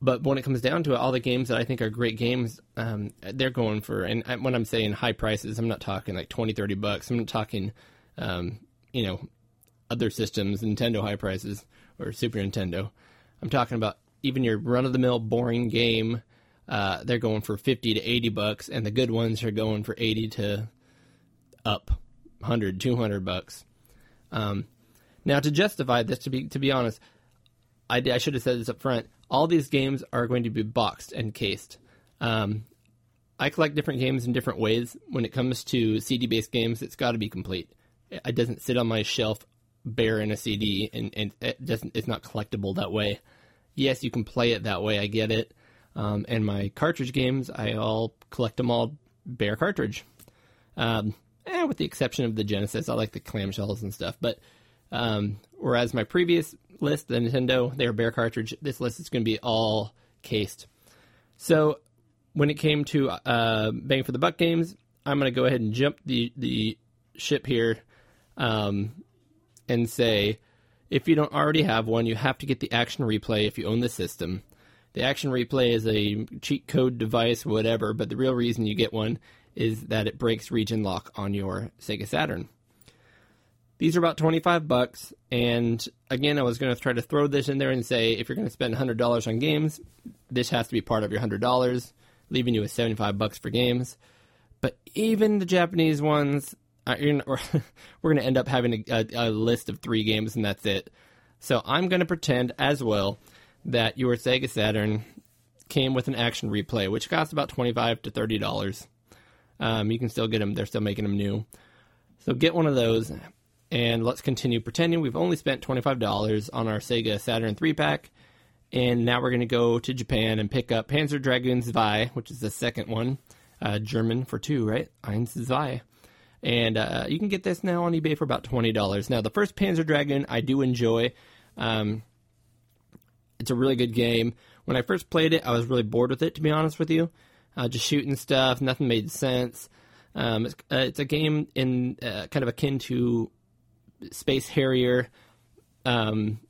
but when it comes down to it, all the games that I think are great games, um, they're going for. And when I'm saying high prices, I'm not talking like 20, 30 bucks. I'm not talking, um, you know, other systems, Nintendo high prices or Super Nintendo. I'm talking about even your run of the mill boring game. Uh, they're going for 50 to 80 bucks, and the good ones are going for 80 to up 100, 200 bucks. Um, now, to justify this, to be to be honest, I, I should have said this up front. All these games are going to be boxed and cased. Um, I collect different games in different ways. When it comes to CD based games, it's got to be complete. It doesn't sit on my shelf bare in a CD, and, and it doesn't. It's not collectible that way. Yes, you can play it that way. I get it. Um, and my cartridge games, I all collect them all bare cartridge. Um, eh, with the exception of the Genesis, I like the clamshells and stuff. But um, whereas my previous list, the Nintendo, they were bare cartridge. This list is going to be all cased. So when it came to uh, bang for the buck games, I'm going to go ahead and jump the the ship here um, and say if you don't already have one, you have to get the action replay if you own the system. The action replay is a cheat code device, whatever, but the real reason you get one is that it breaks region lock on your Sega Saturn. These are about 25 bucks, and again, I was going to try to throw this in there and say if you're going to spend $100 on games, this has to be part of your $100, leaving you with 75 bucks for games. But even the Japanese ones, [LAUGHS] we're going to end up having a, a, list of three games, and that's it. So I'm going to pretend as well that your Sega Saturn came with an action replay, which costs about twenty-five to thirty dollars. Um, you can still get them; they're still making them new. So get one of those, and let's continue pretending we've only spent twenty-five dollars on our Sega Saturn three-pack, and now we're going to go to Japan and pick up Panzer Dragoon Zwei, which is the second one, uh, German for two, right? Eins zwei. And uh, you can get this now on eBay for about twenty dollars. Now, the first Panzer Dragoon I do enjoy. Um, it's a really good game. When I first played it, I was really bored with it, to be honest with you. Uh, just shooting stuff, nothing made sense. Um, it's, uh, it's a game in uh, kind of akin to Space Harrier. Um,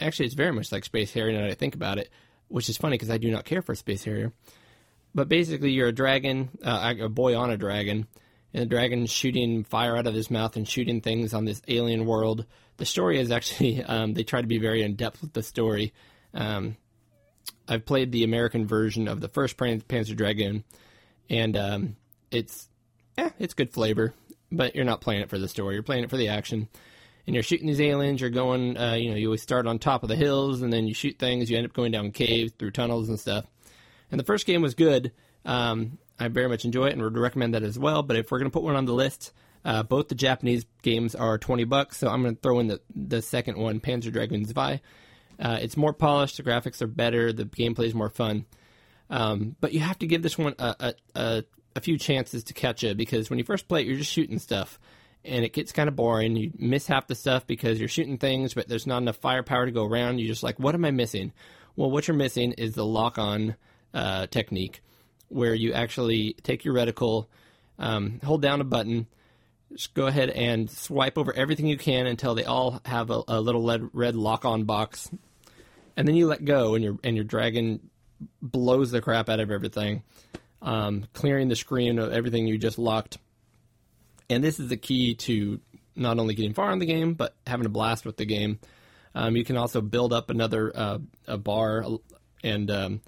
actually, it's very much like Space Harrier now that I think about it, which is funny because I do not care for Space Harrier. But basically, you're a dragon, uh, a boy on a dragon, and the dragon's shooting fire out of his mouth and shooting things on this alien world. The story is actually, [LAUGHS] um, they try to be very in depth with the story. Um, I've played the American version of the first Pan- Panzer Dragoon, and um, it's, eh, it's good flavor, but you're not playing it for the story. You're playing it for the action. And you're shooting these aliens. You're going, uh, you know, you always start on top of the hills, and then you shoot things. You end up going down caves, through tunnels and stuff. And the first game was good. Um, I very much enjoy it and would recommend that as well. But if we're going to put one on the list, uh, both the Japanese games are 20 bucks, so I'm going to throw in the, the second one, Panzer Dragoon Zwei. Uh, it's more polished, the graphics are better, the gameplay is more fun. Um, but you have to give this one a, a, a, a few chances to catch it because when you first play it, you're just shooting stuff. And it gets kind of boring. You miss half the stuff because you're shooting things, but there's not enough firepower to go around. You're just like, what am I missing? Well, what you're missing is the lock on uh, technique where you actually take your reticle, um, hold down a button, just go ahead and swipe over everything you can until they all have a, a little red, red lock-on box, and then you let go, and your and your dragon blows the crap out of everything, um, clearing the screen of everything you just locked. And this is the key to not only getting far in the game, but having a blast with the game. Um, you can also build up another uh, a bar and um,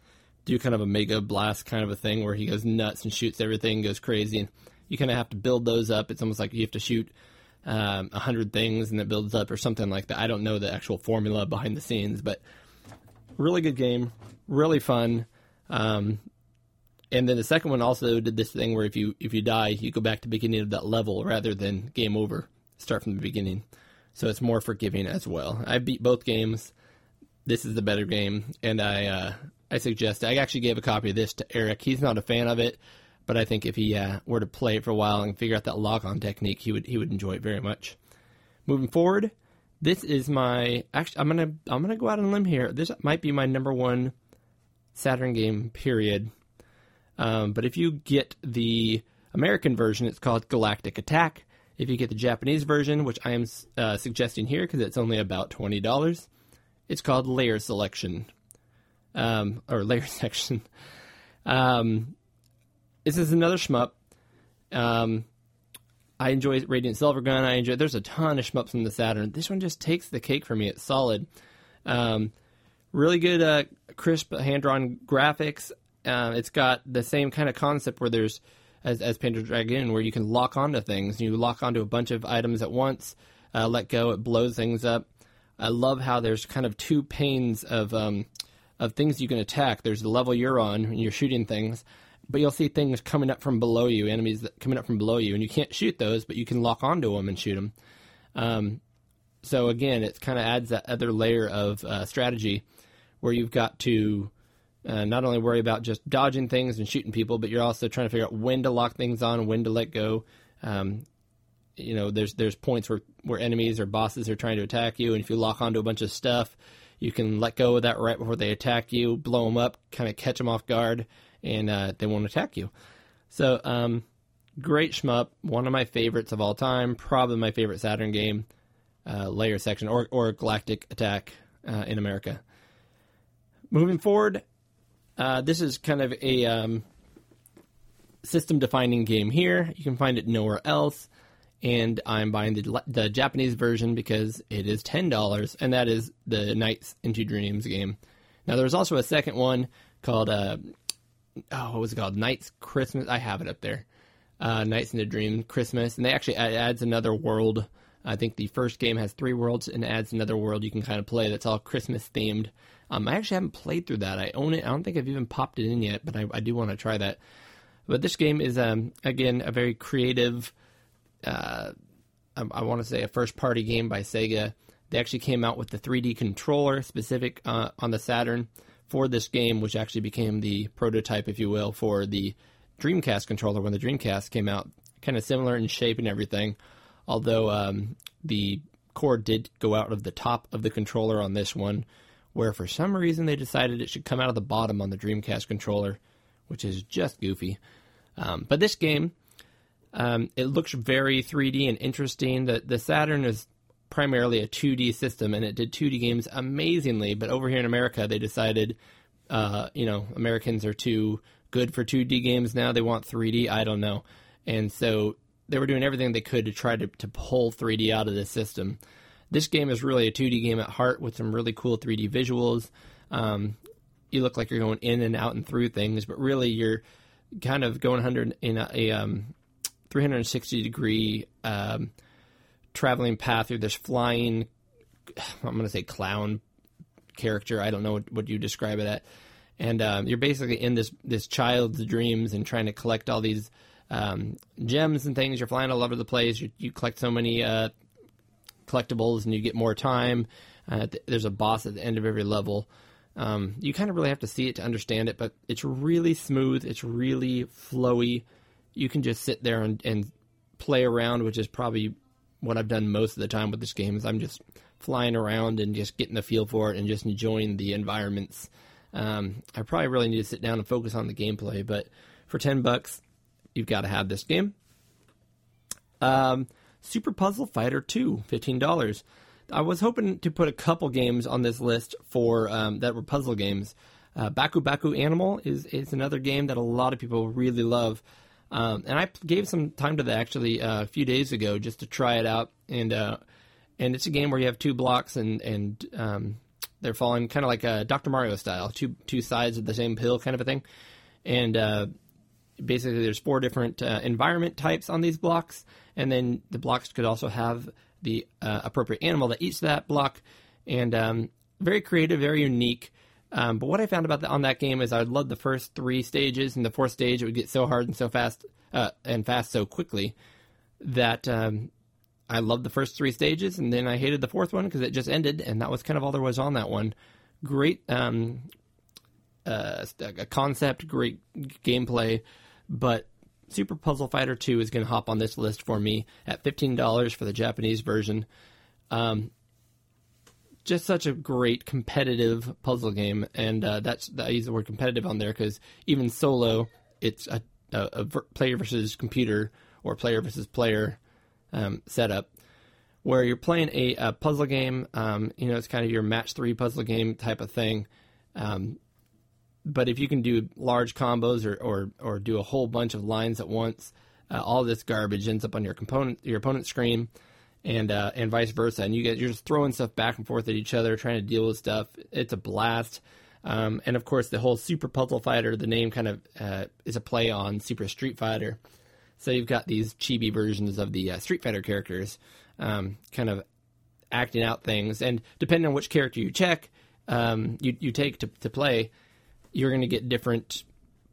do kind of a mega blast kind of a thing where he goes nuts and shoots everything, goes crazy. And you kind of have to build those up. It's almost like you have to shoot um, a hundred things and it builds up or something like that. I don't know the actual formula behind the scenes, but really good game, really fun. Um, and then the second one also did this thing where if you if you die, you go back to beginning of that level rather than game over, start from the beginning. So it's more forgiving as well. I beat both games. This is the better game, and I uh, I suggest I actually gave a copy of this to Eric. He's not a fan of it, but I think if he uh, were to play it for a while and figure out that lock on technique, he would he would enjoy it very much. Moving forward, this is my actually I'm gonna I'm gonna go out on a limb here. This might be my number one Saturn game. Period. Um, but if you get the American version, it's called Galactic Attack. If you get the Japanese version, which I am uh, suggesting here because it's only about twenty dollars, it's called Layer Selection um, or layer [LAUGHS] section. Um, this is another shmup. Um, I enjoy Radiant Silvergun. I enjoy. There's a ton of shmups from the Saturn. This one just takes the cake for me. It's solid. Um, really good, uh, crisp hand drawn graphics. Uh, it's got the same kind of concept where there's as as Panzer Dragoon, where you can lock onto things. You lock onto a bunch of items at once. Uh, let go, it blows things up. I love how there's kind of two panes of um, of things you can attack. There's the level you're on and you're shooting things, but you'll see things coming up from below you, enemies that, coming up from below you, and you can't shoot those, but you can lock onto them and shoot them. Um, so again, it kind of adds that other layer of uh, strategy where you've got to uh, not only worry about just dodging things and shooting people, but you're also trying to figure out when to lock things on, when to let go. Um, you know, there's there's points where where enemies or bosses are trying to attack you, and if you lock onto a bunch of stuff, you can let go of that right before they attack you, blow them up, kind of catch them off guard, and uh, they won't attack you. So, um, great shmup, one of my favorites of all time, probably my favorite Saturn game, uh, layer section or or Galactic Attack uh, in America. Moving forward, uh, this is kind of a um, system defining game here. You can find it nowhere else and I'm buying the the Japanese version because it is ten dollars, and that is the Nights into Dreams game. Now there's also a second one called uh, oh what was it called Nights Christmas? I have it up there. Uh, Nights into Dream Christmas, and they actually add, adds another world. I think the first game has three worlds and adds another world you can kind of play that's all Christmas themed. Um, I actually haven't played through that. I own it. I don't think I've even popped it in yet, but I, I do want to try that. But this game is um, again a very creative uh, I, I want to say a first party game by Sega. They actually came out with the 3D controller specific uh, on the Saturn for this game, which actually became the prototype, if you will, for the Dreamcast controller when the Dreamcast came out. Kind of similar in shape and everything, although um, the cord did go out of the top of the controller on this one, where for some reason they decided it should come out of the bottom on the Dreamcast controller, which is just goofy. Um, but this game, um, it looks very 3D and interesting. The the Saturn is primarily a 2D system, and it did 2D games amazingly. But over here in America, they decided, uh, you know, Americans are too good for 2D games now. They want 3D. I don't know, and so they were doing everything they could to try to, to pull 3D out of this system. This game is really a 2D game at heart with some really cool 3D visuals. Um, you look like you're going in and out and through things, but really you're kind of going 100 in a, a um, 360 degree um, traveling path through this flying. I'm going to say clown character. I don't know what, what you describe it at. And um, you're basically in this this child's dreams and trying to collect all these um, gems and things. You're flying all over the place. You, you collect so many uh, collectibles, and you get more time. Uh, th- there's a boss at the end of every level. Um, you kind of really have to see it to understand it, but it's really smooth. It's really flowy. You can just sit there and, and play around, which is probably what I've done most of the time with this game. Is I'm just flying around and just getting the feel for it and just enjoying the environments. Um, I probably really need to sit down and focus on the gameplay, but for ten bucks, you've got to have this game. Um, Super Puzzle Fighter 2, $15. I was hoping to put a couple games on this list for um, that were puzzle games. Uh, Baku Baku Animal is, is another game that a lot of people really love. Um, and I gave some time to that actually uh, a few days ago just to try it out. And uh, and it's a game where you have two blocks and and um, they're falling kind of like a Dr. Mario style, two two sides of the same pill kind of a thing. And uh, basically there's four different uh, environment types on these blocks, and then the blocks could also have the uh, appropriate animal that eats that block, and um, very creative, very unique. Um, but what I found about the, on that game is I loved the first three stages, and the fourth stage it would get so hard and so fast uh, and fast so quickly that um, I loved the first three stages, and then I hated the fourth one because it just ended, and that was kind of all there was on that one. Great um, uh, a concept, great gameplay, but Super Puzzle Fighter 2 is going to hop on this list for me at $15 for the Japanese version. Um, just such a great competitive puzzle game, and uh, that's I use the word competitive on there because even solo, it's a, a, a player versus computer or player versus player um, setup where you're playing a, a puzzle game. Um, you know, it's kind of your match three puzzle game type of thing. Um, but if you can do large combos or, or, or do a whole bunch of lines at once, uh, all this garbage ends up on your component your opponent's screen, and uh, and vice versa. And you get you're just throwing stuff back and forth at each other, trying to deal with stuff. It's a blast. Um, and of course, the whole Super Puzzle Fighter, the name kind of uh, is a play on Super Street Fighter. So you've got these chibi versions of the uh, Street Fighter characters, um, kind of acting out things, and depending on which character you check, um, you you take to to play, you're going to get different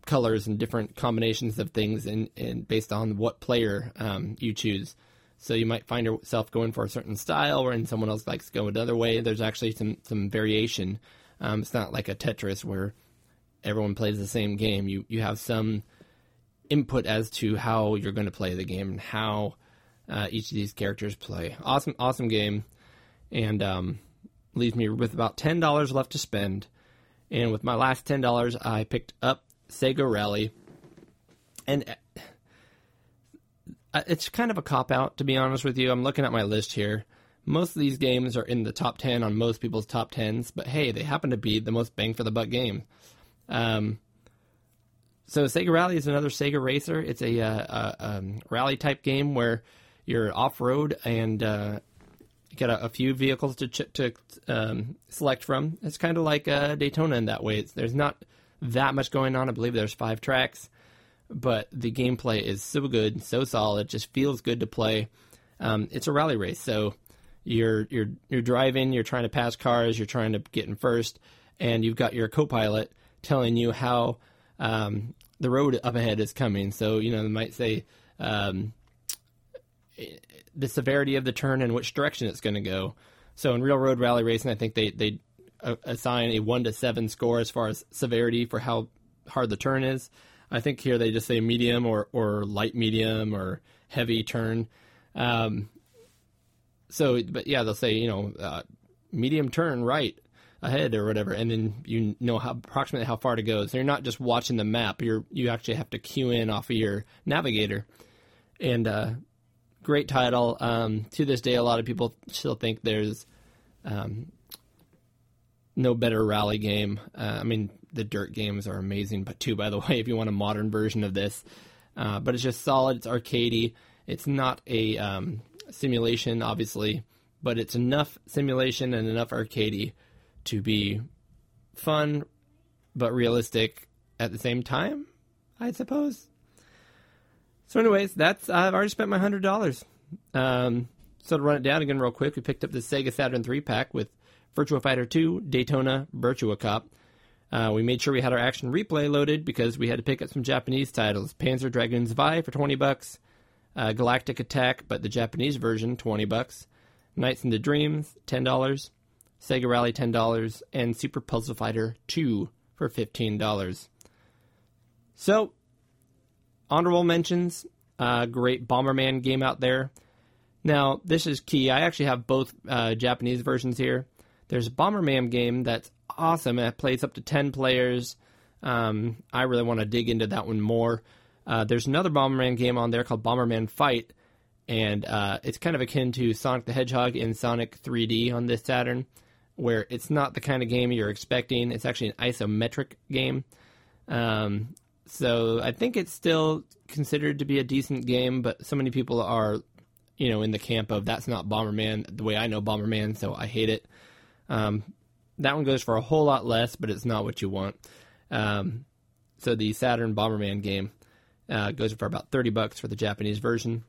colors and different combinations of things, and and based on what player um, you choose. So you might find yourself going for a certain style, and someone else likes to go another way. There's actually some some variation. Um, it's not like a Tetris where everyone plays the same game. You you have some input as to how you're going to play the game and how uh, each of these characters play. Awesome, awesome game, and um, leaves me with about ten dollars left to spend. And with my last ten dollars, I picked up Sega Rally, and it's kind of a cop out to be honest with you. I'm looking at my list here. Most of these games are in the top ten on most people's top tens, but hey, they happen to be the most bang for the buck game. Um, so Sega Rally is another Sega racer. It's a, uh, uh, um, rally type game where you're off road and uh, you got a, a, few vehicles to ch- to um, select from. It's kind of like uh, Daytona in that way. It's, there's not that much going on. I believe there's five tracks, but the gameplay is so good, so solid. Just feels good to play. Um, it's a rally race, so you're you're you're driving, you're trying to pass cars, you're trying to get in first, and you've got your co-pilot telling you how um, the road up ahead is coming. So you know they might say um, the severity of the turn and which direction it's going to go. So in real road rally racing, I think they they uh, assign a one to seven score as far as severity for how hard the turn is. I think here they just say medium or or light medium or heavy turn. Um, so, but yeah, they'll say you know uh, medium turn right, ahead or whatever, and then you know how approximately how far to go. So you're not just watching the map; you're you actually have to cue in off of your navigator. And uh, great title. Um, to this day, a lot of people still think there's um, no better rally game. Uh, I mean, the dirt games are amazing, but too, by the [LAUGHS] way, if you want a modern version of this. Uh, but it's just solid. It's arcadey. It's not a um, simulation, obviously, but it's enough simulation and enough arcadey to be fun, but realistic at the same time. I suppose. So, anyways, that's I've already spent my hundred dollars. Um, so to run it down again real quick, we picked up the Sega Saturn three pack with Virtua Fighter 2, Daytona, Virtua Cop. Uh, we made sure we had our action replay loaded because we had to pick up some Japanese titles. Panzer Dragoon Zwei for 20 bucks, uh, Galactic Attack, but the Japanese version, 20 bucks. Nights into Dreams, $10. Sega Rally, $10. And Super Puzzle Fighter 2 for $15. So, honorable mentions. Uh, great Bomberman game out there. Now, this is key. I actually have both uh, Japanese versions here. There's a Bomberman game that's awesome. It plays up to 10 players. Um, I really want to dig into that one more. Uh, there's another Bomberman game on there called Bomberman Fight, and uh, it's kind of akin to Sonic the Hedgehog in Sonic 3D on this Saturn, where it's not the kind of game you're expecting. It's actually an isometric game. Um, so I think it's still considered to be a decent game, but so many people are, you know, in the camp of that's not Bomberman the way I know Bomberman, so I hate it. Um, that one goes for a whole lot less, but it's not what you want. Um, so the Saturn Bomberman game uh, goes for about thirty bucks for the Japanese version.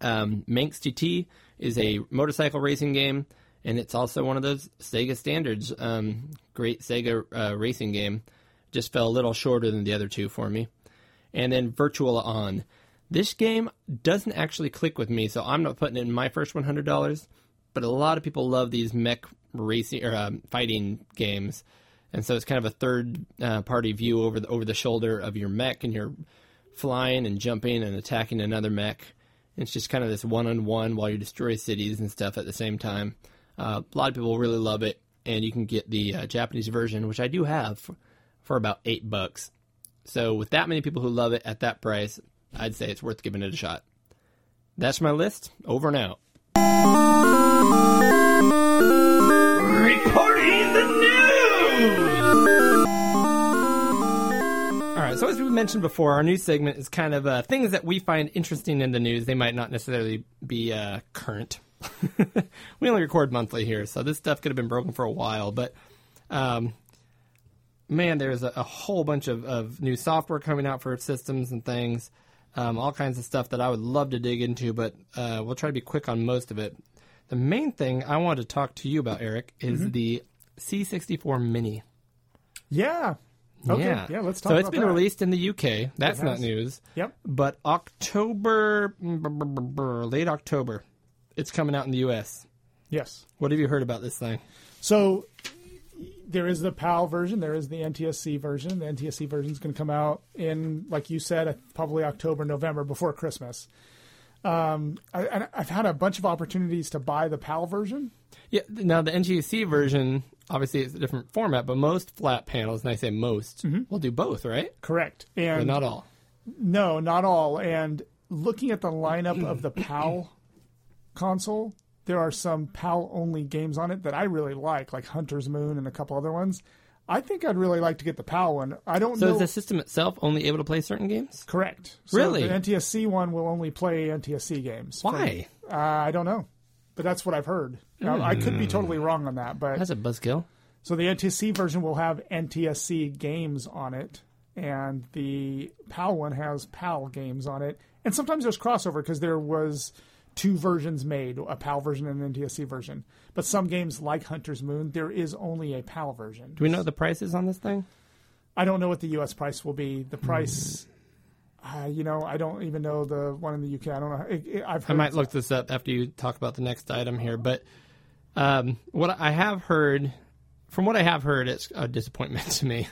Um, Manx TT is a motorcycle racing game, and it's also one of those Sega standards. Um, great Sega uh, racing game. Just fell a little shorter than the other two for me. And then Virtual On. This game doesn't actually click with me, so I'm not putting it in my first $100. But a lot of people love these mech racing or um, fighting games, and so it's kind of a third uh, party view over the over the shoulder of your mech, and you're flying and jumping and attacking another mech. It's just kind of this one on one while you destroy cities and stuff at the same time. Uh, a lot of people really love it, and you can get the uh, Japanese version, which I do have, for, for about eight bucks. So with that many people who love it at that price, I'd say it's worth giving it a shot. That's my list. Over and out. So as we mentioned before, our news segment is kind of uh, things that we find interesting in the news. They might not necessarily be uh, current. [LAUGHS] we only record monthly here, so this stuff could have been broken for a while. But um, man, there's a, a whole bunch of, of new software coming out for systems and things. Um, all kinds of stuff that I would love to dig into, but uh, we'll try to be quick on most of it. The main thing I wanted to talk to you about, Eric, is the C64 Mini. Yeah. Okay. Yeah. let's talk about that. So it's been that. released in the UK. That's not news. Yep. But October, mm, late October, it's coming out in the US. Yes. What have you heard about this thing? So there is the PAL version. There is the NTSC version. The NTSC version is going to come out in, like you said, probably October, November, before Christmas. Um, I, and I've had a bunch of opportunities to buy the PAL version. Yeah. Now the NTSC version, obviously, it's a different format, but most flat panels, and I say most, will do both, right? Correct. But And not all. No, not all. And looking at the lineup of the PAL [CLEARS THROAT] console, there are some PAL only games on it that I really like, like Hunter's Moon and a couple other ones. I think I'd really like to get the PAL one. I don't So know. is the system itself only able to play certain games? Correct. So Really? The NTSC one will only play NTSC games. Why? Uh, I don't know. But that's what I've heard. Now, I could be totally wrong on that, but That's a buzzkill. so the NTSC version will have NTSC games on it, and the PAL one has PAL games on it. And sometimes there's crossover because there was two versions made, a PAL version and an NTSC version. But some games like Hunter's Moon, there is only a PAL version. Do we know the prices on this thing? I don't know what the U.S. price will be. The price, uh, you know, I don't even know the one in the UK. I don't know. It, it, I've I might look this up after you talk about the next item here, but um, what I have heard, from what I have heard, it's a disappointment [LAUGHS] to me.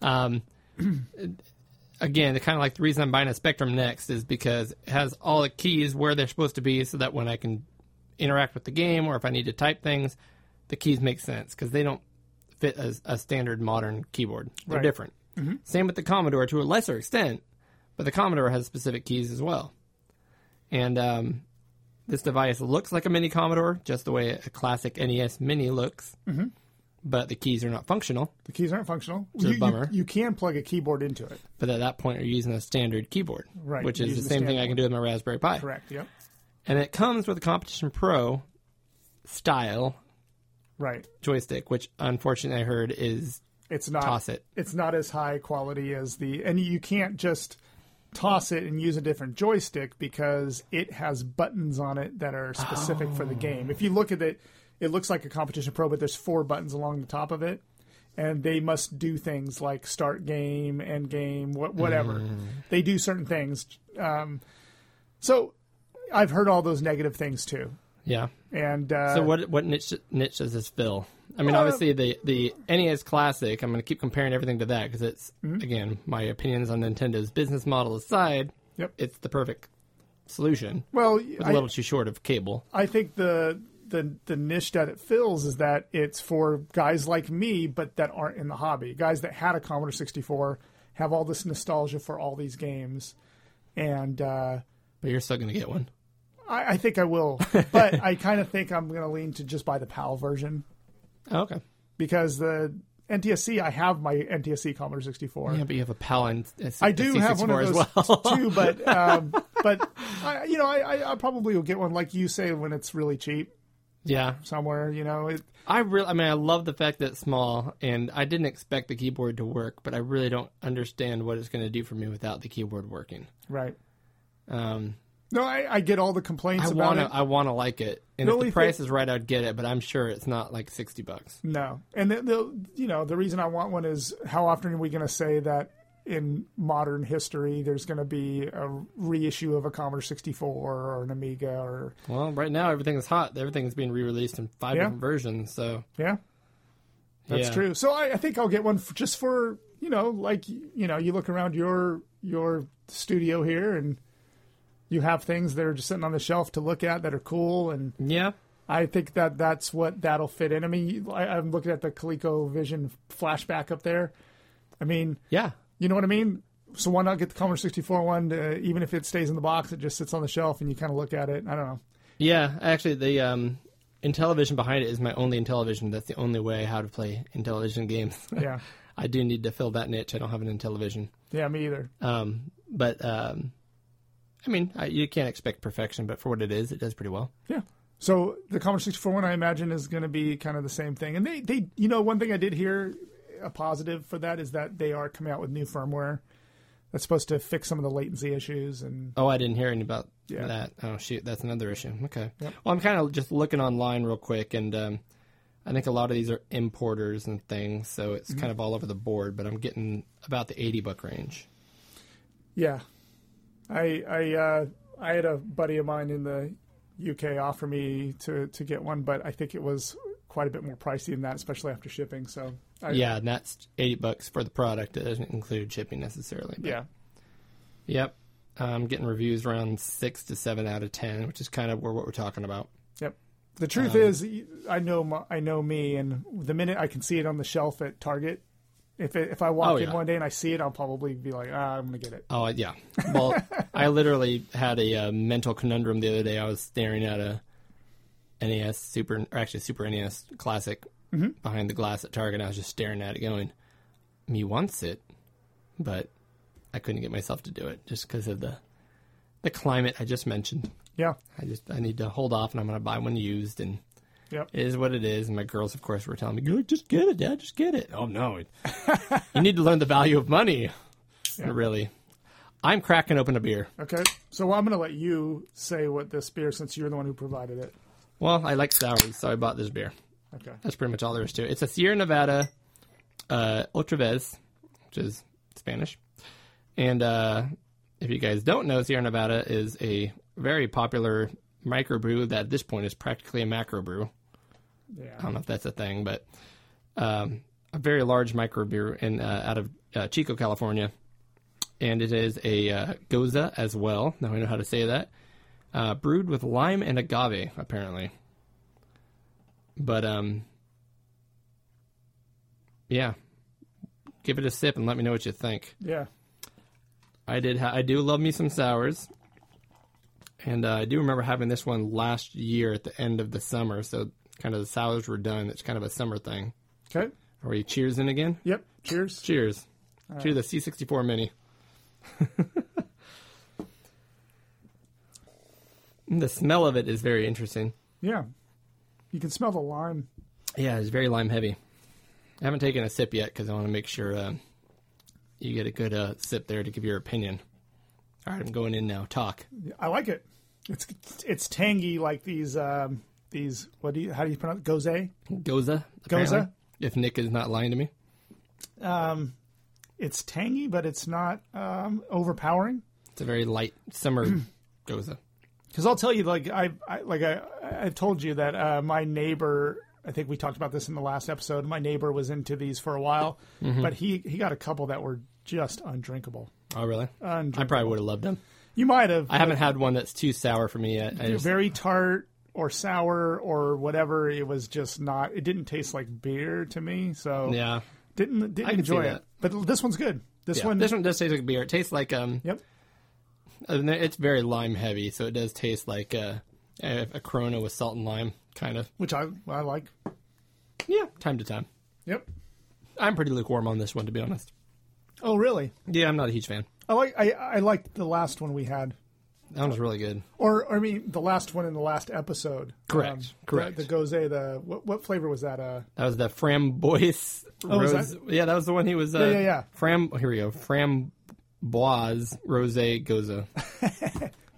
Um, again, the kind of like the reason I'm buying a Spectrum Next is because it has all the keys where they're supposed to be, so that when I can interact with the game or if I need to type things, the keys make sense because they don't fit a, a standard modern keyboard. They're Right. different. Same with the Commodore to a lesser extent, but the Commodore has specific keys as well. And um, this device looks like a mini Commodore, just the way a classic NES Mini looks. Mm-hmm. But the keys are not functional. The keys aren't functional. a You, you- bummer. You, can plug a keyboard into it. But at that point, you're using a standard keyboard, Right, which is the same thing I can do with my Raspberry Pi. Correct. Yep. And it comes with a Competition Pro style Right. joystick, which unfortunately I heard is It's not. toss it. It's not as high quality as the, and you can't just toss it and use a different joystick because it has buttons on it that are specific for the game. If you look at it, it looks like a competition pro, but there's four buttons along the top of it, and they must do things like start game, end game, what, whatever. They do certain things. Um, so I've heard all those negative things too. Yeah. And uh, So what what niche niche does this fill? I mean, obviously the the NES Classic. I'm going to keep comparing everything to that because it's Mm-hmm. again my opinions on Nintendo's business model aside. Yep. It's the perfect solution. well, It's a little too short of cable. I think the the the niche that it fills is that it's for guys like me, but that aren't in the hobby. Guys that had a Commodore 64 have all this nostalgia for all these games, and uh, But you're still going to get one. I, I think I will. [LAUGHS] but I kind of think I'm going to lean to just buy the PAL version Oh, okay. because the NTSC I have my NTSC Commodore 64. Yeah, but you have a PAL and I do have one of those as well. [LAUGHS] too, but [LAUGHS] um, but I, you know I, I, I probably will get one like you say when it's really cheap yeah, somewhere. You know, it, I really. I mean, I love the fact that it's small, and I didn't expect the keyboard to work, but I really don't understand what it's going to do for me without the keyboard working. right. Um, No, I, I get all the complaints I about want it. to. I want to like it, and The if only the price is right, I'd get it. But I'm sure it's not like sixty bucks. No, and the, the you know the reason I want one is how often are we going to say that in modern history there's going to be a reissue of a Commodore 64 or an Amiga or Well, right now everything is hot. Everything's being re-released in five Yeah. different versions. So yeah, that's yeah. true. So I, I think I'll get one just for you know like you know you look around your your studio here and you have things that are just sitting on the shelf to look at that are cool and Yeah, I think that that's what that'll fit in. I mean, I, I'm looking at the ColecoVision flashback up there. I mean, yeah, you know what I mean? So why not get the Commodore 64 one? Uh, even if it stays in the box, it just sits on the shelf and you kind of look at it. I don't know. yeah. Actually, the um, Intellivision behind it is my only Intellivision. That's the only way how to play Intellivision [LAUGHS] games. Yeah, [LAUGHS] I do need to fill that niche. I don't have an Intellivision. yeah, me either. Um, but um, I mean, I, you can't expect perfection, but for what it is, it does pretty well. Yeah. So the Commodore 64 one, I imagine, is going to be kind of the same thing. And they, they, you know, one thing I did hear a positive for that is that they are coming out with new firmware that's supposed to fix some of the latency issues and Oh, I didn't hear any about Yeah. that. Oh, shoot, that's another issue. Okay. Yep. Well, I'm kind of just looking online real quick, and um, I think a lot of these are importers and things, so it's kind of all over the board. But I'm getting about the 80 buck range. Yeah, I I uh, I had a buddy of mine in the UK offer me to to get one, but I think it was quite a bit more pricey than that, especially after shipping. So I, yeah, and that's 80 bucks for the product. It doesn't include shipping necessarily. but- yeah, Yep. I'm getting reviews around six to seven out of ten, which is kind of where what we're talking about. yep. The truth Um, is, I know my, I know me, and the minute I can see it on the shelf at Target, if it, if I walk Oh, in yeah. one day and I see it, I'll probably be like, ah, I'm gonna get it. Oh yeah. Well, [LAUGHS] I literally had a uh, mental conundrum the other day. I was staring at a NES Super, or actually Super NES Classic behind the glass at Target. And I was just staring at it, going, "Me wants it," but I couldn't get myself to do it just because of the the climate I just mentioned. Yeah, I just I need to hold off, and I'm going to buy one used, and yep. it is what it is. And my girls, of course, were telling me, "Good, just get it, Dad, just get it." Oh no, [LAUGHS] you need to learn the value of money. Really, I'm cracking open a beer. Okay, so I'm gonna let you say what this beer, since you're the one who provided it. Well, I like sours, so I bought this beer. Okay. That's pretty much all there is to it. It's a Sierra Nevada uh, Otra Vez, which is Spanish. And uh, if you guys don't know, Sierra Nevada is a very popular microbrew that at this point is practically a macro brew. I don't know if that's a thing, but um, a very large microbrew in uh, out of uh, Chico, California, and it is a uh, goza as well. Now I know how to say that. Uh, brewed with lime and agave, apparently. But um, yeah, give it a sip and let me know what you think. Yeah. I did. Ha- I do love me some sours, and uh, I do remember having this one last year at the end of the summer. So kind of the sours were done. It's kind of a summer thing. Okay. Are we cheers in again? Yep. Cheers. Cheers. Cheers to the C64 Mini. [LAUGHS] the smell of it is very interesting. Yeah. You can smell the lime. Yeah, it's very lime heavy. I haven't taken a sip yet because I want to make sure uh, you get a good uh, sip there to give your opinion. All right, I'm going in now. Talk. I like it. It's it's tangy like these um these what do you how do you pronounce it? gose? Goza. apparently, Goza? If Nick is not lying to me. Um, It's tangy, but it's not um, overpowering. It's a very light summer [CLEARS THROAT] Goza. Because I'll tell you, like I, I like I, I've told you that uh, my neighbor. I think we talked about this in the last episode. My neighbor was into these for a while, but he he got a couple that were just undrinkable. Oh, really? I probably would have loved them. You might have. I haven't had one that's too sour for me yet. I They're just, very tart or sour or whatever. It was just not. It didn't taste like beer to me. So yeah. didn't didn't enjoy it. But this one's good. This yeah. one. This one does taste like beer. It tastes like um. Yep. uh, It's very lime heavy, so it does taste like uh, a, a Corona with salt and lime, kind of. Which I I like. Yeah, time to time. Yep. I'm pretty lukewarm on this one, to be honest. Oh really? Yeah, I'm not a huge fan. I like I I liked the last one we had. That one's really good. Or, or I mean, the last one in the last episode. Correct, Um, correct. The, the gose, the what, what flavor was that? Uh, That was the framboise Oh, was rose. Yeah, that was the one he was. Uh, Yeah, yeah, yeah. Fram. Here we go. Framboise rose goza. [LAUGHS]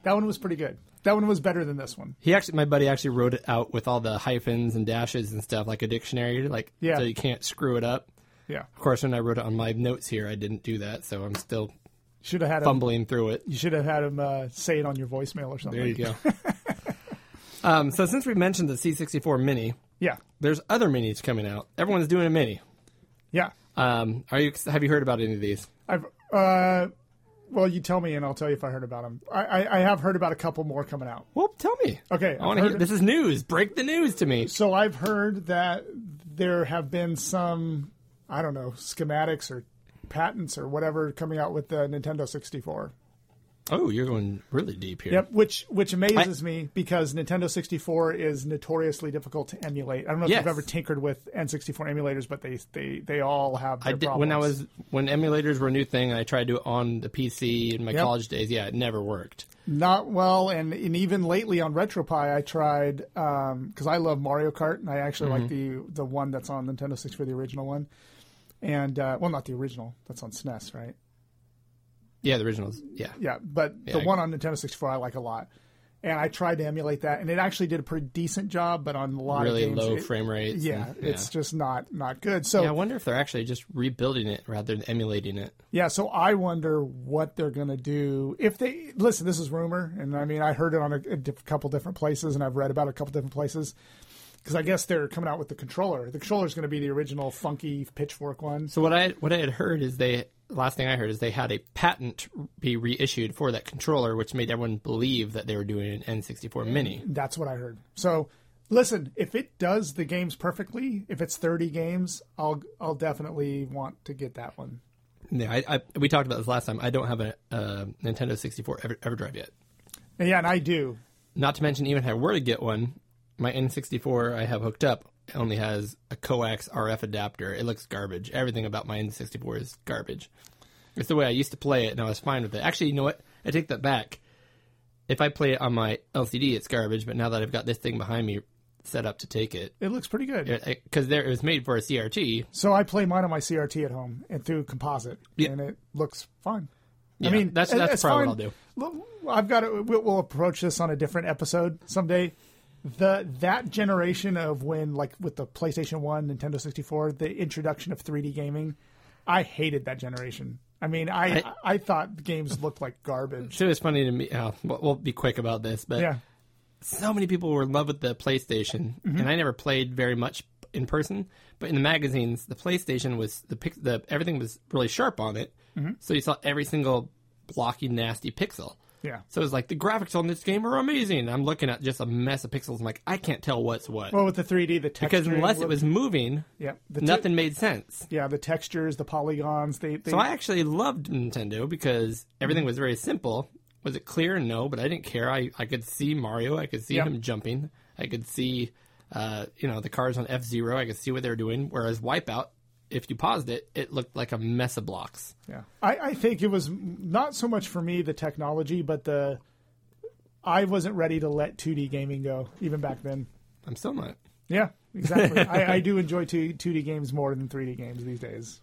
that one was pretty good. That one was better than this one. He actually, my buddy actually wrote it out with all the hyphens and dashes and stuff, like a dictionary, like Yeah. so you can't screw it up. Yeah, Of course, when I wrote it on my notes here, I didn't do that, so I'm still should have had him. fumbling through it. You should have had him uh, say it on your voicemail or something. There you go. [LAUGHS] um, so since we mentioned the C64 Mini, Yeah, there's other minis coming out. Everyone's doing a mini. yeah. Um, are you? Have you heard about any of these? I've uh, well, you tell me, and I'll tell you if I heard about them. I, I, I have heard about a couple more coming out. Well, tell me. Okay, I want to hear. This is news. Break the news to me. So I've heard that there have been some, I don't know, schematics or patents or whatever coming out with the Nintendo 64. Oh, you're going really deep here. Yep, which which amazes me because Nintendo 64 is notoriously difficult to emulate. I don't know if Yes. you've ever tinkered with N64 emulators, but they they, they all have I did problems. when I was when emulators were a new thing. I tried to do it on the PC in my Yep. college days. Yeah, it never worked. not well, and, and even lately on RetroPie, I tried um, because I love Mario Kart, and I actually like mm-hmm. the the one that's on Nintendo 64, the original one, and uh, well, not the original, that's on SNES, right? Yeah, the originals. Yeah, Yeah, but Yeah, the I- one on Nintendo 64 I like a lot. And I tried to emulate that, and it actually did a pretty decent job. But on a lot really of games, low it- frame rates. Yeah, and- it's just not not good. So Yeah, I wonder if they're actually just rebuilding it rather than emulating it. Yeah, so I wonder what they're going to do if they listen. This is rumor, and I mean I heard it on a, a couple different places, and I've read about it a couple different places. Because I guess they're coming out with the controller. The controller is going to be the original funky pitchfork one. So what I what I had heard is they last thing I heard is they had a patent be reissued for that controller, which made everyone believe that they were doing an N64 Mini. That's what I heard. So listen, if it does the games perfectly, if it's 30 games, I'll I'll definitely want to get that one. Yeah, I, I, we talked about this last time. I don't have a uh, Nintendo 64 Ever, EverDrive yet. Yeah, and I do. Not to mention, even if I were to get one, my N64 I have hooked up only has a coax RF adapter. It looks garbage. Everything about my N64 is garbage. It's the way I used to play it, and I was fine with it. Actually, you know what? I take that back. If I play it on my LCD, it's garbage. But now that I've got this thing behind me set up to take it, It looks pretty good. because there it was made for a CRT. So I play mine on my CRT at home and through composite, Yeah. and it looks fine. Yeah, I mean, that's that's probably fine. what I'll do. I've got to. We'll, we'll approach this on a different episode someday. The that generation of when, like with the PlayStation One, Nintendo sixty four, the introduction of three D gaming, I hated that generation. I mean, I I, I- thought games looked like garbage. So it's funny to me. Uh, we'll, be quick about this, but Yeah, so many people were in love with the PlayStation, Mm-hmm. and I never played very much in person. But in the magazines, the PlayStation was the the everything was really sharp on it, Mm-hmm. so you saw every single blocky, nasty pixel. Yeah. So it's like the graphics on this game are amazing. I'm looking at just a mess of pixels. I'm like, I can't tell what's what Well, with the 3D, the texture because unless it was moving, yeah, the te- nothing made sense. yeah, the textures, the polygons, they, they So I actually loved Nintendo because everything was very simple. Was it clear? No, but I didn't care. I, I could see Mario. I could see Yep. him jumping. I could see, uh, you know, the cars on F Zero. I could see what they were doing. Whereas Wipeout, if you paused it, it looked like a mess of blocks. Yeah, I, I think it was not so much for me the technology, but the I wasn't ready to let 2D gaming go even back then. I'm still not. Yeah, exactly. [LAUGHS] I, I do enjoy 2, 2D games more than 3D games these days.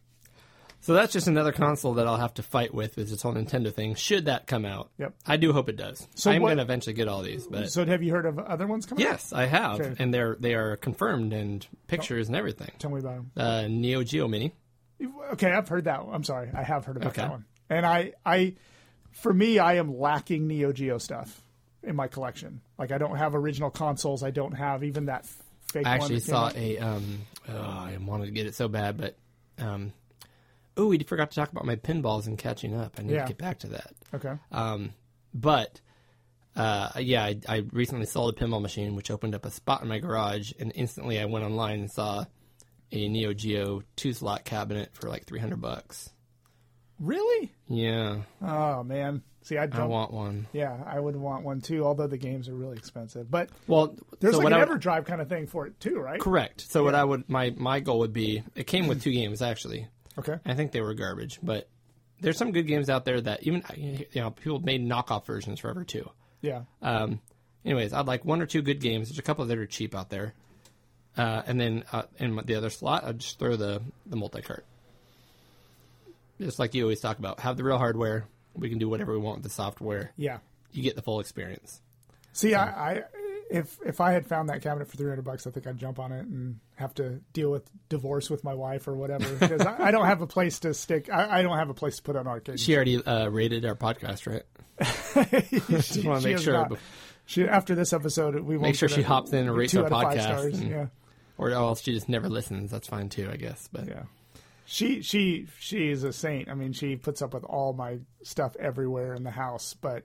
So that's just another console that I'll have to fight with with this whole Nintendo thing. Should that come out? Yep. I do hope it does. So I'm what- going to eventually get all these, but So, have you heard of other ones coming? out? yes, I have, Okay. and they're they are confirmed and pictures and everything. Tell me about them. Uh, Neo Geo Mini. Okay, I've heard that. I'm sorry, I have heard about Okay. that one. And I, I, for me, I am lacking Neo Geo stuff in my collection. Like I don't have original consoles. I don't have even that fake. I one actually that came saw out. a. Um, oh, I wanted to get it so bad, but um, oh, we forgot to talk about my pinballs and catching up. I need Yeah. to get back to that. Okay. Um, but uh, yeah, I, I recently sold a pinball machine, which opened up a spot in my garage, and instantly I went online and saw a Neo Geo two slot cabinet for like three hundred bucks. Really? Yeah, Oh man. See, I I don't. want one. yeah, I would want one too. Although the games are really expensive, but Well, there's so like an I EverDrive kind of thing for it too, right? correct. So what I would my my goal would be it came with [LAUGHS] two games actually. Okay. I think they were garbage, but there's some good games out there that even you know people made knockoff versions forever too. Yeah. Um, anyways, I'd like one or two good games. There's a couple that are cheap out there, uh, and then uh, in the other slot, I'd just throw the the multi cart. Just like you always talk about, have the real hardware. We can do whatever we want with the software. Yeah. You get the full experience. See, I, I if if I had found that cabinet for three hundred bucks, I think I'd jump on it and have to deal with divorce with my wife or whatever [LAUGHS] because I, I don't have a place to stick. I, I don't have a place to put an arcade. She already uh, rated our podcast, right? [LAUGHS] Just wanna make sure. She after this episode, we Make sure she it- hops in and rates our out of five podcast and- Yeah, Or else she just never listens. That's fine too, I guess. But yeah. She she she is a saint. I mean, she puts up with all my stuff everywhere in the house, but.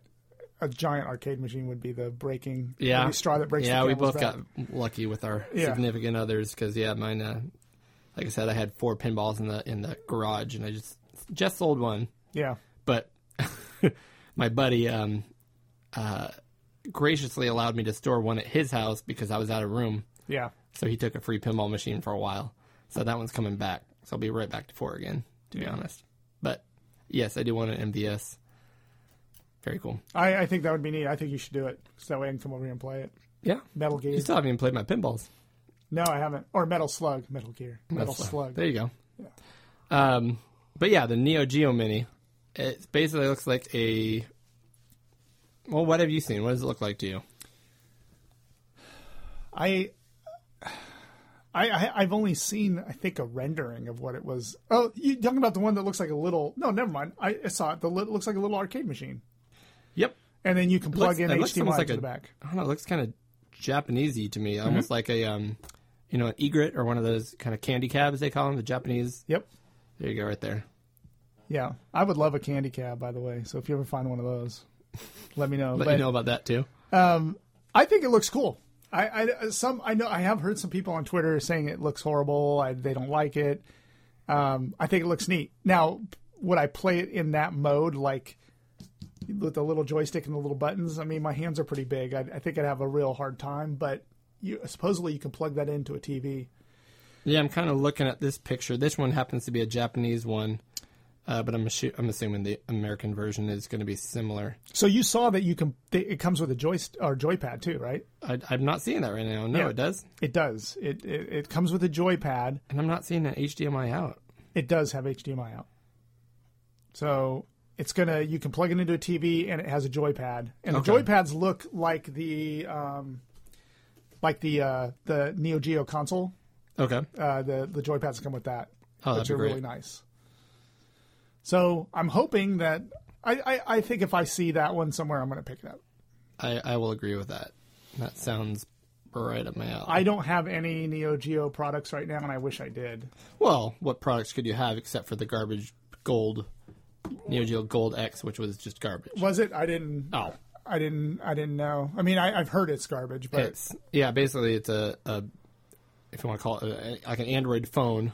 A giant arcade machine would be the breaking yeah, every straw that breaks. The. Yeah, we both back. got lucky with our Yeah. significant others because yeah, mine. Uh, like I said, I had four pinballs in the in the garage, and I just just sold one. yeah. But [LAUGHS] my buddy um, uh, graciously allowed me to store one at his house because I was out of room. Yeah. So he took a free pinball machine for a while. So that one's coming back. So I'll be right back to four again, to be honest. But yes, I do want an MVS. Very cool. I, I think that would be neat. I think you should do it so that way I can come over here and play it. Yeah. Metal Gear. You still haven't even played my pinballs. No, I haven't. Or Metal Slug. Metal Gear. Metal, That's, uh, Slug. There you go. Um, but yeah, the Neo Geo Mini. It basically looks like a. Well, what have you seen? What does it look like to you? I, I, I've only seen, I think, a rendering of what it was. Oh, you talking about the one that looks like a little? No, never mind. I, I saw it. The lit- looks like a little arcade machine. And then you can plug looks- in HDMI like to a- the back. I don't know. It looks kind of Japanesey to me, Mm-hmm. almost like a um, you know, an egret or one of those kind of candy cabs they call them, the Japanese. Yep. There you go, right there. Yeah, I would love a candy cab, by the way. So if you ever find one of those, let me know. Let But you know about that too. I think it looks cool. I, I some I know I have heard some people on Twitter saying it looks horrible. I, they don't like it. Um, I think it looks neat. Now, would I play it in that mode, like with the little joystick and the little buttons? I mean, my hands are pretty big. I, I think I'd have a real hard time. But you supposedly you can plug that into a TV. Yeah, I'm kind of looking at this picture. This one happens to be a Japanese one, uh, but I'm assu- I'm assuming the American version is going to be similar. So you saw that you can. It comes with a joystick or joypad too, right? I, I'm not seeing that right now. No, Yeah. it does, It does. It, it it comes with a joypad. and I'm not seeing an HDMI out. It does have HDMI out. So it's gonna you can plug it into a TV and it has a joypad. And Okay. the joypads look like the um, like the uh, the Neo Geo console. Okay. Uh, the the joypads come with that, Oh, which are great. really nice. So I'm hoping that I, I, I think if I see that one somewhere, I'm going to pick it up. I, I will agree with that. That sounds right up my alley. I don't have any Neo Geo products right now, and I wish I did. well, what products could you have except for the garbage gold Neo Geo Gold X, which was just garbage. Was it? I didn't. Oh, I didn't. I didn't know. I mean, I, I've heard it's garbage, but it's yeah. Basically, it's a, a if you want to call it a, like an Android phone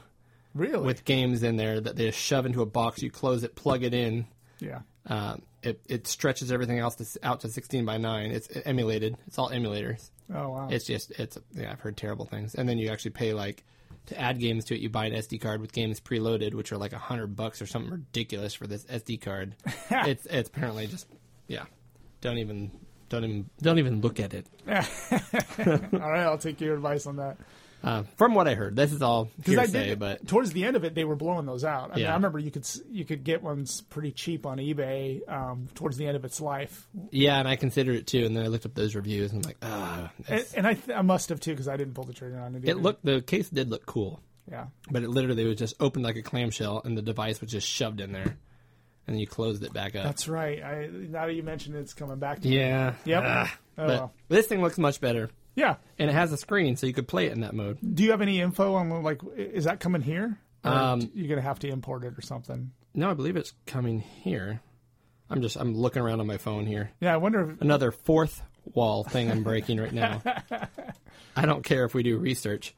really, with games in there that they just shove into a box. You close it, plug it in. yeah. Um, it it stretches everything else to, out to 16 by 9. It's emulated. It's all emulators. Oh wow. It's just it's yeah. I've heard terrible things. And then you actually pay like to add games to it. You buy an SD card with games preloaded, which are like a hundred bucks or something ridiculous for this SD card. [LAUGHS] it's it's apparently just yeah. Don't even don't even don't even look at it. [LAUGHS] All right, I'll take your advice on that. Uh, from what I heard, this is all hearsay, did, but towards the end of it, they were blowing those out. I mean, Yeah. I remember you could you could get ones pretty cheap on eBay um, towards the end of its life, yeah, and I considered it too. And then I looked up those reviews and I'm like, ah, and, and I th- I must have too because I didn't pull the trigger on it. it looked the case did look cool. yeah. But it literally was just opened like a clamshell, and the device was just shoved in there, and then you closed it back up. That's right. I now that you mentioned it, it's coming back to me. yeah. Yep. Ah. Oh, well. this thing looks much better, Yeah. and it has a screen, so you could play it in that mode. Do you have any info on like is that coming here? Um, you're gonna have to import it or something. No, I believe it's coming here. I'm just I'm looking around on my phone here. Yeah, I wonder if Another fourth wall thing I'm breaking right now. [LAUGHS] I don't care if we do research.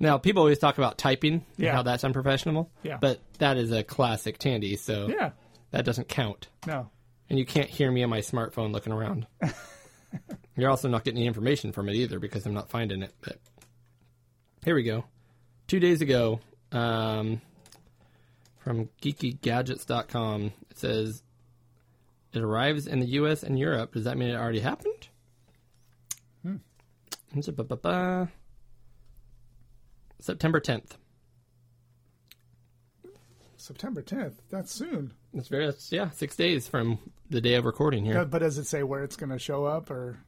Now, people always talk about typing and Yeah. how that's unprofessional. Yeah. But that is a classic Tandy, so yeah. that doesn't count. No. and you can't hear me on my smartphone looking around. [LAUGHS] [LAUGHS] You're also not getting any information from it either because I'm not finding it. But here we go. Two days ago, um, from geekygadgets.com, it says it arrives in the U.S. and Europe. Does that mean it already happened? Hmm. September 10th. September 10th. That's soon. That's very, it's, yeah, six days from the day of recording here. But, but does it say where it's going to show up or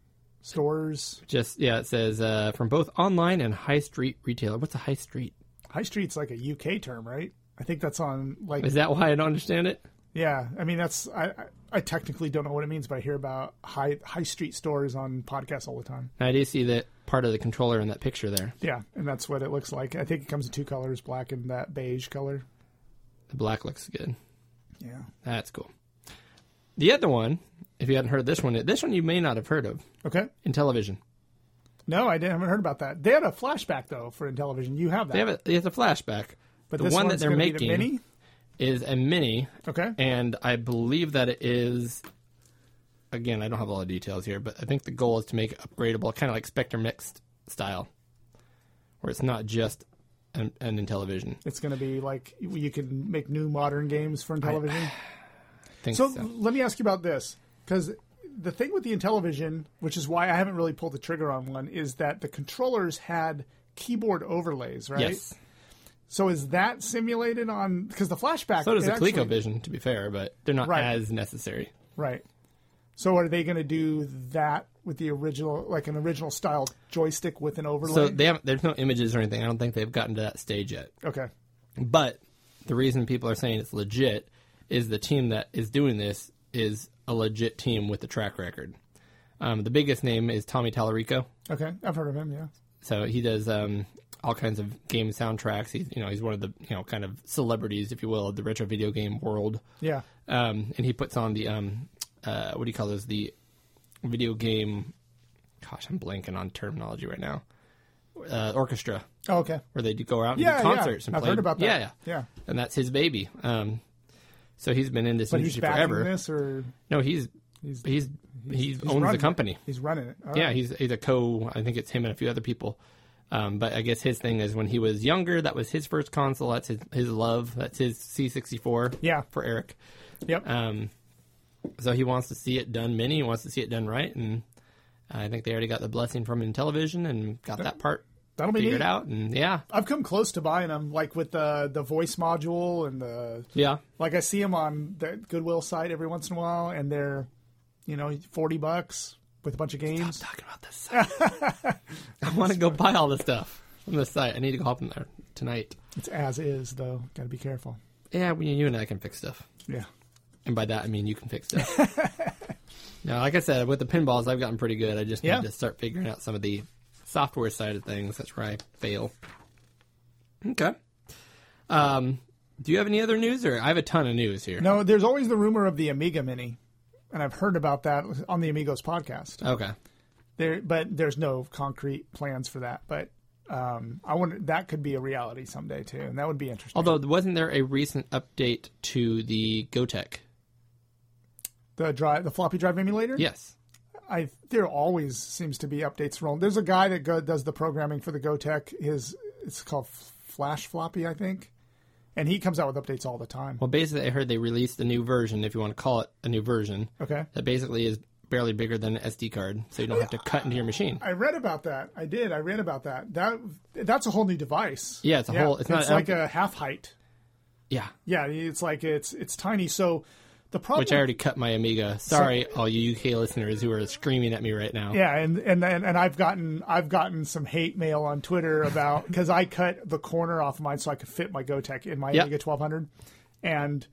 stores? Just yeah, it says uh, from both online and high street retailer. What's a high street? High street's like a UK term, right? I think that's on like Is that why I don't understand it? yeah. I mean that's I, I I technically don't know what it means, but I hear about high high street stores on podcasts all the time. I do see that part of the controller in that picture there. Yeah, and that's what it looks like. I think it comes in two colors, black and that beige color. The black looks good. Yeah. That's cool. The other one, if you hadn't heard this one, this one you may not have heard of Okay. Intellivision. No, I didn't, haven't heard about that. They had a flashback though for Intellivision. You have that, They have a, it's a flashback. but the this one that they're making mini. is a mini, Okay. and I believe that it is. Again, I don't have all the details here, but I think the goal is to make it upgradable, kind of like Spectrum Next style, where it's not just an, Intellivision. It's going to be like you can make new modern games for Intellivision. I [SIGHS] So, so. let me ask you about this because the thing with the Intellivision, which is why I haven't really pulled the trigger on one, is that the controllers had keyboard overlays, right? Yes. So is that simulated on because the flashback? So does the actually- ColecoVision, to be fair, but they're not Right. as necessary. right? So are they going to do that with the original, like an original style joystick with an overlay? So they haven't. There's no images or anything. I don't think they've gotten to that stage yet. okay, But the reason people are saying it's legit is the team that is doing this is a legit team with a track record. Um, the biggest name is Tommy Tallarico. okay, I've heard of him. Yeah, So he does um, all kinds of game soundtracks. He's you know he's one of the you know kind of celebrities, if you will, of the retro video game world. yeah, Um, and he puts on the um, uh, what do you call those? The video game. Gosh, I'm blanking on terminology right now. Uh, orchestra, oh, okay, where they go out and yeah, do concerts yeah. and I've play. heard about that. Yeah, yeah, yeah. and that's his baby. Um, so he's been in this But industry forever. this, or No, he's He's- he's he's, he's owns the running it. company. he's running it. All Yeah, right. he's he's a co. I think it's him and a few other people. Um, but I guess his thing is when he was younger, that was his first console. That's his his love. That's his C64. Yeah. for Eric. yep. Um, so he wants to see it done mini. He wants to see it done right, and I think they already got the blessing from Intellivision and got that part That'll be figured neat. out. And yeah, I've come close to buying them, like with the the voice module and the yeah, like. I see them on the Goodwill site every once in a while, and they're you know forty bucks with a bunch of games. talking about this. Site. [LAUGHS] I want to go buy all this stuff from the site. I need to go hop in there tonight. It's as is though. Got to be careful. Yeah, you and I can fix stuff. Yeah. And by that, I mean you can fix stuff. [LAUGHS] now, like I said, with the pinballs, I've gotten pretty good. I just Yeah. need to start figuring out some of the software side of things. That's where I fail. Okay. Um, Do you have any other news, or I have a ton of news here? No, there's always the rumor of the Amiga Mini, and I've heard about that on the Amigos podcast. Okay. There, but there's no concrete plans for that. But um, I wonder that could be a reality someday too, and that would be interesting. Although, wasn't there a recent update to the Gotek? The drive, the floppy drive emulator. Yes. I there always seems to be updates rolling. There's a guy that go, does the programming for the Gotek. His it's called Flash Floppy, I think, and he comes out with updates all the time. Well, basically, I heard they released a new version, if you want to call it a new version, Okay, that basically is barely bigger than an SD card, so you don't have to cut into your machine. I read about that. I did. I read about that. That that's a whole new device. Yeah, it's a whole- it's not- like a half height. Yeah. Yeah, it's like it's it's tiny. So the problem. Which I already cut my Amiga. Sorry, all you UK listeners who are screaming at me right now. Yeah, and, and and and I've gotten I've gotten some hate mail on Twitter about because I cut the corner off of mine so I could fit my Gotek in my Yep. Amiga 1200, and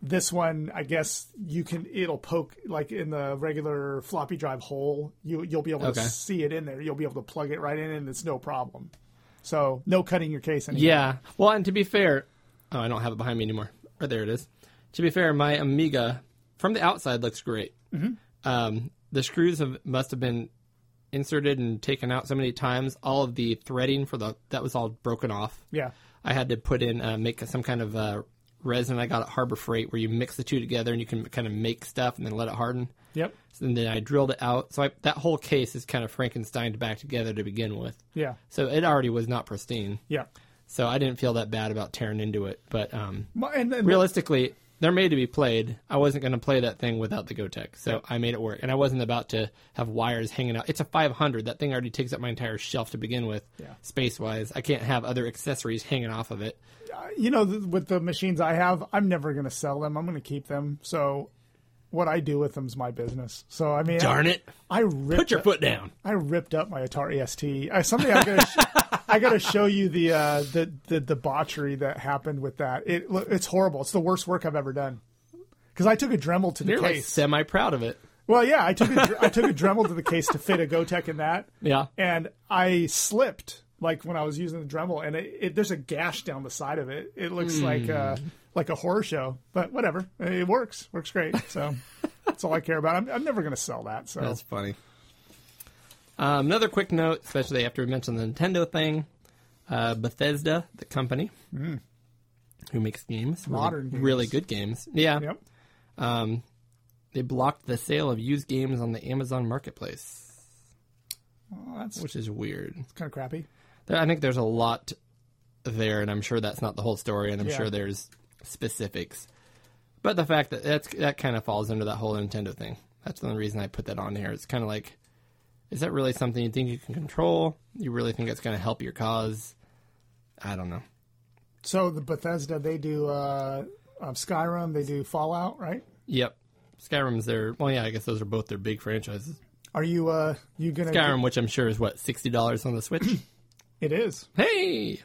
this one I guess you can it'll poke like in the regular floppy drive hole. You you'll be able Okay. to see it in there. You'll be able to plug it right in, and it's no problem. So no cutting your case anymore. Yeah. Well, and to be fair, oh, I don't have it behind me anymore. Oh, there it is. To be fair, my Amiga from the outside looks great. Mm-hmm. Um, the screws have must have been inserted and taken out so many times. All of the threading for the that was all broken off. yeah, I had to put in uh, make some kind of uh, resin I got at Harbor Freight where you mix the two together and you can kind of make stuff and then let it harden. yep, And then I drilled it out. So I, that whole case is kind of Frankensteined back together to begin with. yeah, So it already was not pristine. yeah. So I didn't feel that bad about tearing into it. But um, And, and realistically, they're made to be played. I wasn't going to play that thing without the Gotek, so I made it work. And I wasn't about to have wires hanging out. It's a 500. That thing already takes up my entire shelf to begin with, Yeah. space wise. I can't have other accessories hanging off of it. Uh, you know, th- with the machines I have, I'm never going to sell them. I'm going to keep them. So what I do with them is my business. So I mean, Darn it! I ripped Put your up- foot down. I ripped up my Atari ST. I, someday I gotta, sh- I gotta show you the, uh, the the debauchery that happened with that. It it's horrible. It's the worst work I've ever done. Because I took a Dremel to the You're like case. semi proud of it. well, yeah, I took a, I took a Dremel to the case to fit a Gotek in that. Yeah. and I slipped like when I was using the Dremel, and it, it, there's a gash down the side of it. It looks like uh, Hmm. Like a horror show, but whatever. It works, works great. So [LAUGHS] that's all I care about. I'm, I'm never going to sell that. So That's funny. Um, another quick note, especially after we mentioned the Nintendo thing. Uh, Bethesda, the company who makes games, really-. Modern games. really good games. Yeah, yep. um, they blocked the sale of used games on the Amazon Marketplace, Well, that's which is weird. It's kind of crappy. There- I think there's a lot there, and I'm sure that's not the whole story, and I'm Yeah. sure there's specifics. But the fact that that's that kind of falls under that whole Nintendo thing. That's the only reason I put that on here. It's kind of like, is that really something you think you can control? You really think it's going to help your cause? I don't know. So the Bethesda, they do uh, um, Skyrim, they do Fallout, right? Yep, Skyrim's their. Well, yeah, I guess those are both their big franchises. Are you uh, you gonna? Skyrim, which I'm sure is what sixty dollars on the Switch. [CLEARS THROAT] It is. hey,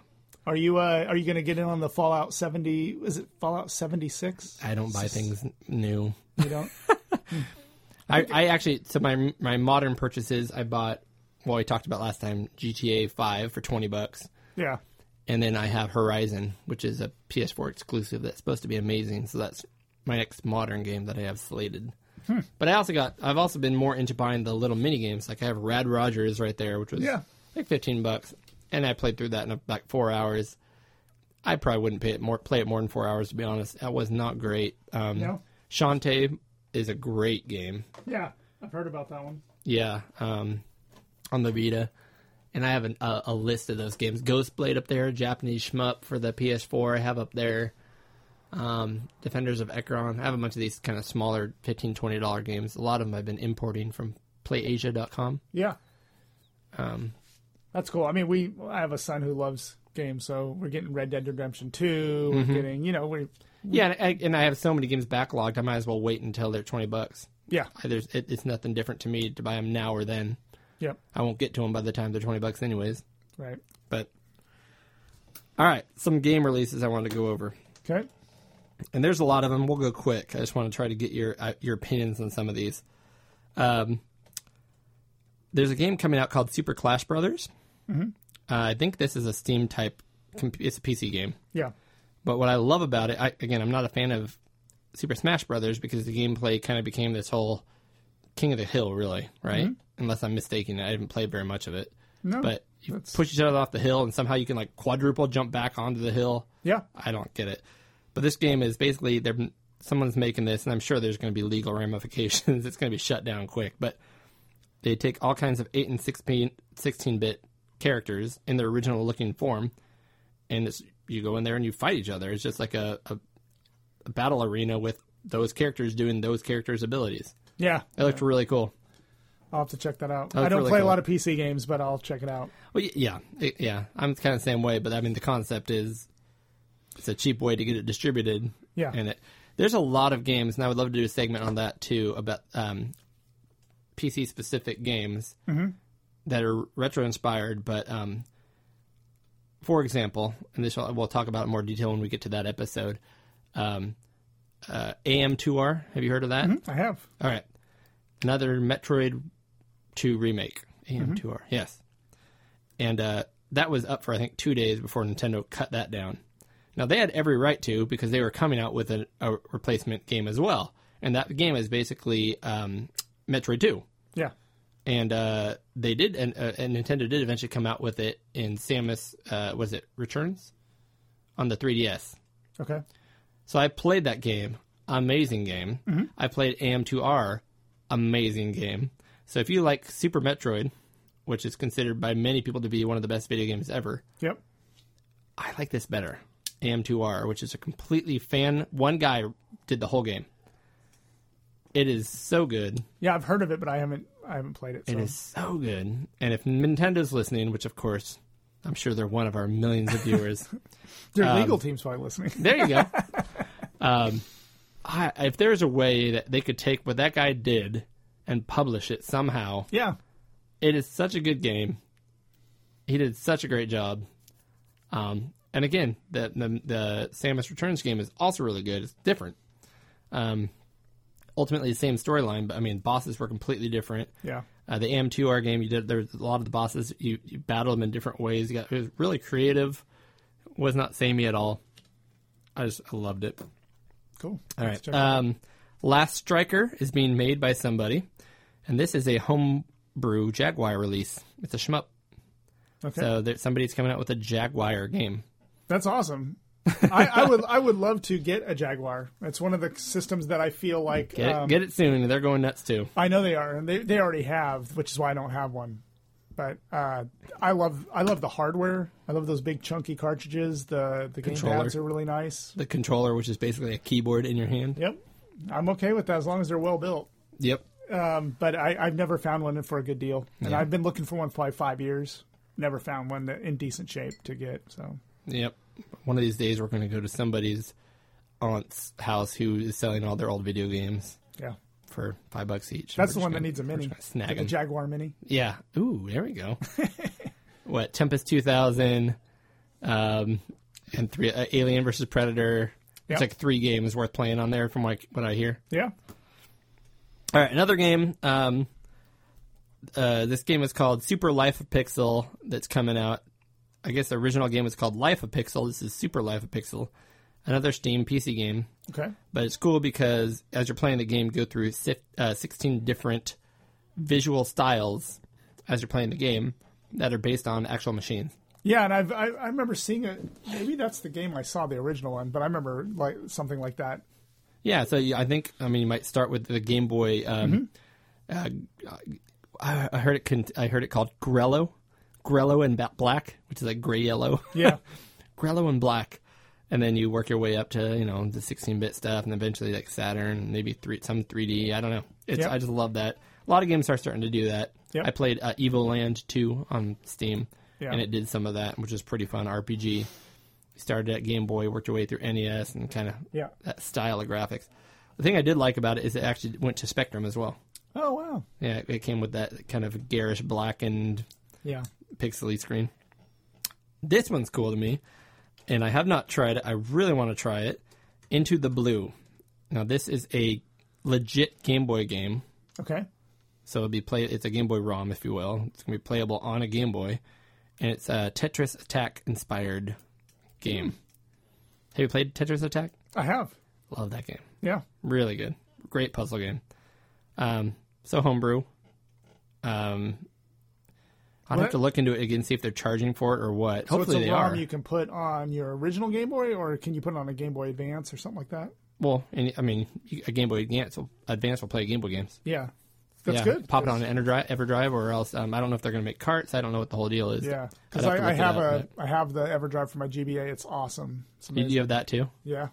Are you uh, are you gonna get in on the Fallout seventy? Is it Fallout seventy six? I don't buy things new. You don't. [LAUGHS] I, I actually so my my modern purchases I bought well we talked about last time GTA Five for twenty bucks, yeah. and then I have Horizon, which is a PS4 exclusive that's supposed to be amazing. So that's my next modern game that I have slated. Hmm. But I also got I've also been more into buying the little mini games. Like I have Rad Rogers right there, which was Yeah. like fifteen bucks, and I played through that in like four hours. I probably wouldn't pay it more play it more than four hours to be honest. That was not great. Um, No? Shantae is a great game. Yeah. I've heard about that one. Yeah, um, on the Vita, and I have an, a, a list of those games. Ghostblade up there, Japanese shmup for the PS4. I have up there. Um, Defenders of Ekron. I have a bunch of these kind of smaller, 15 20 dollar games. A lot of them I've been importing from PlayAsia.com. Yeah. Um, That's cool. I mean, we I have a son who loves games, so we're getting Red Dead Redemption 2 Mm-hmm. We're getting, you know, we yeah, and I, and I have so many games backlogged. I might as well wait until they're 20 bucks. yeah, there's it, it's nothing different to me to buy them now or then. yep, I won't get to them by the time they're 20 bucks anyways. right. But all right, some game releases I wanted to go over. Okay. and there's a lot of them. We'll go quick. I just want to try to get your uh, your opinions on some of these. Um, there's a game coming out called Super Clash Brothers. Uh, I think this is a Steam type. It's a PC game, Yeah. But what I love about it, I, again, I'm not a fan of Super Smash Brothers because the gameplay kind of became this whole King of the Hill, really, right? Unless I'm mistaken, I haven't played very much of it. No, But you that's- push each other off the hill, and somehow you can like quadruple jump back onto the hill. Yeah. I don't get it. But this game is basically they're someone's making this, and I'm sure there's going to be legal [LAUGHS] ramifications. it's going to be shut down quick. But they take all kinds of eight and 16 bit characters in their original looking form, and it's, you go in there and you fight each other. It's just like a, a, a battle arena with those characters doing those characters' abilities. Yeah. It looked really cool. I'll have to check that out. That's I don't really play cool. a lot of PC games, but I'll check it out. Well, yeah, it- yeah. I'm kind of the same way, but I mean, the concept is it's a cheap way to get it distributed. Yeah. and it there's a lot of games, and I would love to do a segment on that too about um, PC specific games that are retro inspired. But um, for example, and this we'll talk about in more detail when we get to that episode. Um, uh, AM2R, have you heard of that? I have. All right. Another Metroid 2 remake. AM2R. Yes. And uh, that was up for, I think, two days before Nintendo cut that down. Now, they had every right to because they were coming out with a, a replacement game as well. And that game is basically um, Metroid 2. Yeah. And uh, they did, and, uh, and Nintendo did eventually come out with it in Samus, uh, was it Returns? On the 3DS. Okay. So I played that game. Amazing game. I played AM2R. Amazing game. So if you like Super Metroid, which is considered by many people to be one of the best video games ever, Yep. I like this better. AM2R, which is a completely fan. One guy did the whole game. It is so good. Yeah, I've heard of it, but I haven't. I haven't played it. So. It is so good. And if Nintendo's listening, which of course I'm sure they're one of our millions of viewers, [LAUGHS] Your um, legal team's probably listening. There you go. [LAUGHS] um, I, if there's a way that they could take what that guy did and publish it somehow, yeah. it is such a good game. He did such a great job. Um, and again, the, the the Samus Returns game is also really good. It's different. Um, ultimately, the same storyline, but I mean, bosses were completely different. Yeah. Uh, the AM2R game, you did there's a lot of the bosses you, you battle them in different ways. You got it was really creative. Was not samey at all. I just I loved it. Cool. All right. check it out. Um, Last Striker is being made by somebody, and this is a homebrew Jaguar release. It's a shmup. okay. So there, somebody's coming out with a Jaguar game. That's awesome. [LAUGHS] I, I would. I would love to get a Jaguar. It's one of the systems that I feel like. Get it, um, get it soon. They're going nuts too. I know they are, and they they already have, which is why I don't have one. But uh, I love I love the hardware. I love those big chunky cartridges. The the game Controller. are really nice. The controller, which is basically a keyboard in your hand. Yep, I'm okay with that as long as they're well built. Yep. Um, but I, I've never found one for a good deal, and Yeah. I've been looking for one for like five years. Never found one that in decent shape to get. So Yep. One of these days, we're going to go to somebody's aunt's house who is selling all their old video games yeah, for five bucks each. that's the one that gonna- needs a mini. Snag the 'em. Jaguar Mini. Yeah. Ooh, there we go. [LAUGHS] what Tempest 2000, um, and three uh, Alien versus Predator. Yep. It's like three games worth playing on there, from like what I hear. Yeah. All right, another game. Um, uh, this game is called Super Life of Pixel. That's coming out. I guess the original game was called Life of Pixel. This is Super Life of Pixel, another Steam PC game. Okay. But it's cool because as you're playing the game, you go through sif- uh, 16 different visual styles as you're playing the game that are based on actual machines. Yeah, and I've I, I remember seeing it. Maybe that's the game I saw the original one, but I remember like something like that. Yeah, so you- I think I mean you might start with the Game Boy. Um, uh, I, I heard it. I heard it called Grello, Grello and Black, which is like gray yellow. [LAUGHS] Yeah. Grello and Black, and then you work your way up to you know the 16-bit stuff, and eventually like Saturn, maybe three some 3D. I don't know. It's Yep. I just love that. A lot of games are starting to do that. Yep. I played uh, Evil Land 2 on Steam, Yeah. and it did some of that, which is pretty fun. RPG. Started at Game Boy, worked your way through NES, and kind of Yeah. that style of graphics. The thing I did like about it is it actually went to Spectrum as well. Oh wow. Yeah, it came with that kind of garish blackened Yeah. Pixely screen. This one's cool to me, and I have not tried it. I really want to try it. Into the Blue. Now this is a legit Game Boy game, Okay. so it'll be play. It's a Game Boy ROM, if you will. It's gonna be playable on a Game Boy, and it's a Tetris Attack inspired game. Have you played Tetris Attack? I have. Love that game. Yeah. Really good. Great puzzle game. Um, so homebrew. Um, I'll have to look into it again, see if they're charging for it or what. So Hopefully it's a they ROM are. you can put on your original Game Boy, or can you put it on a Game Boy Advance or something like that? Well, and, I mean, a Game Boy Advance will, Advance will play Game Boy games. Yeah. That's yeah, good. Pop it on an EverDrive, EverDrive, or else um, I don't know if they're going to make carts. I don't know what the whole deal is. Yeah, because I, I have a I have the EverDrive for my GBA. It's awesome. It's You, you have that too. Yeah,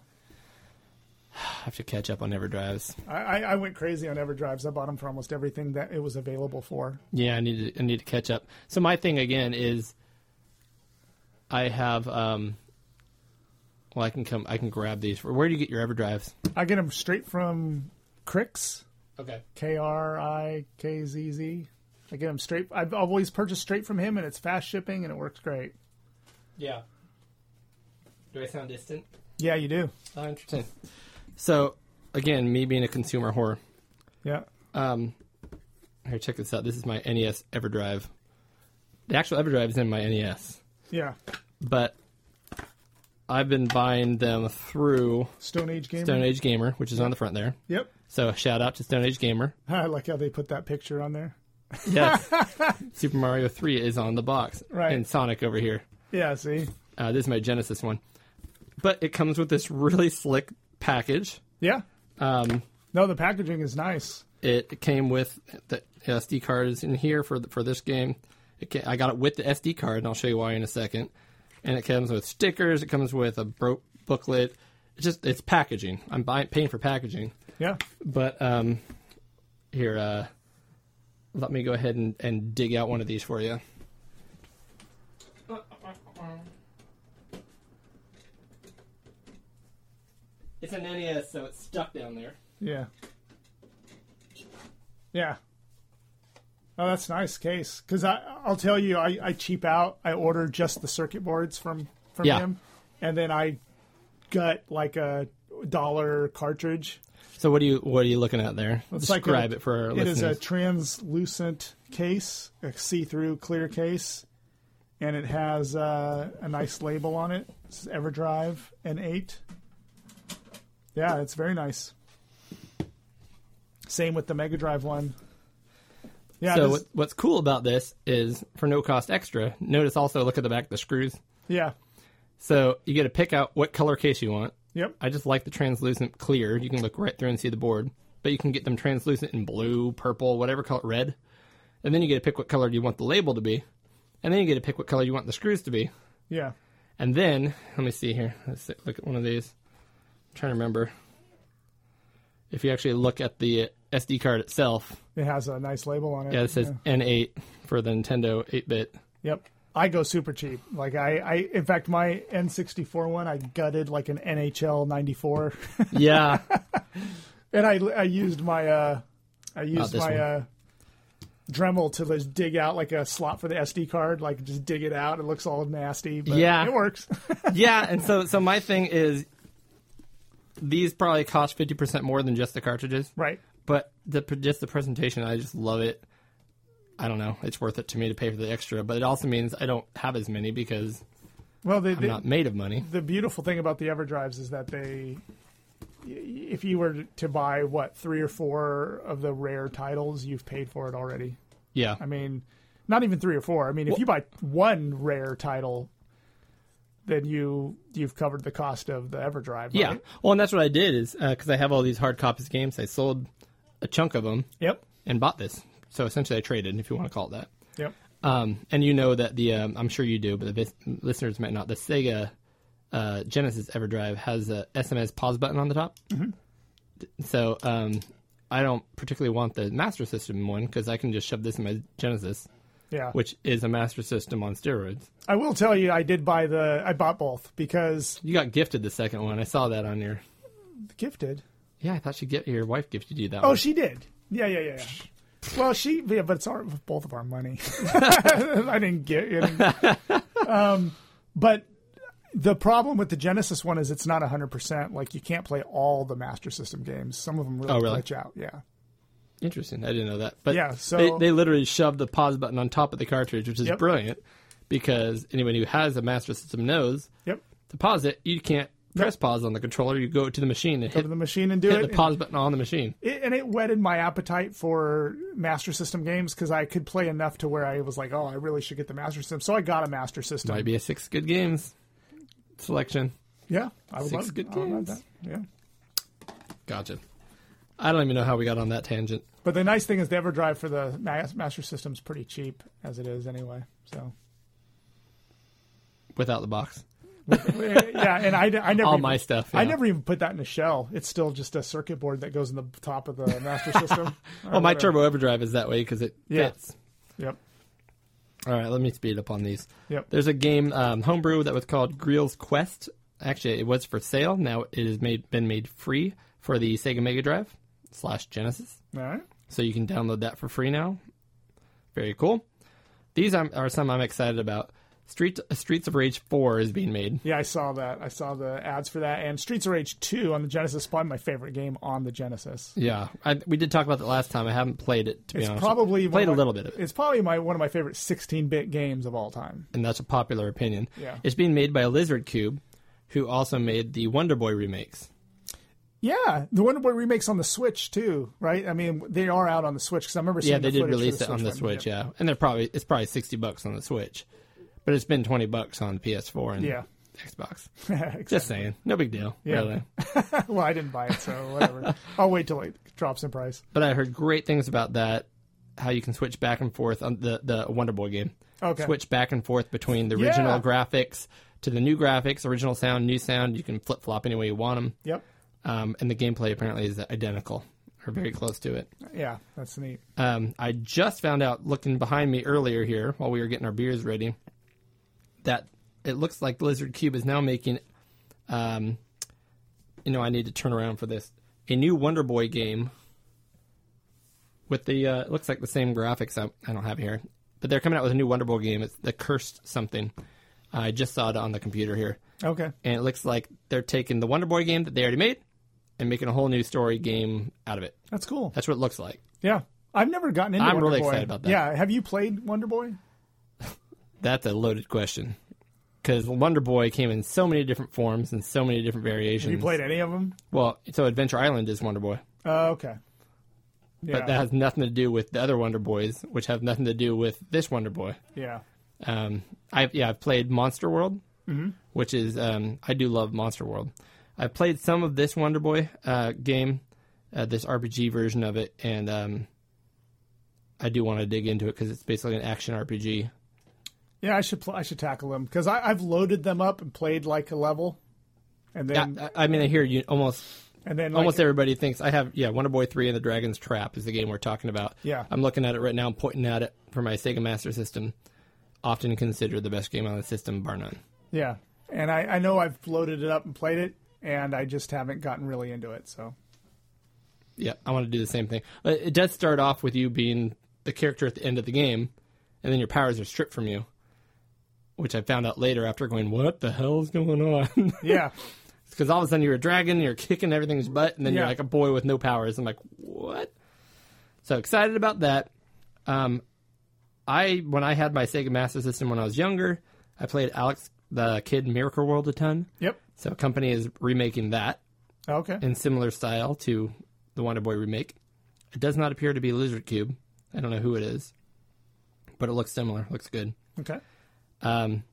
I [SIGHS] have to catch up on EverDrives. I, I, went crazy on EverDrives. I bought them for almost everything that it was available for. Yeah, I need to I need to catch up. So my thing again is I have um well I can come I can grab these. Where do you get your EverDrives? I get them straight from Krikzz, Okay. K R I K Z Z. I get them straight. I've always purchased straight from him, and it's fast shipping, and it works great. Yeah. Do I sound distant? Yeah, you do. Oh, interesting. So again, me being a consumer whore. Yeah, Um here check this out. This is my NES EverDrive. The actual EverDrive is in my NES. yeah. But I've been buying them through Stone Age gamer. Stone Age Gamer, which is on the front there. Yep. So shout out to Stone Age Gamer. [LAUGHS] I like how they put that picture on there. [LAUGHS] Yes. [LAUGHS] Super Mario 3 is on the box. Right. And Sonic over here. Yeah. See. Uh, this is my Genesis one. But it comes with this really slick package. Yeah. Um, No, the packaging is nice. it came with the SD card is in here for the, for this game. It ca I got it with the SD card, and I'll show you why in a second. And it comes with stickers. It comes with a bro- booklet. It's just it's packaging. I'm buying paying for packaging. Yeah. But um, here, uh, let me go ahead and, and dig out one of these for you. It's an NES, so it's stuck down there. Yeah. Yeah. Oh, that's a nice case. Because I'll tell you, I, I cheap out. I order just the circuit boards from from Yeah. him, and then I gut like a dollar cartridge. So what are you what are you looking at there? It's like Describe a- it for our It is a translucent case, a see-through clear case, and it has uh, a nice label on it. This is EverDrive N8. Yeah, it's very nice. Same with the Mega Drive one. Yeah, so what, what's cool about this is for no cost extra. Notice also look at the back of the screws. yeah, So you get to pick out what color case you want. yep, I just like the translucent clear. You can look right through and see the board. But you can get them translucent in blue, purple, whatever color, red. And then you get to pick what color you want the label to be. And then you get to pick what color you want the screws to be. yeah. And then, let me see here. Let's look at one of these. Trying to remember. If you actually look at the SD card itself, It has a nice label on it. yeah, it says N8 for the Nintendo 8 bit. Yep. I go super cheap. Like I, I, in fact, my N64 one, I gutted like an NHL '94. [LAUGHS] Yeah. And I, I used my uh, I used my one. uh, Dremel to just dig out like a slot for the SD card, like just dig it out. It looks all nasty, but Yeah. it works. [LAUGHS] yeah, and so so my thing is these probably cost 50% more than just the cartridges. right. But the just the presentation, I just love it. I don't know. It's worth it to me to pay for the extra, but it also means I don't have as many because Well, they, I'm the, not made of money. the beautiful thing about the EverDrives is that they, if you were to buy what three or four of the rare titles, you've paid for it already. Yeah. I mean, not even three or four. I mean, if you buy one rare title, then you you've covered the cost of the EverDrive. Yeah. Well, and that's what I did is because I have all these hard copies of games, I sold a chunk of them Yep. and bought this. So essentially, I traded, if you want to call it that. Yep. Um, and you know that the um, I'm sure you do, but the vis- listeners might not. The Sega uh, Genesis EverDrive has a SMS pause button on the top. Mm-hmm. So um, I don't particularly want the Master System one because I can just shove this in my Genesis, Yeah. which is a Master System on steroids. I will tell you, I did buy the. I bought both because You got gifted the second one. I saw that on your. gifted. Yeah, I thought she get your wife gifted you that. Oh, one. she did. Yeah, yeah, yeah. yeah. Well, she, yeah, but it's our both of our money. [LAUGHS] I didn't get it. Um, but the problem with the Genesis one is it's not 100%. Like, you can't play all the Master System games. Some of them really, Oh, really? glitch out. Yeah. Interesting. I didn't know that. But Yeah, so- they, they literally shoved the pause button on top of the cartridge, which is Yep. brilliant because anyone who has a Master System knows Yep. to pause it, you can't press pause on the controller. You go to the machine and Go hit, to the machine and do hit it. the pause button on the machine. It- and it whetted my appetite for Master System games because I could play enough to where I was like, oh, I really should get the Master System. So I got a Master System. Might be a six good games selection. Yeah, I would Six love good I love games. that. Yeah. Gotcha. I don't even know how we got on that tangent. But the nice thing is the EverDrive for the Ma- Master System's pretty cheap as it is anyway. So Without the box. yeah, and I, I never All even- my stuff, I never even put that in a shell. It's still just a circuit board that goes in the top of the Master [LAUGHS] System. Well, my whatever. Turbo Everdrive is that way because it Yeah. fits. Yep. All right, let me speed up on these. Yep. There's a game um, homebrew that was called Greel's Quest. Actually, it was for sale. Now it has made been made free for the Sega Mega Drive slash Genesis. All right. So you can download that for free now. Very cool. These are, are some I'm excited about. Street, Streets of Rage 4 is being made. Yeah, I saw that. I saw the ads for that. And Streets of Rage 2 on the Genesis is probably my favorite game on the Genesis. Yeah, I, we did talk about that last time. I haven't played it to be It's honest. probably played of a my- little bit of it, It's probably my one of my favorite 16-bit games of all time. and that's a popular opinion. Yeah. It's being made by Lizard Cube, who also made the Wonder Boy remakes. Yeah, the Wonder Boy remakes on the Switch too, right? I mean, they are out on the Switch because I remember seeing Yeah, they the did release the it on the. Switch. Yeah, and they're probably it's probably sixty bucks on the Switch, but it's been twenty bucks on PS4 and Yeah. Xbox. [LAUGHS] Exactly. Just saying, no big deal, Yeah. really. [LAUGHS] well, I didn't buy it, so whatever. [LAUGHS] I'll wait till it drops in price. But I heard great things about that. How you can switch back and forth on the the Wonder Boy game. Okay. Switch back and forth between the original Yeah. graphics to the new graphics, original sound, new sound. You can flip flop any way you want them. Yep. Um, and the gameplay apparently is identical or very close to it. Yeah, that's neat. Um, I just found out looking behind me earlier here while we were getting our beers ready that it looks like Lizard Cube is now making. Um, you know, I need to turn around for this. A new Wonder Boy game with the uh, it looks like the same graphics. I, I don't have here, but they're coming out with a new Wonder Boy game. It's the Cursed something. I just saw it on the computer here, Okay. and it looks like they're taking the Wonder Boy game that they already made and making a whole new story game out of it. That's cool. That's what it looks like. Yeah. I've never gotten into I'm Wonder really Boy. excited about that. Yeah. Have you played Wonder Boy? [LAUGHS] That's a loaded question. Because Wonder Boy came in so many different forms and so many different variations. Have you played any of them? Well, so Adventure Island is Wonder Boy, Uh, okay. Yeah. but that has nothing to do with the other Wonder Boys, which have nothing to do with this Wonder Boy. yeah. Um, I yeah, I've played Monster World, Mm-hmm. which is um, I do love Monster World. I've played some of this Wonder Boy uh, game, uh, this RPG version of it, and um, I do want to dig into it because it's basically an action RPG. Yeah, I should pl- I should tackle them because I've loaded them up and played like a level, and Yeah, then I, I mean, I hear you almost and then like, almost everybody thinks I have. Yeah, Wonder Boy Three and the Dragon's Trap is the game we're talking about. Yeah. I'm looking at it right now. I'm pointing at it for my Sega Master System. Often considered the best game on the system, bar none. yeah, and I I know I've loaded it up and played it, and I just haven't gotten really into it. So Yeah, I want to do the same thing. But it does start off with you being the character at the end of the game, and then your powers are stripped from you, which I found out later after going, "What the hell is going on?" [LAUGHS] yeah, Because all of a sudden you're a dragon, you're kicking everything's butt, and then you're like a boy with no powers. I'm like, what? So excited about that. Um, I when I had my Sega Master System when I was younger, I played Alex the Kidd Miracle World a ton. yep, So a company is remaking that okay, in similar style to the Wonder Boy remake. It does not appear to be Lizard Cube. I don't know who it is, but it looks similar. Looks good. okay. Um,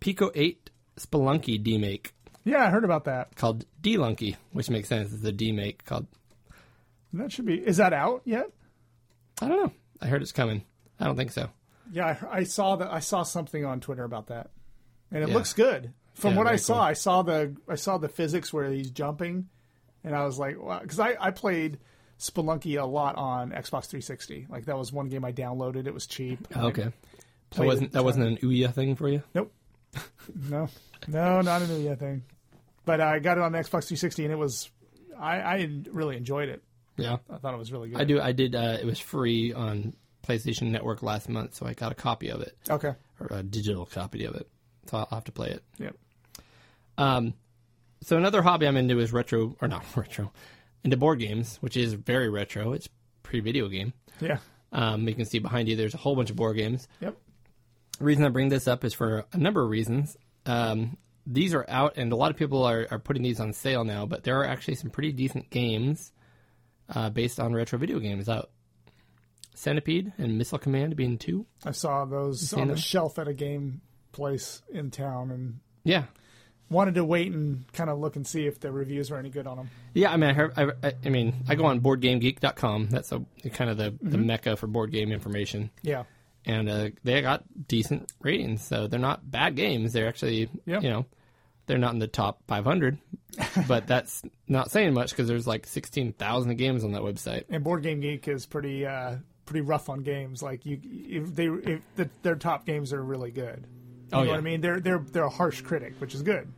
Pico Eight Spelunky D-Make. Yeah, I heard about that. called D-Lunky, which makes sense. It's a demake called That should be. Is that out yet? I don't know. I heard it's coming. I don't think so. Yeah, I, I saw that. I saw something on Twitter about that, and it Yeah. looks good. From Yeah, what I saw, cool. I saw the I saw the physics where he's jumping, and I was like, wow, because I I played Spelunky a lot on Xbox 360. Like that was one game I downloaded. It was cheap. Okay. That wasn't that wasn't an Ouya thing for you? Nope. [LAUGHS] no, no, not an yet thing. But I got it on the Xbox 360, and it was I I really enjoyed it. Yeah. I thought it was really good. I do. I did. Uh, it was free on PlayStation Network last month, so I got a copy of it Okay. or a digital copy of it. So I'll have to play it. Yep. Um, so another hobby I'm into is retro, or not [LAUGHS] retro, into board games, which is very retro. It's pre-video game. Yeah. Um, you can see behind you, there's a whole bunch of board games. Yep. The reason I bring this up is for a number of reasons. Um, these are out, and a lot of people are, are putting these on sale now. But there are actually some pretty decent games uh, based on retro video games out. Centipede and Missile Command being two. I saw those on the shelf at a game place in town and Yeah, wanted to wait and kind of look and see if the reviews were any good on them. Yeah, I mean, I, heard, I, I- mean, I go on BoardGameGeek.com. That's a kind of the, the mecca for board game information, Yeah. and uh, they got decent ratings. So they're not bad games. They're actually, Yeah. you know, they're not in the top 500, [LAUGHS] but that's not saying much because there's like 16,000 games on that website. And BoardGameGeek is pretty uh, pretty rough on games. Like you, if they if the, their top games are really good. You Oh, know yeah. what I mean? They're they're they're a harsh critic, which is good.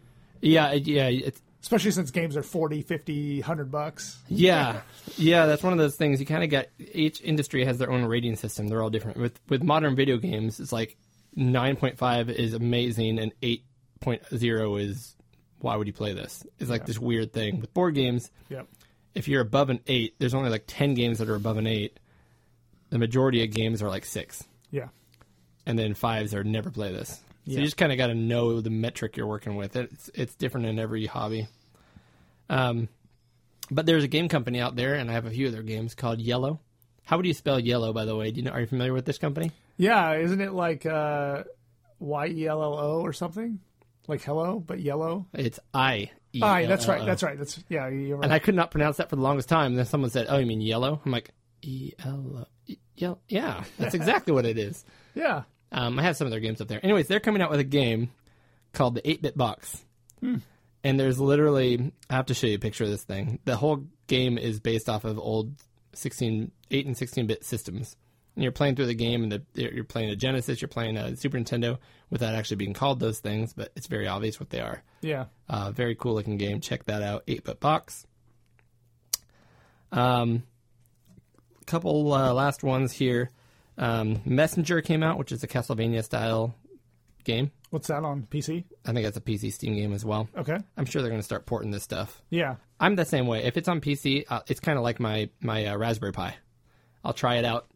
Yeah, yeah, Especially since games are 40, 50, 100 bucks. Yeah, yeah, that's one of those things. You kind of get each industry has their own rating system. They're all different. With with modern video games, it's like nine point five is amazing and eight point zero is why would you play this? It's like this weird thing with board games. Yep. If you're above an eight, there's only like ten games that are above an eight. The majority of games are like six, Yeah. and then fives are never play this. So Yeah. you just kind of got to know the metric you're working with. It's it's different in every hobby. Um, but there's a game company out there, and I have a few of their games called Yellow. How would you spell yellow, by the way? Do you know? Are you familiar with this company? Yeah. Isn't it like uh, Y E L L O or something? Like hello, but yellow. It's I. E Aye, that's right. L L O. That's right. That's yeah. You're right. And I could not pronounce that for the longest time. And then someone said, "Oh, you mean yellow?" I'm like, E L O. E- Yellow. Yeah, that's exactly what it is. [LAUGHS] yeah. Um, I have some of their games up there. Anyways, they're coming out with a game called the 8 Bit Box. And there's literally, I have to show you a picture of this thing. The whole game is based off of old 16, 8 and 16 bit systems. And you're playing through the game, and the, you're playing a Genesis, you're playing a Super Nintendo without actually being called those things, but it's very obvious what they are. Yeah. Uh, very cool looking game. Check that out. 8 bit box. Um, couple uh, last ones here. Um, Messenger came out, which is a Castlevania style game. What's that on PC? I think that's a PC Steam game as well. Okay. I'm sure they're going to start porting this stuff. Yeah. I'm the same way. If it's on PC, uh, it's kind of like my my uh, Raspberry Pi. I'll try it out,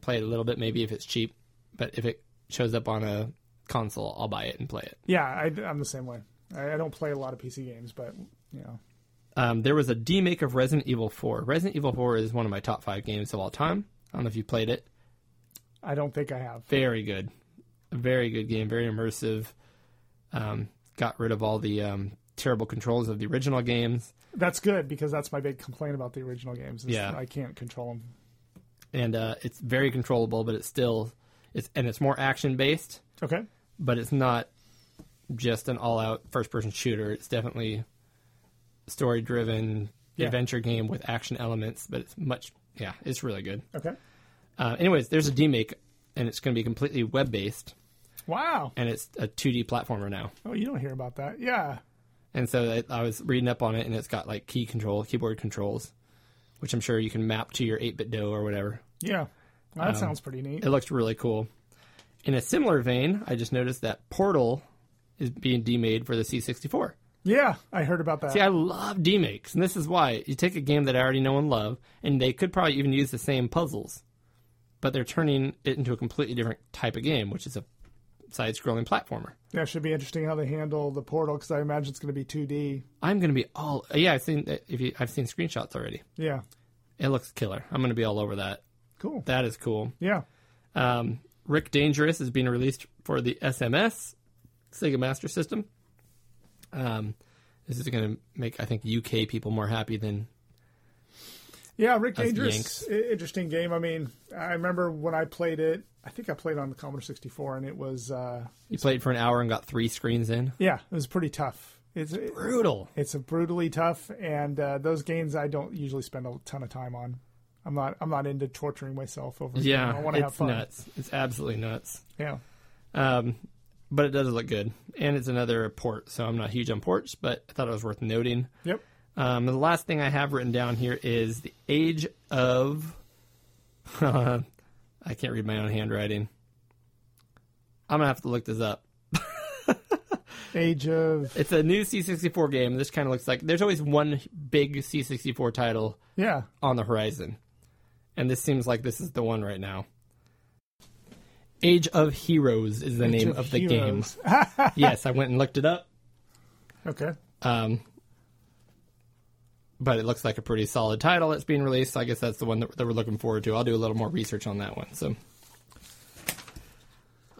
play it a little bit, maybe if it's cheap. But if it shows up on a console, I'll buy it and play it. Yeah. I, I'm the same way. I, I don't play a lot of PC games, but you know. Um, there was a demake of Resident Evil 4. Resident Evil 4 is one of my top five games of all time. I don't know if you played it. I don't think I have. Very good, very good game, very immersive. Um, got rid of all the um, terrible controls of the original games, That's good because that's my big complaint about the original games. Is Yeah. I can't control them. and uh, it's very controllable, but it's still it's and it's more action based, Okay. but it's not just an all out first person shooter. It's definitely story driven Yeah. adventure game with action elements, but it's much yeah, it's really good. Okay. Uh, anyways, there's a demake, and it's going to be completely web based, Wow. and it's a 2D platformer now. Oh, you don't hear about that. Yeah. And so I, I was reading up on it, and it's got like key control, keyboard controls, which I'm sure you can map to your 8BitDo or whatever. Yeah. Well, Um, that sounds pretty neat. It looks really cool. In a similar vein, I just noticed that Portal is being demade for the C64. Yeah, I heard about that. See, I love demakes, and this is why you take a game that I already know and love, and they could probably even use the same puzzles, but they're turning it into a completely different type of game, which is a side-scrolling platformer. Yeah, it should be interesting how they handle the portal because I imagine it's going to be 2D. I'm going to be all yeah. I've seen if you, I've seen screenshots already. Yeah. It looks killer. I'm going to be all over that. Cool. That is cool. Yeah. Um, Rick Dangerous is being released for the SMS Sega Master System. Um, this is going to make I think UK people more happy than Yeah, Rick Us Dangerous, interesting game. I mean, I remember when I played it. I think I played on the Commodore 64, and it was uh, you played for an hour and got three screens in. yeah, it was pretty tough. It's it, Brutal. it's brutally tough, and uh, those games I don't usually spend a ton of time on. I'm not I'm not into torturing myself over. Yeah, I want to have it's fun. nuts. It's absolutely nuts. Yeah, Um, but it does look good, and it's another port. So I'm not huge on ports, but I thought it was worth noting. yep. Um, the last thing I have written down here is the age of. [LAUGHS] I can't read my own handwriting. I'm gonna have to look this up. [LAUGHS] Age of It's a new C64 game. This kind of looks like there's always one big C64 title yeah. on the horizon, and this seems like this is the one right now. Age of Heroes is the Age name of, the game. [LAUGHS] Yes, I went and looked it up. Okay. Um, but it looks like a pretty solid title that's being released. So I guess that's the one that, that we're looking forward to. I'll do a little more research on that one. So,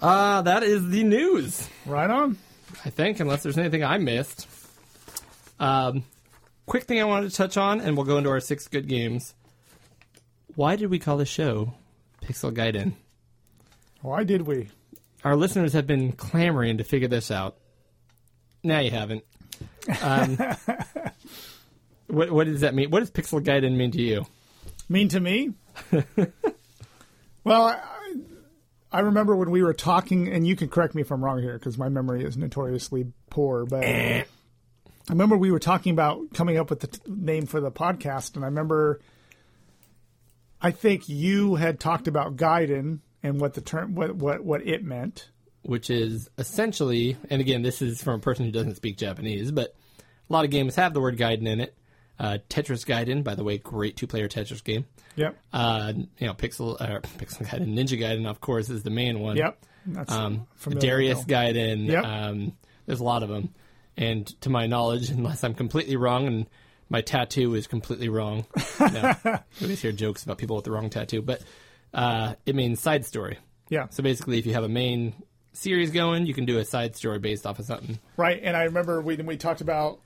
uh, that is the news. Right on. I think, unless there's anything I missed. Um, quick thing I wanted to touch on, and we'll go into our six good games. Why did we call the show Pixel Gaiden? Why did we? Our listeners have been clamoring to figure this out. Now you haven't. Um, [LAUGHS] what, what does that mean? What does Pixel Gaiden mean to you? Mean to me? well, I, I remember when we were talking, and you can correct me if I'm wrong here because my memory is notoriously poor, but I remember we were talking about coming up with the t- name for the podcast, and I remember I think you had talked about Gaiden and what the term, what what, what it meant. Which is essentially, and again, this is from a person who doesn't speak Japanese, but a lot of games have the word Gaiden in it. Uh, Tetris Gaiden, by the way, great two-player Tetris game. Yep. Uh, you know, Pixel, uh, [LAUGHS] Pixel Gaiden, Ninja Gaiden, of course, is the main one. Yep. That's Um, Darius with Gaiden. Yep. Um, there's a lot of them, and to my knowledge, [LAUGHS] unless I'm completely wrong, and my tattoo is completely wrong. [LAUGHS] No, you always hear jokes about people with the wrong tattoo, but uh, it means side story. Yeah. So basically, if you have a main series going, you can do a side story based off of something. Right, and I remember we we talked about.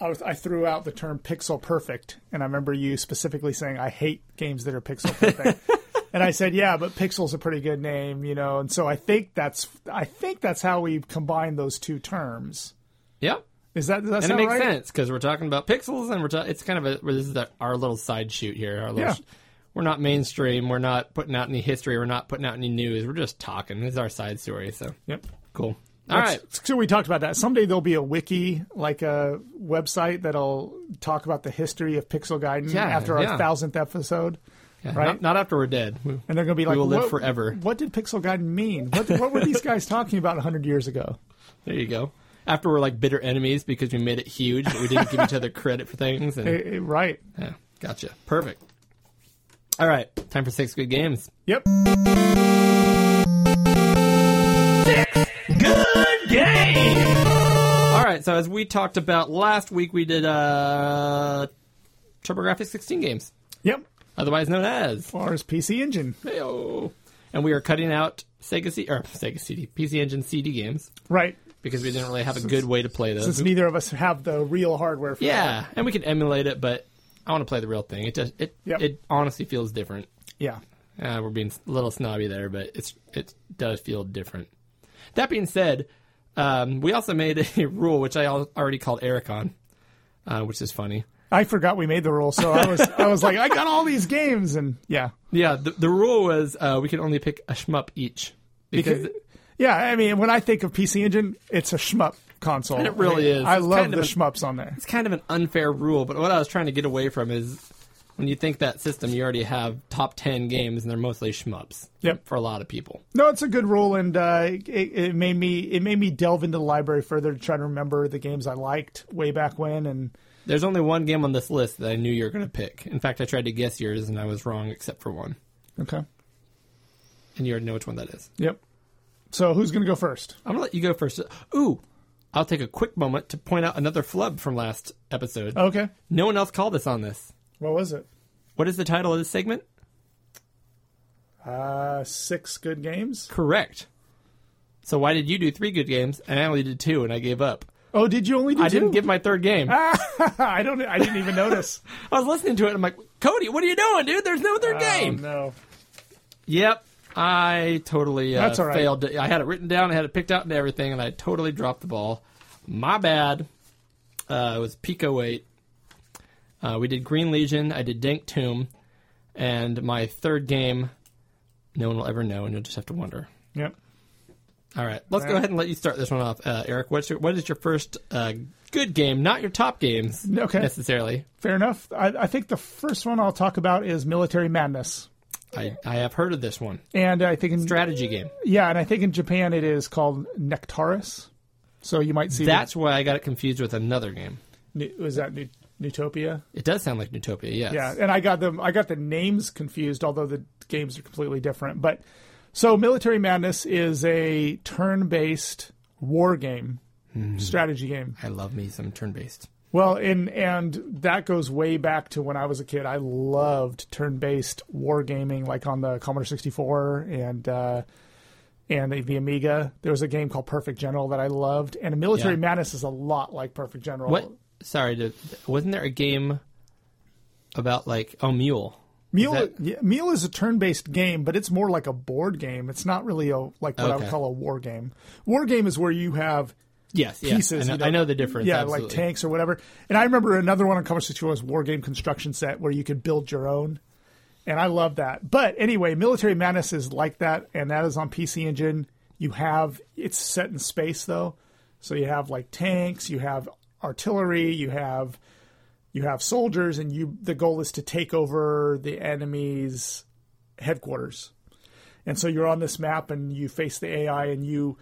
I, was, I threw out the term pixel perfect, and I remember you specifically saying, "I hate games that are pixel perfect." [LAUGHS] and I said, "Yeah, but pixel's a pretty good name, you know." And so I think that's I think that's how we combine those two terms. Yep. Is that does that And it makes right? sense because we're talking about pixels, and we're ta- it's kind of a this is our little side shoot here. Our little Yeah. sh- we're not mainstream. We're not putting out any history. We're not putting out any news. We're just talking. This is our side story. So Yep. cool. All right. So we talked about that. Someday there'll be a wiki, like a website that'll talk about the history of Pixel Gaiden Yeah, after our yeah. thousandth episode. Yeah, right. Not, not after we're dead. We- And they're going to be like, we will live forever." What did Pixel Gaiden mean? What, what were these guys talking about 100 years ago? There you go. After we're like bitter enemies because we made it huge, but we didn't give each other credit for things. And [LAUGHS] Eh, eh, right. yeah, gotcha. Perfect. All right, time for six good games. Yep. Right, so as we talked about last week, we did uh, TurboGrafx 16 games, Yep. otherwise known as far as PC Engine. Heyo. And we are cutting out Sega CD or Sega CD, PC Engine CD games Right. because we didn't really have a good way to play those. Since neither of us have the real hardware for that. yeah, and we can emulate it, but I want to play the real thing. It just it Yep. it honestly feels different. Yeah. Uh, we're being a little snobby there, but it's it does feel different. That being said, um, we also made a [LAUGHS] rule which I already called Ericon, uh, which is funny. I forgot we made the rule, so I was I was like, I got all these games, and yeah, Yeah, the, the rule was uh, we can only pick a shmup each because Because- yeah. I mean, when I think of PC Engine, it's a shmup console. It really I mean, is. I It's love the an- shmups on there. it's kind of an unfair rule. But what I was trying to get away from is when you think that system, you already have top ten games, and they're mostly shmups. Yep. for a lot of people. No, it's a good rule, and uh, it, it made me it made me delve into the library further to try to remember the games I liked way back when, and There's only one game on this list that I knew you were going to pick. In fact, I tried to guess yours, and I was wrong except for one. okay, And you already know which one that is. yep. So who's gonna go first? I'm gonna let you go first. Ooh, I'll take a quick moment to point out another flub from last episode. Okay, No one else called us on this. What was it? What is the title of this segment? Uh, six good games. Correct. So why did you do three good games and I only did two and I gave up? Oh, did you only do I two? didn't give my third game. [LAUGHS] I don't. I didn't even notice. [LAUGHS] I was listening to it. and I'm like, Cody, what are you doing, dude? There's no third Oh, game. no. Yep. I totally uh, That's all right. failed. To, I had it written down, I had it picked out and everything, and I totally dropped the ball. My bad. Uh, it was Pico 8. Uh, we did Green Legion. I did Dank Tomb. And my third game, no one will ever know, and you'll just have to wonder. Yep. All right, let's go Right. ahead and let you start this one off, uh, Eric. What's your, what is your first uh, good game? Not your top games, Okay. necessarily. Fair enough. I, I think the first one I'll talk about is Military Madness, I, I have heard of this one. and I think in Strategy game. yeah, and I think in Japan it is called Nectaris. So you might see That's why I got it confused with another game. was that Neutopia? It does sound like Neutopia, yes. Yeah, and I got them. I got the names confused, although the games are completely different. But so, Military Madness is a turn-based war game strategy game. I love me some turn based. Well, and and that goes way back to when I was a kid. I loved turn-based wargaming, like on the Commodore 64 and uh, and the, the Amiga. There was a game called Perfect General that I loved, and Military Yeah. Madness is a lot like Perfect General. What? Sorry, to, wasn't there a game about like oh mule? Mule, that- yeah, Mule is a turn-based game, but it's more like a board game. It's not really a like what I would call a war game. War game is where you have Yes, yeah. pieces. I know, you I know the difference. Yeah, absolutely. like tanks or whatever. And I remember another one on Cover 64 was War Game Construction Set where you could build your own. And I love that. But anyway, Military Madness is like that, and that is on PC Engine. You have it's set in space though, so you have like tanks, you have artillery, you have you have soldiers, and you the goal is to take over the enemy's headquarters. And so you're on this map, and you face the AI, and you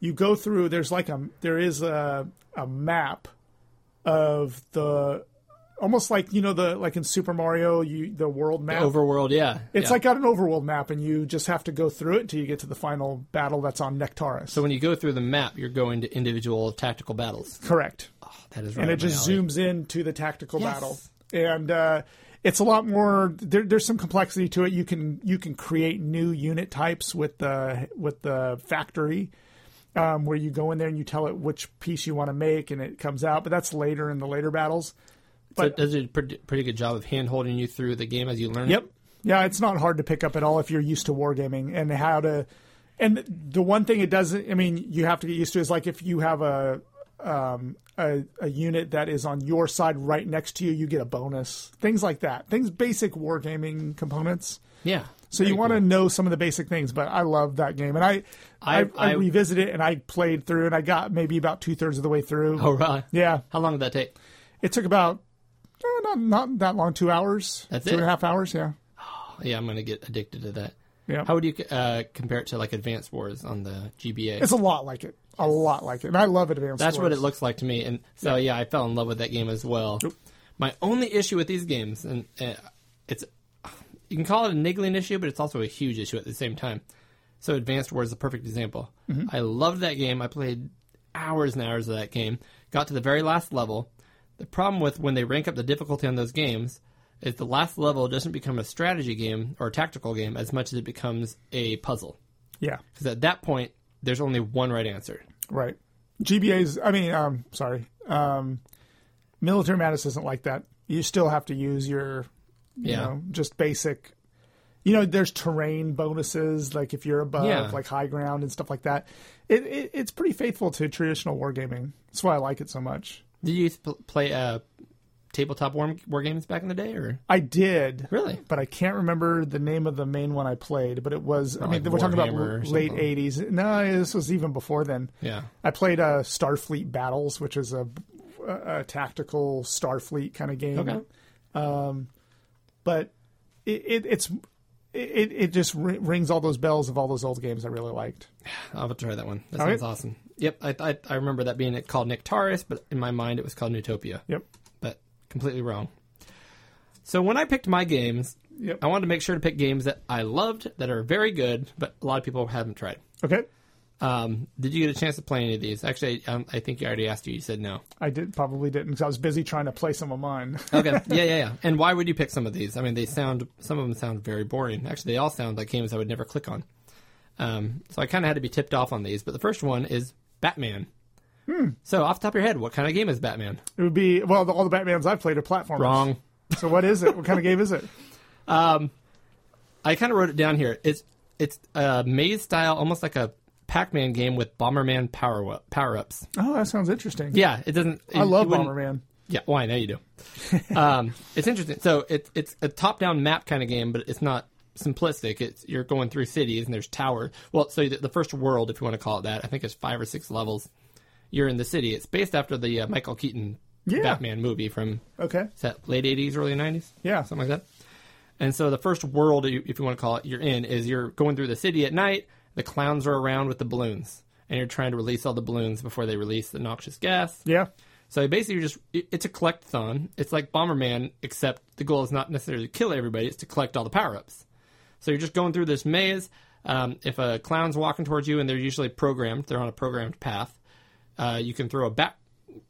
you go through. There's like a there is a a map of the almost like you know the like in Super Mario, you the world map. Overworld, yeah. it's yeah. like got an overworld map, and you just have to go through it until you get to the final battle that's on Nectaris. so when you go through the map, you're going to individual tactical battles. correct. That is right. and it just alley. zooms into the tactical Yes. battle and uh, it's a lot more there, there's some complexity to it you can you can create new unit types with the with the factory um, where you go in there and you tell it which piece you want to make and it comes out but that's later in the later battles So but- it does a pretty, pretty good job of hand holding you through the game as you learn. it? Yep. Yeah, it's not hard to pick up at all if you're used to wargaming and how to. And the one thing it doesn't, I mean, you have to get used to is like if you have a um, a, a unit that is on your side right next to you, you get a bonus. Things like that. Things basic wargaming components. Yeah. So you want to know some of the basic things, but I love that game, and I I, I- I, I- revisit it and I played through, and I got maybe about two thirds of the way through. Oh, right. Yeah, How long did that take? it took about not not that long, two hours, That's two and a half hours. Yeah, Yeah, I'm going to get addicted to that. yeah. How would you uh, compare it to like Advanced Wars on the GBA? It's a lot like it. A lot like it. And I love Advanced Wars. That's what it looks like to me. And so, yeah, I fell in love with that game as well. My only issue with these games, and uh, it's you can call it a niggling issue, but it's also a huge issue at the same time. So, Advanced Wars is a perfect example. I loved that game. I played hours and hours of that game. Got to the very last level. The problem with when they rank up the difficulty on those games is the last level doesn't become a strategy game or a tactical game as much as it becomes a puzzle. Yeah, Because at that point, there's only one right answer. right. GBA's, I mean, um, sorry. Um, Military Madness isn't like that. You still have to use your, you Yeah. know, just basic. You know, there's terrain bonuses, like if you're above, Yeah. like high ground and stuff like that. It, it It's pretty faithful to traditional wargaming. That's why I like it so much. Did you play uh, tabletop war, war games back in the day, or I did. Really? But I can't remember the name of the main one I played, but it was, I mean, like we're talking about late 80s. No, this was even before then. yeah? I played uh, Starfleet Battles, which is a, a, a tactical Starfleet kind of game. Okay. But it, it, it's it, it just ri- rings all those bells of all those old games I really liked. [SIGHS] I'll have to try that one. That All sounds right. awesome. Yep, I, I I remember that being called Nectaris, but in my mind it was called Neutopia. Yep. But completely wrong. So when I picked my games, Yep. I wanted to make sure to pick games that I loved, that are very good, but a lot of people haven't tried. Okay. Um, did you get a chance to play any of these? Actually, um, I think you already asked you. You said no. I did probably didn't because I was busy trying to play some of mine. [LAUGHS] Okay. yeah, yeah, yeah. And why would you pick some of these? I mean, they sound some of them sound very boring. Actually, they all sound like games I would never click on. Um, so I kind of had to be tipped off on these. But the first one is Batman. So off the top of your head, what kind of game is Batman? it would be well, the, all the Batmans I've played are platformers. Wrong. [LAUGHS] So what is it? What kind of game is it? I kind of wrote it down here. It's it's a maze style, almost like a Pac-Man game with Bomberman power power ups. Oh, that sounds interesting. Yeah, it doesn't. I love Bomberman. Yeah, well, I know you do. [LAUGHS] um, it's interesting. So it's it's a top-down map kind of game, but it's not simplistic. It's you're going through cities and there's towers. Well, so the, first world, if you want to call it that, I think it's five or six levels. You're in the city. It's based after the uh, Michael Keaton Yeah. Batman movie from Okay. that late '80s, early '90s. Yeah. something like that. And so the first world, if you want to call it, you're in is you're going through the city at night. The clowns are around with the balloons, and you're trying to release all the balloons before they release the noxious gas. Yeah. So basically, you're just it's a collectathon. It's like Bomberman, except the goal is not necessarily to kill everybody; it's to collect all the power ups. So you're just going through this maze. Um, if a clown's walking towards you, and they're usually programmed, they're on a programmed path. Uh, you can throw a bat,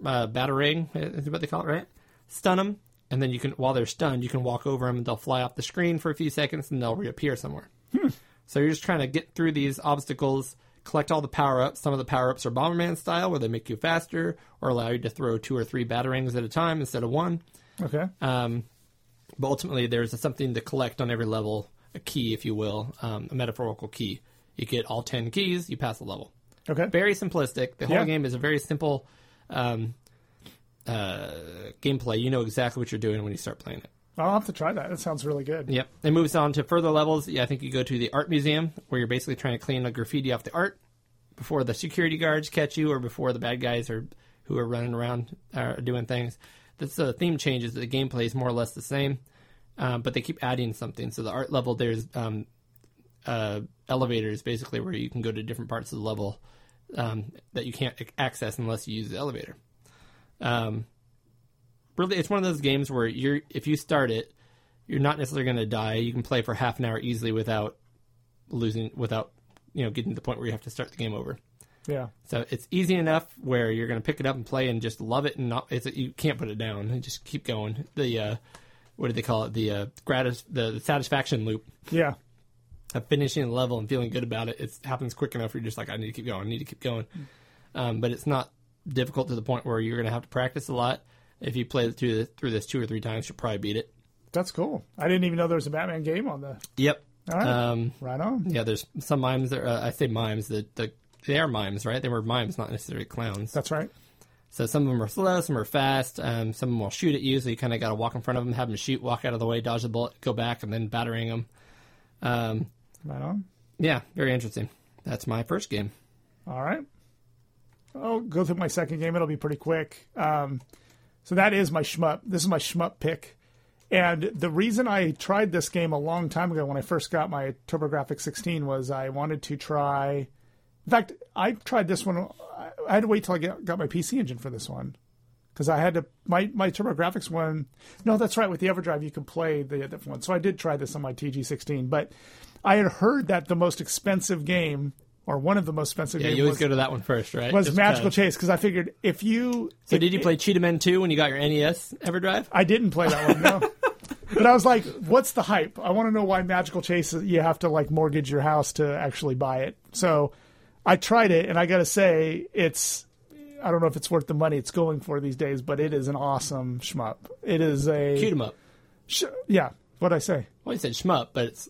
uh, batarang, is what they call it, right? Stun them, and then you can, while they're stunned, you can walk over them and they'll fly off the screen for a few seconds and they'll reappear somewhere. So you're just trying to get through these obstacles, collect all the power ups. Some of the power ups are Bomberman style, where they make you faster or allow you to throw two or three batarangs at a time instead of one. Okay. Um, but ultimately, there's something to collect on every level, a key, if you will, um, a metaphorical key. You get all 10 keys, you pass the level. Okay. Very simplistic. The whole Yeah. game is a very simple um, uh, gameplay. You know exactly what you're doing when you start playing it. I'll have to try that. That sounds really good. Yep. It moves on to further levels. Yeah, I think you go to the art museum where you're basically trying to clean the graffiti off the art before the security guards catch you or before the bad guys are who are running around are doing things. This uh, theme changes. The gameplay is more or less the same, um, but they keep adding something. So the art level there's um, uh, elevators basically where you can go to different parts of the level um, that you can't access unless you use the elevator. Um, really, it's one of those games where you're if you start it, you're not necessarily going to die. You can play for half an hour easily without losing, without you know getting to the point where you have to start the game over. Yeah. So it's easy enough where you're going to pick it up and play and just love it, and not it's you can't put it down and just keep going. The uh, what do they call it? The uh, gratis the, the satisfaction loop Yeah. of finishing the level and feeling good about it. It happens quick enough. Where you're just like, I need to keep going. I need to keep going. Um, but it's not difficult to the point where you're going to have to practice a lot. If you play through this, through this two or three times, you'll probably beat it. That's cool. I didn't even know there was a Batman game on the. Yep. All right. Um, right on. yeah, there's some mimes. That, uh, I say mimes. The, the they are mimes, right? They were mimes, not necessarily clowns. That's right. So some of them are slow, some are fast. Um, some of them will shoot at you, so you kind of got to walk in front of them, have them shoot, walk out of the way, dodge the bullet, go back, and then battering them. Um, Right on. yeah, very interesting. That's my first game. All right. I'll go through my second game. It'll be pretty quick. Um, so that is my shmup. This is my shmup pick. And the reason I tried this game a long time ago when I first got my TurboGrafx 16 was I wanted to try. In fact, I tried this one. I had to wait till I get, got my PC engine for this one because I had to my my TurboGrafx one. No, that's right. With the EverDrive, you can play the different one. So I did try this on my TG16, but I had heard that the most expensive game or one of the most expensive Yeah, games you always was, go to that one first, right? was Just Magical because. Chase because I figured if you So did you play Cheetah Men 2 when you got your NES EverDrive? I didn't play that one, no. [LAUGHS] but I was like, what's the hype? I want to know why Magical Chase you have to like mortgage your house to actually buy it. So I tried it and I got to say it's I don't know if it's worth the money it's going for these days, but it is an awesome shmup. It is a Shoot 'em up. sh- yeah, what I say? Well, you said shmup, but it's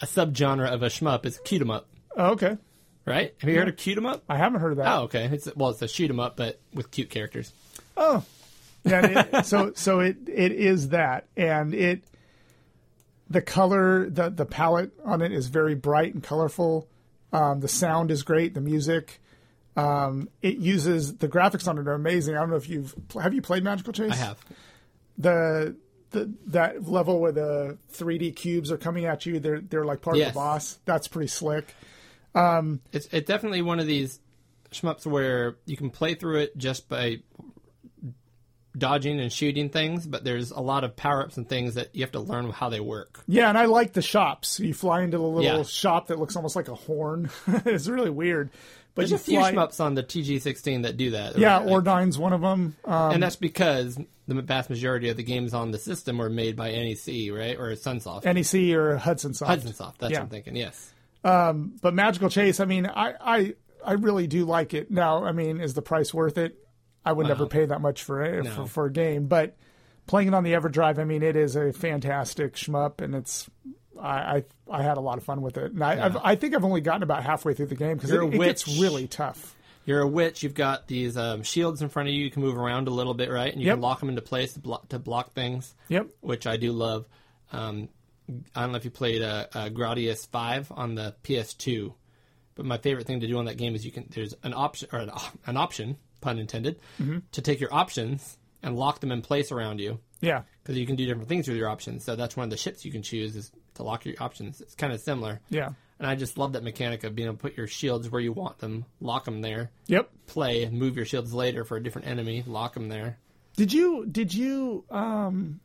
a subgenre of a shmup is cute 'em up, Oh, okay. right? Have you heard of cute 'em up? I haven't heard of that. Oh, okay. It's well, it's a shoot 'em up, but with cute characters. Oh, yeah. It, [LAUGHS] so so it it is that, and it the color the the palette on it is very bright and colorful. Um, the sound is great. The music. Um, it uses the graphics on it are amazing. I don't know if you've have you played Magical Chase. I have. the the that level where the 3D cubes are coming at you. They're they're like part Yes. of the boss. That's pretty slick. It's it's definitely one of these shmups where you can play through it just by dodging and shooting things, but there's a lot of power ups and things that you have to learn how they work. Yeah, and I like the shops. You fly into the little Yeah. shop that looks almost like a horn. [LAUGHS] it's really weird. But There's you a few shmups on the TG16 that do that. Yeah, Like- Ordyne's one of them. Um, and that's because the vast majority of the games on the system were made by NEC, right, or Sunsoft, NEC or Hudson Soft. Hudson Soft. That's Yeah. what I'm thinking. Yes. But Magical Chase, I mean, I, I I really do like it. Now, I mean, is the price worth it? I would never pay that much for it No. for, for a game, but playing it on the EverDrive, I mean, it is a fantastic shmup, and it's I I, I had a lot of fun with it. And I I've, I think I've only gotten about halfway through the game because it, it gets really tough. You're a witch. You've got these um, shields in front of you. You can move around a little bit, right? And you Yep. can lock them into place to block, to block things. Yep. Which I do love. Um, I don't know if you played uh, uh, Gradius Five on the PS2, but my favorite thing to do on that game is you can there's an option or an, an option, pun intended, Mm-hmm. to take your options and lock them in place around you Yeah. because you can do different things with your options. So that's one of the ships you can choose is to lock your options. It's kind of similar. Yeah. And I just love that mechanic of being able to put your shields where you want them, lock them there, Yep. play, move your shields later for a different enemy, lock them there. Did you did you um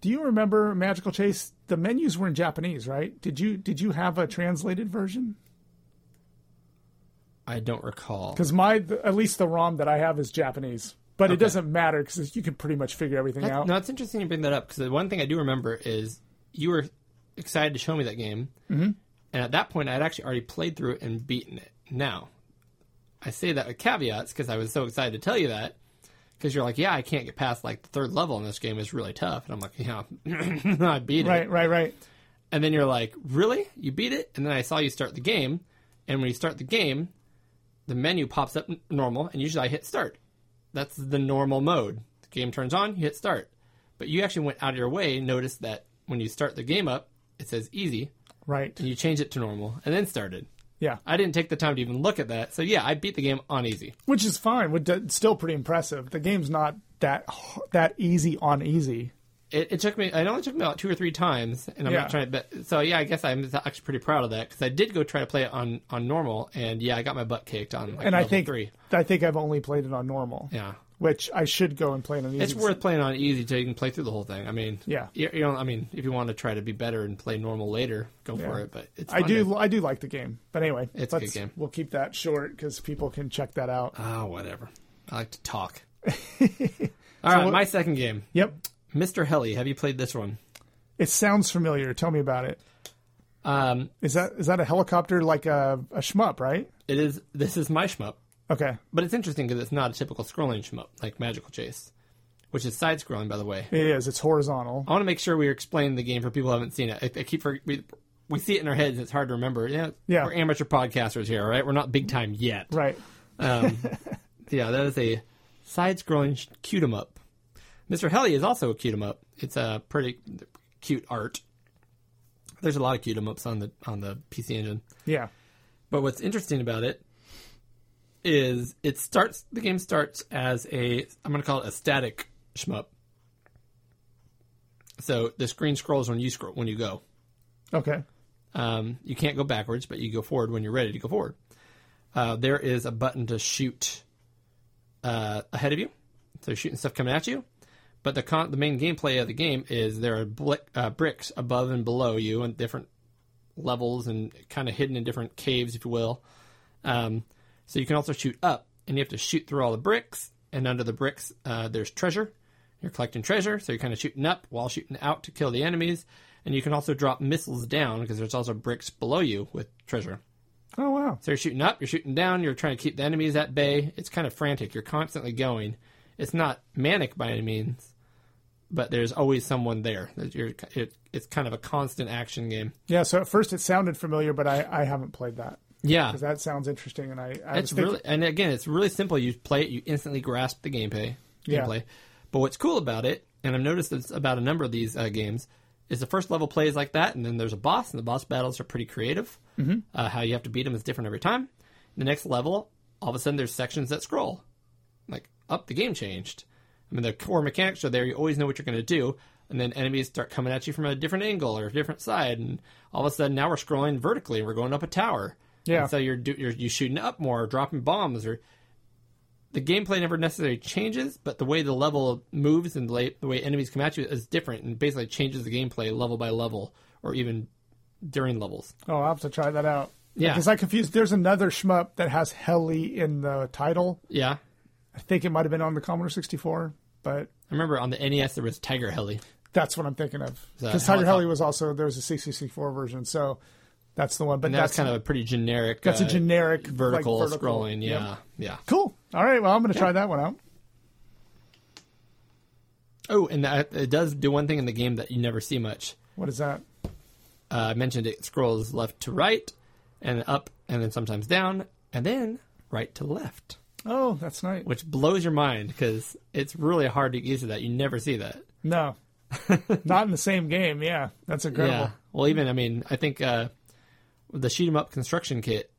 do you remember Magical Chase? The menus were in Japanese, right? Did you did you have a translated version? I don't recall. Because my, at least the ROM that I have is Japanese, but it doesn't matter because you can pretty much figure everything That- out. No, it's interesting you bring that up because the one thing I do remember is you were excited to show me that game, mm-hmm. and at that point, I'd actually already played through it and beaten it. Now, I say that with caveats because I was so excited to tell you that because you're like, yeah, I can't get past like the third level in this game is really tough, and I'm like, yeah, [LAUGHS] I beat it. Right, right, right. And then you're like, really? You beat it? And then I saw you start the game. And when you start the game, the menu pops up n- normal, and usually I hit start. That's the normal mode. The game turns on, you hit start. But you actually went out of your way, noticed that when you start the game up, it says easy, Right. and you change it to normal, and then started. Yeah. I didn't take the time to even look at that. So yeah, I beat the game on easy. Which is fine. Is still pretty impressive. The game's not that that easy on easy. It, it took me. It only took me about two or three times, and I'm Yeah. not trying to. But so yeah, I guess I'm actually pretty proud of that because I did go try to play it on on normal, and yeah, I got my butt kicked on. Like And I think three. I think I've only played it on normal. Yeah, Which I should go and play it on easy. it's worth playing on easy so you can play through the whole thing. I mean, Yeah. you, you know, I mean, if you want to try to be better and play normal later, go for it. But it's I do to- I do like the game. But anyway, It's a good game. We'll keep that short because people can check that out. Ah, whatever. I like to talk. [LAUGHS] All right, what- my second game, Yep. Mr. Heli. Have you played this one? It sounds familiar. Tell me about it. Um, Is that is that a helicopter like a, a shmup, right? it is. This is my shmup. Okay. But it's interesting because it's not a typical scrolling shmup like Magical Chase, which is side scrolling, by the way. It is. It's horizontal. I want to make sure we explain the game for people who haven't seen it. I, I keep for, we, we see it in our heads. It's hard to remember. Yeah, Yeah. we're amateur podcasters here, all right? We're not big time yet. Right. Um, [LAUGHS] yeah, that is a side-scrolling sh- cute 'em up. Mr. Heli is also a cute 'em up. It's a pretty cute art. There's a lot of cute 'em ups on the on the PC Engine. Yeah. But what's interesting about it is it starts the game starts as a I'm going to call it a static shmup. So the screen scrolls when you scroll when you go. Okay. Um, you can't go backwards, but you go forward when you're ready to go forward. Uh, there is a button to shoot uh, ahead of you, so you're shooting stuff coming at you. But the con- the main gameplay of the game is there are bli- uh, bricks above and below you in different levels and kind of hidden in different caves, if you will. Um, so you can also shoot up, and you have to shoot through all the bricks. And under the bricks, uh, there's treasure. You're collecting treasure, so you're kind of shooting up while shooting out to kill the enemies. And you can also drop missiles down because there's also bricks below you with treasure. Oh wow. So you're shooting up, you're shooting down, you're trying to keep the enemies at bay. It's kind of frantic. You're constantly going. It's not manic by any means, but there's always someone there. You're, it, it's kind of a constant action game. Yeah. So at first it sounded familiar, but I, I haven't played that Yeah, because that sounds interesting. And I, I it's thinking, really and again, it's really simple. You play it, you instantly grasp the gameplay. Yeah. But what's cool about it, and I've noticed this about a number of these uh, games, is the first level plays like that, and then there's a boss, and the boss battles are pretty creative. Mm-hmm. Uh, how you have to beat them is different every time. The next level, all of a sudden, there's sections that scroll. Like, up, the game changed. I mean, the core mechanics are there. You always know what you're going to do. And then enemies start coming at you from a different angle or a different side. And all of a sudden, now we're scrolling vertically and we're going up a tower. Yeah. And so you're, do, you're, you shooting up more, or dropping bombs, or the gameplay never necessarily changes, but the way the level moves and the way, the way enemies come at you is different and basically changes the gameplay level by level or even during levels. oh, I'll have to try that out. Yeah. Because I confused. There's another shmup that has Heli in the title. Yeah. I think it might have been on the Commodore 64, but I remember on the NES there was Tiger Heli. that's what I'm thinking of. Because Tiger? Heli was also there was a C64 version, so that's the one. But that's that's kind of a pretty generic. that's uh, a generic like, vertical, vertical. scrolling. Yep. Yeah. Yeah. Cool. All right. Well, I'm going to try that one out. Oh, and that, it does do one thing in the game that you never see much. What is that? Uh, I mentioned it scrolls left to right, and up, and then sometimes down, and then right to left, Oh, that's nice. which blows your mind because it's really hard to get used to that. You never see that. No, [LAUGHS] not in the same game. Yeah, that's incredible. Yeah. Well, even I mean, I think uh, the shoot 'em up construction kit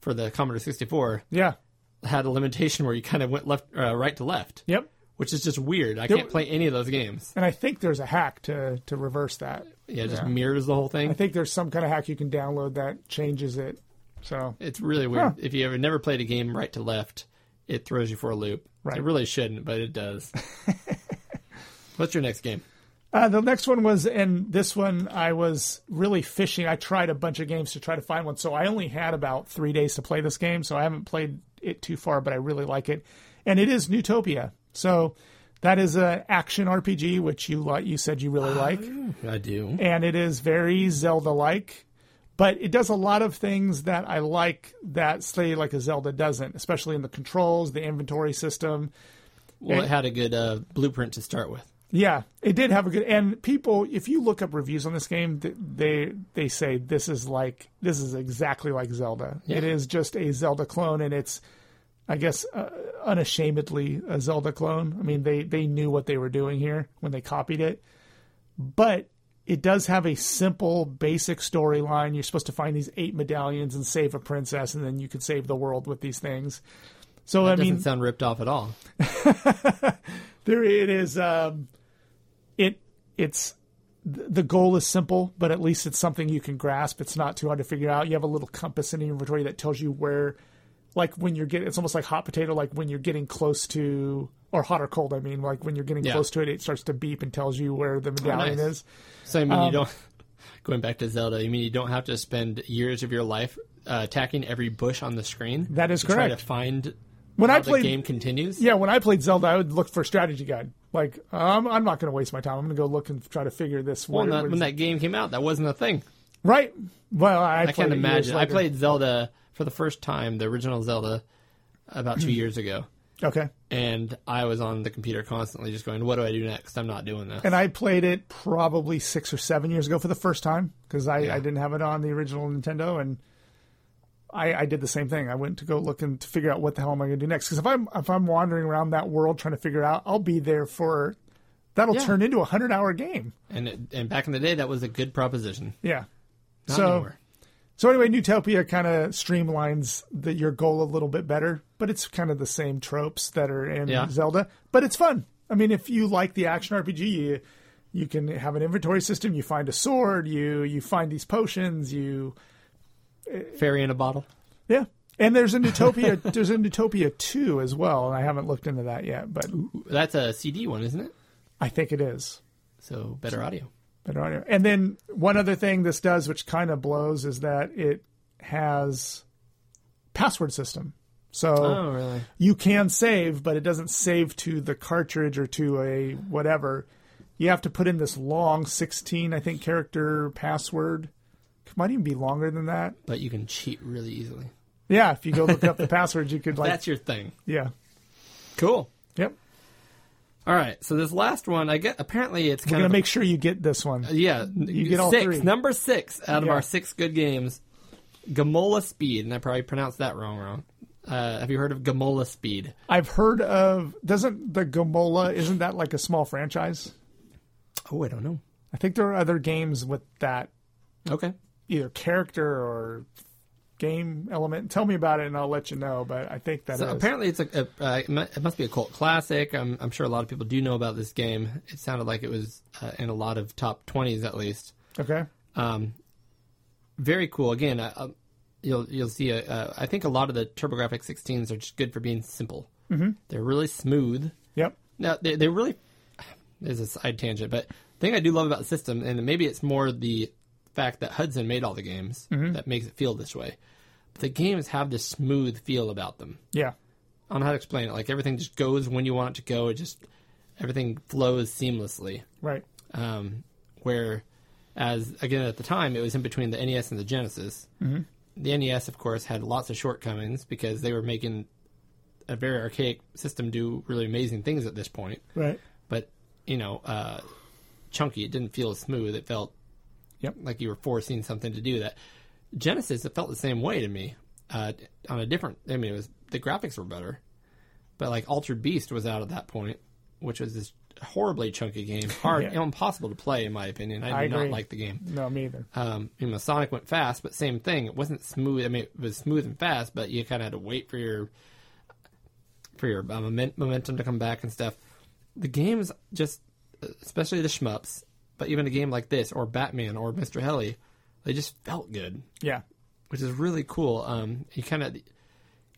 for the Commodore 64 Yeah. had a limitation where you kind of went left, uh, right to left, Yep. which is just weird. I There- can't play any of those games. And I think there's a hack to to reverse that. Yeah, it just Yeah. mirrors the whole thing. I think there's some kind of hack you can download that changes it. So It's really weird. Huh. If you ever never played a game right to left, it throws you for a loop. Right. It really shouldn't, but it does. [LAUGHS] What's your next game? Uh, the next one was, and this one I was really fishing. I tried a bunch of games to try to find one, so I only had about three days to play this game, so I haven't played it too far, but I really like it. And it is Neutopia. So that is an action RPG, which you. You said you really like, I do. and it is very Zelda-like. But it does a lot of things that I like that say like a Zelda doesn't, especially in the controls, the inventory system. Well, it had a good uh, blueprint to start with. Yeah, it did have a good. And people, if you look up reviews on this game, they they say this is like this is exactly like Zelda. It is just a Zelda clone, and it's, I guess, uh, unashamedly a Zelda clone. I mean, they they knew what they were doing here when they copied it, but it does have a simple, basic storyline. You're supposed to find these eight medallions and save a princess, and then you could save the world with these things. So That I mean, it doesn't sound ripped off at all. [LAUGHS] there it is um it it's the goal is simple but at least it's something you can grasp it's not too hard to figure out you have a little compass in your inventory that tells you where like when you're getting it's almost like hot potato like when you're getting close to or hot or cold i mean like when you're getting Yeah. close to it it starts to beep and tells you where the medallion nice. is So I mean, Um, you don't. [LAUGHS] Going back to Zelda, you mean you don't have to spend years of your life uh, attacking every bush on the screen. That is to Try correct. to find when how i played the game continues. yeah when i played zelda i would look for a strategy guide like um, i'm not going to waste my time i'm going to go look and try to figure this Well, where- not, when that game came out, that wasn't a thing. right well i, I can't imagine. I played Zelda for the first time, the original Zelda, about Hmm. two years ago, okay and I was on the computer constantly, just going, "What do I do next? I'm not doing this." and I played it probably six or seven years ago for the first time because I, I didn't have it on the original Nintendo, and I, I did the same thing. I went to go look and to figure out what the hell am I going to do next. Because if I'm if I'm wandering around that world trying to figure out, I'll be there for that'll Yeah. turn into a hundred hour game. and it, and back in the day, that was a good proposition. Yeah. Not so anymore. so anyway, Neutopia kind of streamlines the, your goal a little bit better, but it's kind of the same tropes that are in Yeah. Zelda. But it's fun. I mean, if you like the action RPG, you you can have an inventory system. You find a sword. You you find these potions. You uh, Fairy in a bottle. yeah. And there's a Neutopia. [LAUGHS] there's a Neutopia two as well, and I haven't looked into that yet, but That's a CD one, isn't it? I think it is. So better audio. Better audio. And then one other thing this does, which kind of blows, is that it has password system. So Oh, really? you can save, but it doesn't save to the cartridge or to a whatever. You have to put in this long 16, I think, character password. It might even be longer than that. But you can cheat really easily. Yeah, if you go look up the [LAUGHS] password, you could like, That's your thing. yeah, Cool. yep. All right. So this last one, I get. Apparently, it's We're kind gonna of make sure you get this one. Uh, yeah. you get all six. three. Number six out of Yeah. our six good games. Gomola Speed, and I probably pronounced that wrong. Wrong. Uh, have you heard of Gomola Speed? I've heard of. Doesn't the Gomola? Isn't that like a small franchise? Oh, I don't know. I think there are other games with that Okay. either character or game element. Tell me about it, and I'll let you know. But I think that So apparently, it's a, a uh, it must be a cult classic. I'm, I'm sure a lot of people do know about this game. It sounded like it was uh, in a lot of top twenties at least. okay. Um, very cool. Again, uh, you'll you'll see. A, uh, I think a lot of the TurboGrafx 16s are just good for being simple. Mm-hmm. They're really smooth. Yep. Now they they really. There's a side tangent, but the thing I do love about the system, and maybe it's more the fact that Hudson made all the games that makes it feel this way. But the games have this smooth feel about them. Yeah. I don't know how to explain it. Like everything just goes when you want it to go. It just everything flows seamlessly. Right. Um, where, as again at the time, it was in between the NES and the Genesis. Mm-hmm. The NES, of course, had lots of shortcomings because they were making a very archaic system do really amazing things at this point. Right. But you know, uh, chunky. It didn't feel as smooth. It felt Yep. like you were forcing something to do that. Genesis, it felt the same way to me. Uh, on a different, I mean, it was the graphics were better, but like Altered Beast was out at that point, which was this horribly chunky game, hard, Yeah. impossible to play in my opinion. I I not agree. like the game. No, me either. Um, you know, Sonic went fast, but same thing. It wasn't smooth. I mean, it was smooth and fast, but you kind of had to wait for your for your uh, moment, momentum to come back and stuff. The games just, especially the shmups, but even a game like this or Batman or Mr. Heli, they just felt good, Yeah. which is really cool. Um, you kind of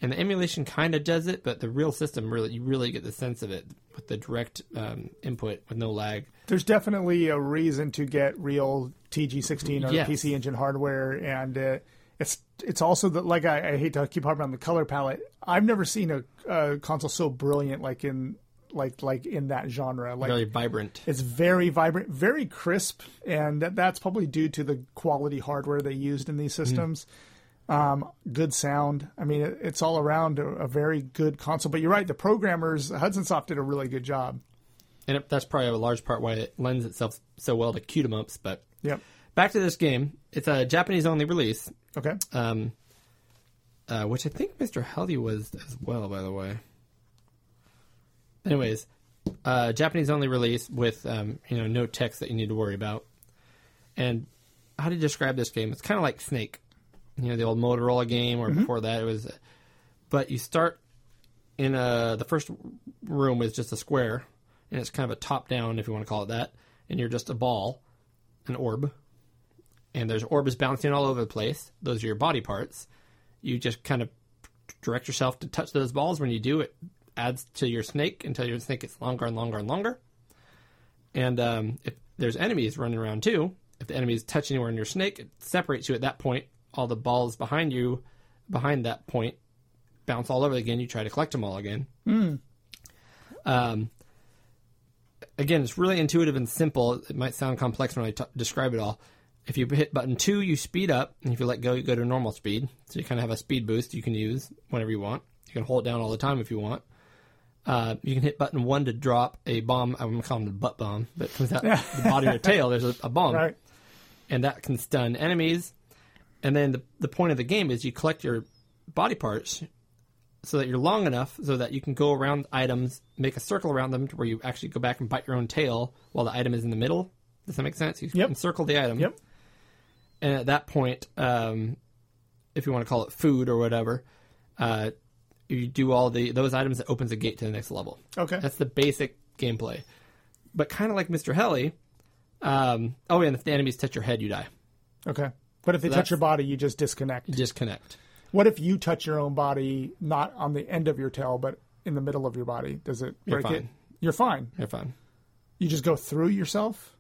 and the emulation kind of does it, but the real system really you really get the sense of it with the direct um, input with no lag. There's definitely a reason to get real TG16 or Yes. PC Engine hardware, and uh, it's it's also that like I, I hate to keep harping on the color palette. I've never seen a, a console so brilliant like in like like in that genre. Like Really vibrant. it's very vibrant, very crisp, and that, that's probably due to the quality hardware they used in these systems. Um, good sound. I mean, it, it's all around a, a very good console. But you're right, the programmers, Hudson Soft did a really good job. and it, that's probably a large part why it lends itself so well to cute 'em ups. But Yep. back to this game, it's a Japanese only release, Okay. um, uh, which I think Mr. Heli was as well, by the way. Anyways, uh, Japanese only release with um, you know no text that you need to worry about. And how to describe this game? It's kind of like Snake, you know, the old Motorola game, or before that it was. But you start in a the first room is just a square, and it's kind of a top down, if you want to call it that, and you're just a ball, an orb, and there's orbs bouncing all over the place. Those are your body parts. You just kind of direct yourself to touch those balls. When you do, it adds to your snake until your snake gets longer and longer and longer. And um, if there's enemies running around too, if the enemies touch anywhere in your snake, it separates you at that point. All the balls behind you, behind that point, bounce all over again. You try to collect them all again. Um, again, it's really intuitive and simple. It might sound complex when I t- describe it all. If you hit button two, you speed up, and if you let go, you go to normal speed. So you kind of have a speed boost you can use whenever you want. You can hold it down all the time if you want. Uh, you can hit button one to drop a bomb. I'm going to call it a butt bomb, but it comes out [LAUGHS] the body or tail. There's a, a bomb, Right. and that can stun enemies. And then the the point of the game is you collect your body parts so that you're long enough so that you can go around items, make a circle around them to where you actually go back and bite your own tail while the item is in the middle. Does that make sense? You Yep. encircle the item. Yep. And at that point, um, if you want to call it food or whatever, uh, you do all the those items that opens a gate to the next level. Okay. That's the basic gameplay. But kind of like Mr. Heli, um, oh, and if the enemies touch your head, you die. Okay. But if they touch your body, you just disconnect. Disconnect. What if you touch your own body, not on the end of your tail, but in the middle of your body? Does it You're break it? fine. You're fine. You're fine. You just go through yourself?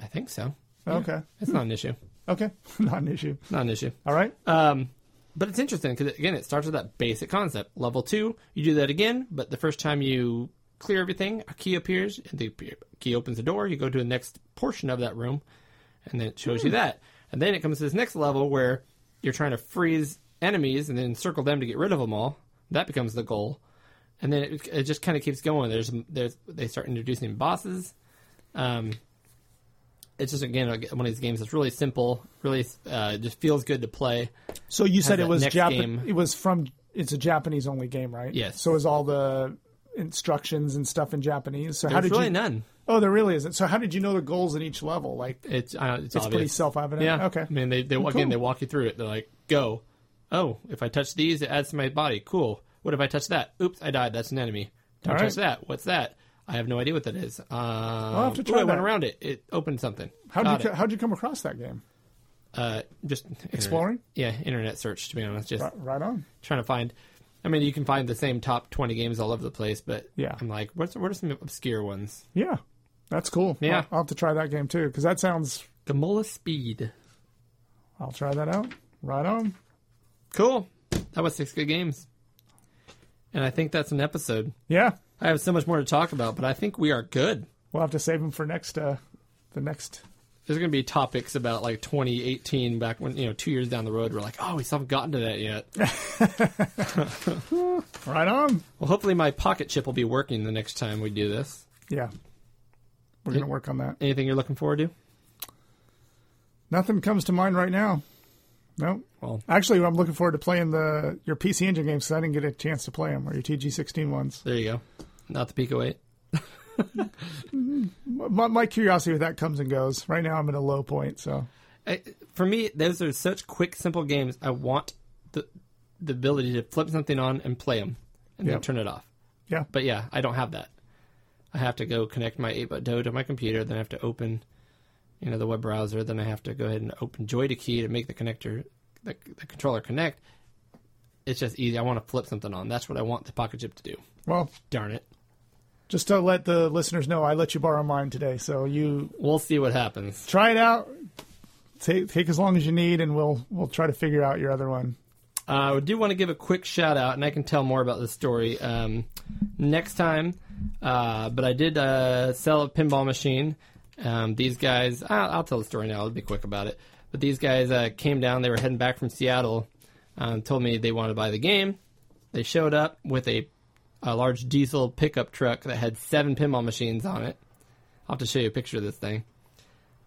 I think so. Okay. It's not an issue. Okay. [LAUGHS] not an issue. Not an issue. All right. Um, but it's interesting because again, it starts with that basic concept. Level two, you do that again, but the first time you clear everything, a key appears, and the key opens the door. You go to the next portion of that room, and then it shows you that. And then it comes to this next level where you're trying to freeze enemies and then circle them to get rid of them all. That becomes the goal, and then it, it just kind of keeps going. There's there's they start introducing bosses. Um, it's just again one of these games that's really simple, really uh, just feels good to play. So you said it was Jap-. It was from. It's a Japanese only game, right? Yes. So is all the instructions and stuff in Japanese. So how There's did really you? none. Oh, there really isn't. So how did you know the goals in each level? Like It's uh, it's, it's pretty self-evident. Yeah. Okay. I mean, they, they again they walk you through it. They're like, go. Oh, if I touch these, it adds to my body. Cool. What if I touch that? Oops, I died. That's an enemy. Don't All touch right. that. What's that? I have no idea what that is. Um, have to ooh, try I went around it. It opened something. How did you it. how'd you come across that game? uh, just internet- Exploring? Yeah, internet search. To be honest, just Right, right on. trying to find. I mean, you can find the same top twenty games all over the place, but Yeah. I'm like, what's what are some obscure ones? Yeah, that's cool. Yeah. I'll, I'll have to try that game too because that sounds. Gomola Speed. I'll try that out. Right on. Cool. That was six good games. And I think that's an episode. Yeah, I have so much more to talk about, but I think we are good. we'll have to save them for next. Uh, the next. There's going to be topics about like 2018 back when, you know, two years down the road, we're like, oh, we still haven't gotten to that yet. [LAUGHS] Right on. well, hopefully my PocketCHIP will be working the next time we do this. Yeah, we're gonna work on that. Anything you're looking forward to? Nothing comes to mind right now. No. Well, Actually, I'm looking forward to playing the your PC Engine games because I didn't get a chance to play them or your TG16 ones. there you go. Not the Pico 8. [LAUGHS] My, my curiosity with that comes and goes. Right now, I'm at a low point. So I, for me, those are such quick, simple games. I want the the ability to flip something on and play them and then turn it off. yeah, But yeah, I don't have that. I have to go connect my 8BitDo to my computer, then I have to open, you know, the web browser, then I have to go ahead and open JoyToKey to make the connector, the, the controller connect. it's just easy. I want to flip something on. That's what I want the PocketCHIP to do. Well, Darn it. just to let the listeners know, I let you borrow mine today, so you We'll see what happens. try it out. Take take as long as you need, and we'll we'll try to figure out your other one. Uh, I do want to give a quick shout out, and I can tell more about this story um, next time. Uh, but I did uh, sell a pinball machine. Um, these guys, I'll, I'll tell the story now. I'll be quick about it. But these guys uh, came down. They were heading back from Seattle. Um, told me they wanted to buy the game. They showed up with a, a large diesel pickup truck that had seven pinball machines on it. I'll have to show you a picture of this thing.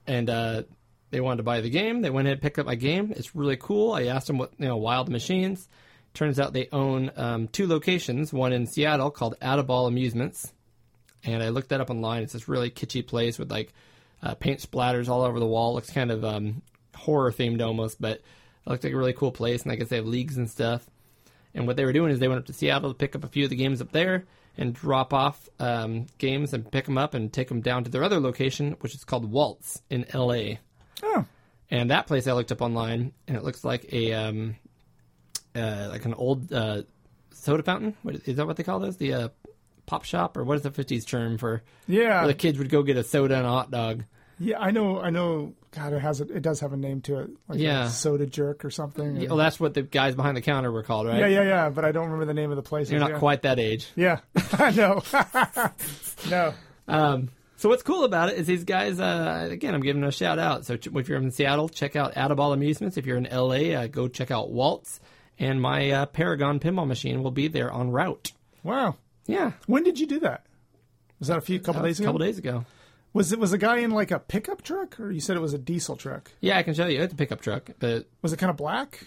And uh, they wanted to buy the game. They went ahead and picked up my game. It's really cool. I asked them what you know, wild machines. Turns out they own um, two locations. One in Seattle called Add-a-Ball Amusements, and I looked that up online. It's this really kitschy place with like uh, paint splatters all over the wall. Looks kind of um, horror themed almost, but it looked like a really cool place. And I guess they have leagues and stuff. And what they were doing is they went up to Seattle to pick up a few of the games up there and drop off um, games and pick them up and take them down to their other location, which is called Waltz in L.A. Oh, And that place I looked up online, and it looks like a um, uh, like an old uh, soda fountain. What is, that? What they call those? The uh, pop shop, or what is the fifties term for? yeah, Where the kids would go get a soda and a hot dog. yeah. I know, I know. God, it has a, it does have a name to it, like Yeah. soda jerk or something. Well, that's what the guys behind the counter were called, right? yeah, yeah, yeah. But I don't remember the name of the place. You're not yeah. quite that age. Yeah, [LAUGHS] I know. [LAUGHS] no. Um, so what's cool about it is these guys. Uh, again, I'm giving them a shout out. So ch- if you're in Seattle, check out Add-a-Ball Amusements. If you're in LA, uh, go check out Waltz. And my uh, Paragon pinball machine will be there on route. Wow. Yeah, When did you do that? Was that a few couple that days was a ago? couple days ago. Was it was the guy in like a pickup truck, or you said it was a diesel truck? Yeah, I can show you. It's a pickup truck, but Was it kind of black?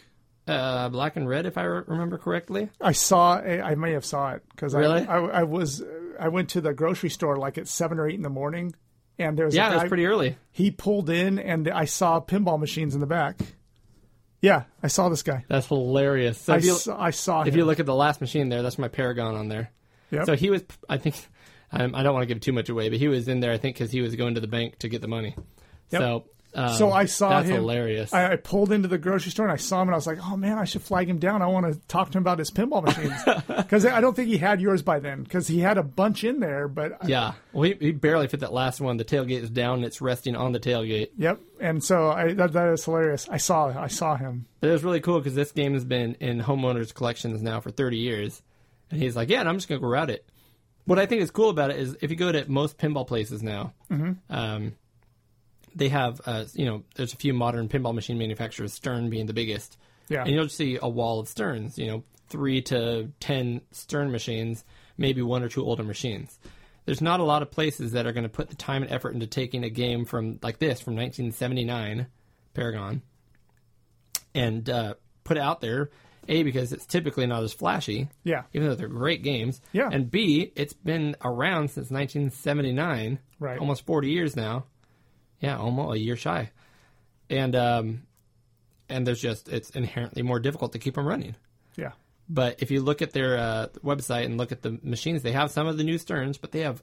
uh, black and red, if I re- remember correctly. I saw. I may have saw it because Really? I, I I was I went to the grocery store like at seven or eight in the morning, and there was Yeah, a guy, was pretty early. He pulled in, and I saw pinball machines in the back. Yeah, I saw this guy. That's hilarious. So I, if you, saw, I saw if him. you look at the last machine there, that's my Paragon on there. Yep. So he was, I think, [LAUGHS] um, I don't want to give too much away, but he was in there, I think, because he was going to the bank to get the money. So, um, So I saw that's him. hilarious. I, I pulled into the grocery store and I saw him and I was like, "Oh man, I should flag him down. I want to talk to him about his pinball machines [LAUGHS] because I don't think he had yours by then because he had a bunch in there." But I- yeah, well, he, he barely fit that last one. The tailgate is down, and it's resting on the tailgate. yep. And so I, that that is hilarious. I saw I saw him. But it was really cool because this game has been in homeowners' collections now for 30 years. And he's like, yeah, and I'm just going to go route it. What I think is cool about it is if you go to most pinball places now, um, they have, uh, you know, there's a few modern pinball machine manufacturers, Stern being the biggest. Yeah. And you'll just see a wall of Sterns, you know, three to 10 Stern machines, maybe one or two older machines. There's not a lot of places that are going to put the time and effort into taking a game from like this from 1979, Paragon, and uh, put it out there. A because it's typically not as flashy, Yeah. even though they're great games. Yeah. And B, it's been around since 1979, Right. Almost 40 years now. Yeah, almost a year shy. And um, and there's just it's inherently more difficult to keep them running. Yeah. But if you look at their uh, website and look at the machines, they have some of the new Sterns, but they have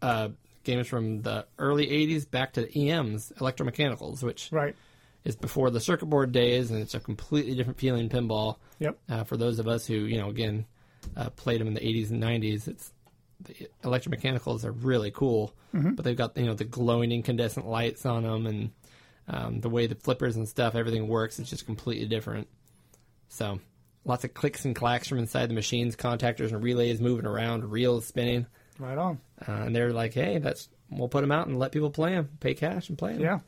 uh, games from the early 80s back to EMs, electromechanicals, which Right. is before the circuit board days, and it's a completely different feeling pinball. Yep. Uh, for those of us who, you know, again, uh, played them in the 80s and 90s, it's the electromechanicals are really cool, but they've got you know the glowing incandescent lights on them, and um, the way the flippers and stuff, everything works. is just completely different. So, lots of clicks and clacks from inside the machines, contactors and relays moving around, reels spinning, Right on. uh, and they're like, "Hey, that's we'll put them out and let people play them, pay cash and play them." Yeah.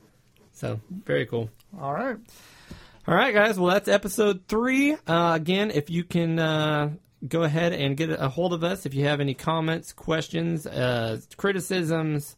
So, very cool. All right. All right, guys. Well, that's episode three. Uh, again, if you can uh, go ahead and get a hold of us if you have any comments, questions, uh, criticisms,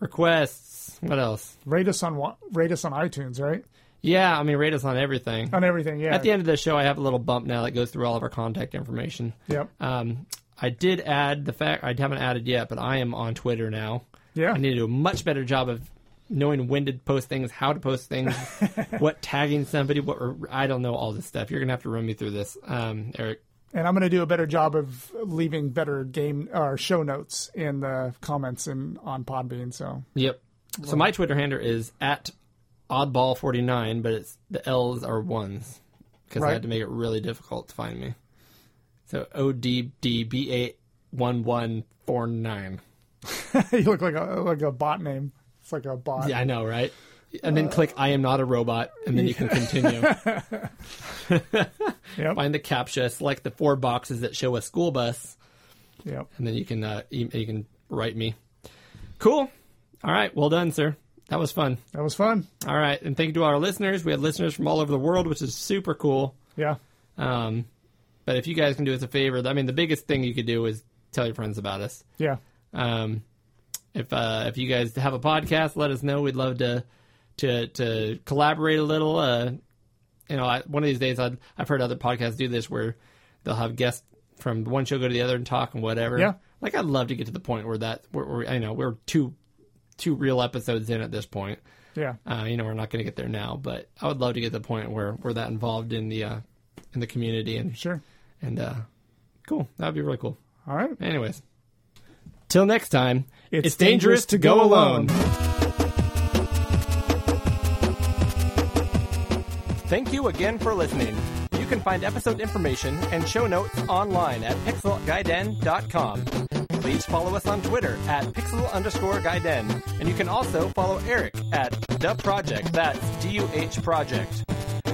requests. What else? Rate us on rate us on iTunes, right? Yeah, I mean, rate us on everything. On everything. Yeah. At the end of the show, I have a little bump now that goes through all of our contact information. Yep. Um, I did add the fact I haven't added yet, but I am on Twitter now. Yeah. I need to do a much better job of knowing when to post things, how to post things, [LAUGHS] what tagging somebody, what I don't know all this stuff. You're gonna have to run me through this, um, Eric. and I'm going to do a better job of leaving better game or show notes in the comments and on Podbean. So Yep. So my Twitter handle is at oddball49, but it's the L's are ones because I had to make it really difficult to find me. So O D D B eight one one four nine. [LAUGHS] you look like a like a bot name. It's like a bot. Yeah, I know, right? And then click I am not a robot, and then you can continue. [LAUGHS] Yep. Find the captcha, select the four boxes that show a school bus, Yep. and then you can uh, e- you can write me. Cool. All right, well done, sir. That was fun. That was fun. All right, and thank you to our listeners. We had listeners from all over the world, which is super cool. Yeah. Um, but if you guys can do us a favor, I mean, the biggest thing you could do is tell your friends about us. Yeah. Um, if uh, if you guys have a podcast, let us know. We'd love to to to collaborate a little. Uh, you know, I, one of these days, I'd, I've heard other podcasts do this where they'll have guests from one show go to the other and talk and whatever. Yeah. like I'd love to get to the point where that where, where I know we're two two real episodes in at this point. Yeah. Uh, you know, we're not going to get there now, but I would love to get to the point where we're that involved in the uh, in the community and Sure. and uh, cool. That would be really cool. All right. Anyways, till next time, It's dangerous to go alone. Thank you again for listening. You can find episode information and show notes online at pixelgaiden.com. Please follow us on Twitter at pixel underscore gaiden. And you can also follow Eric at The Project. That's D-U-H Project.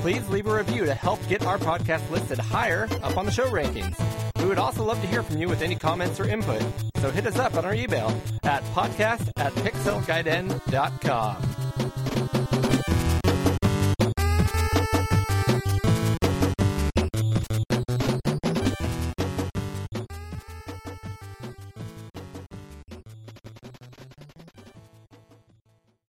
Please leave a review to help get our podcast listed higher up on the show rankings. We would also love to hear from you with any comments or input. So hit us up on our email at podcast at pixelgaiden.com.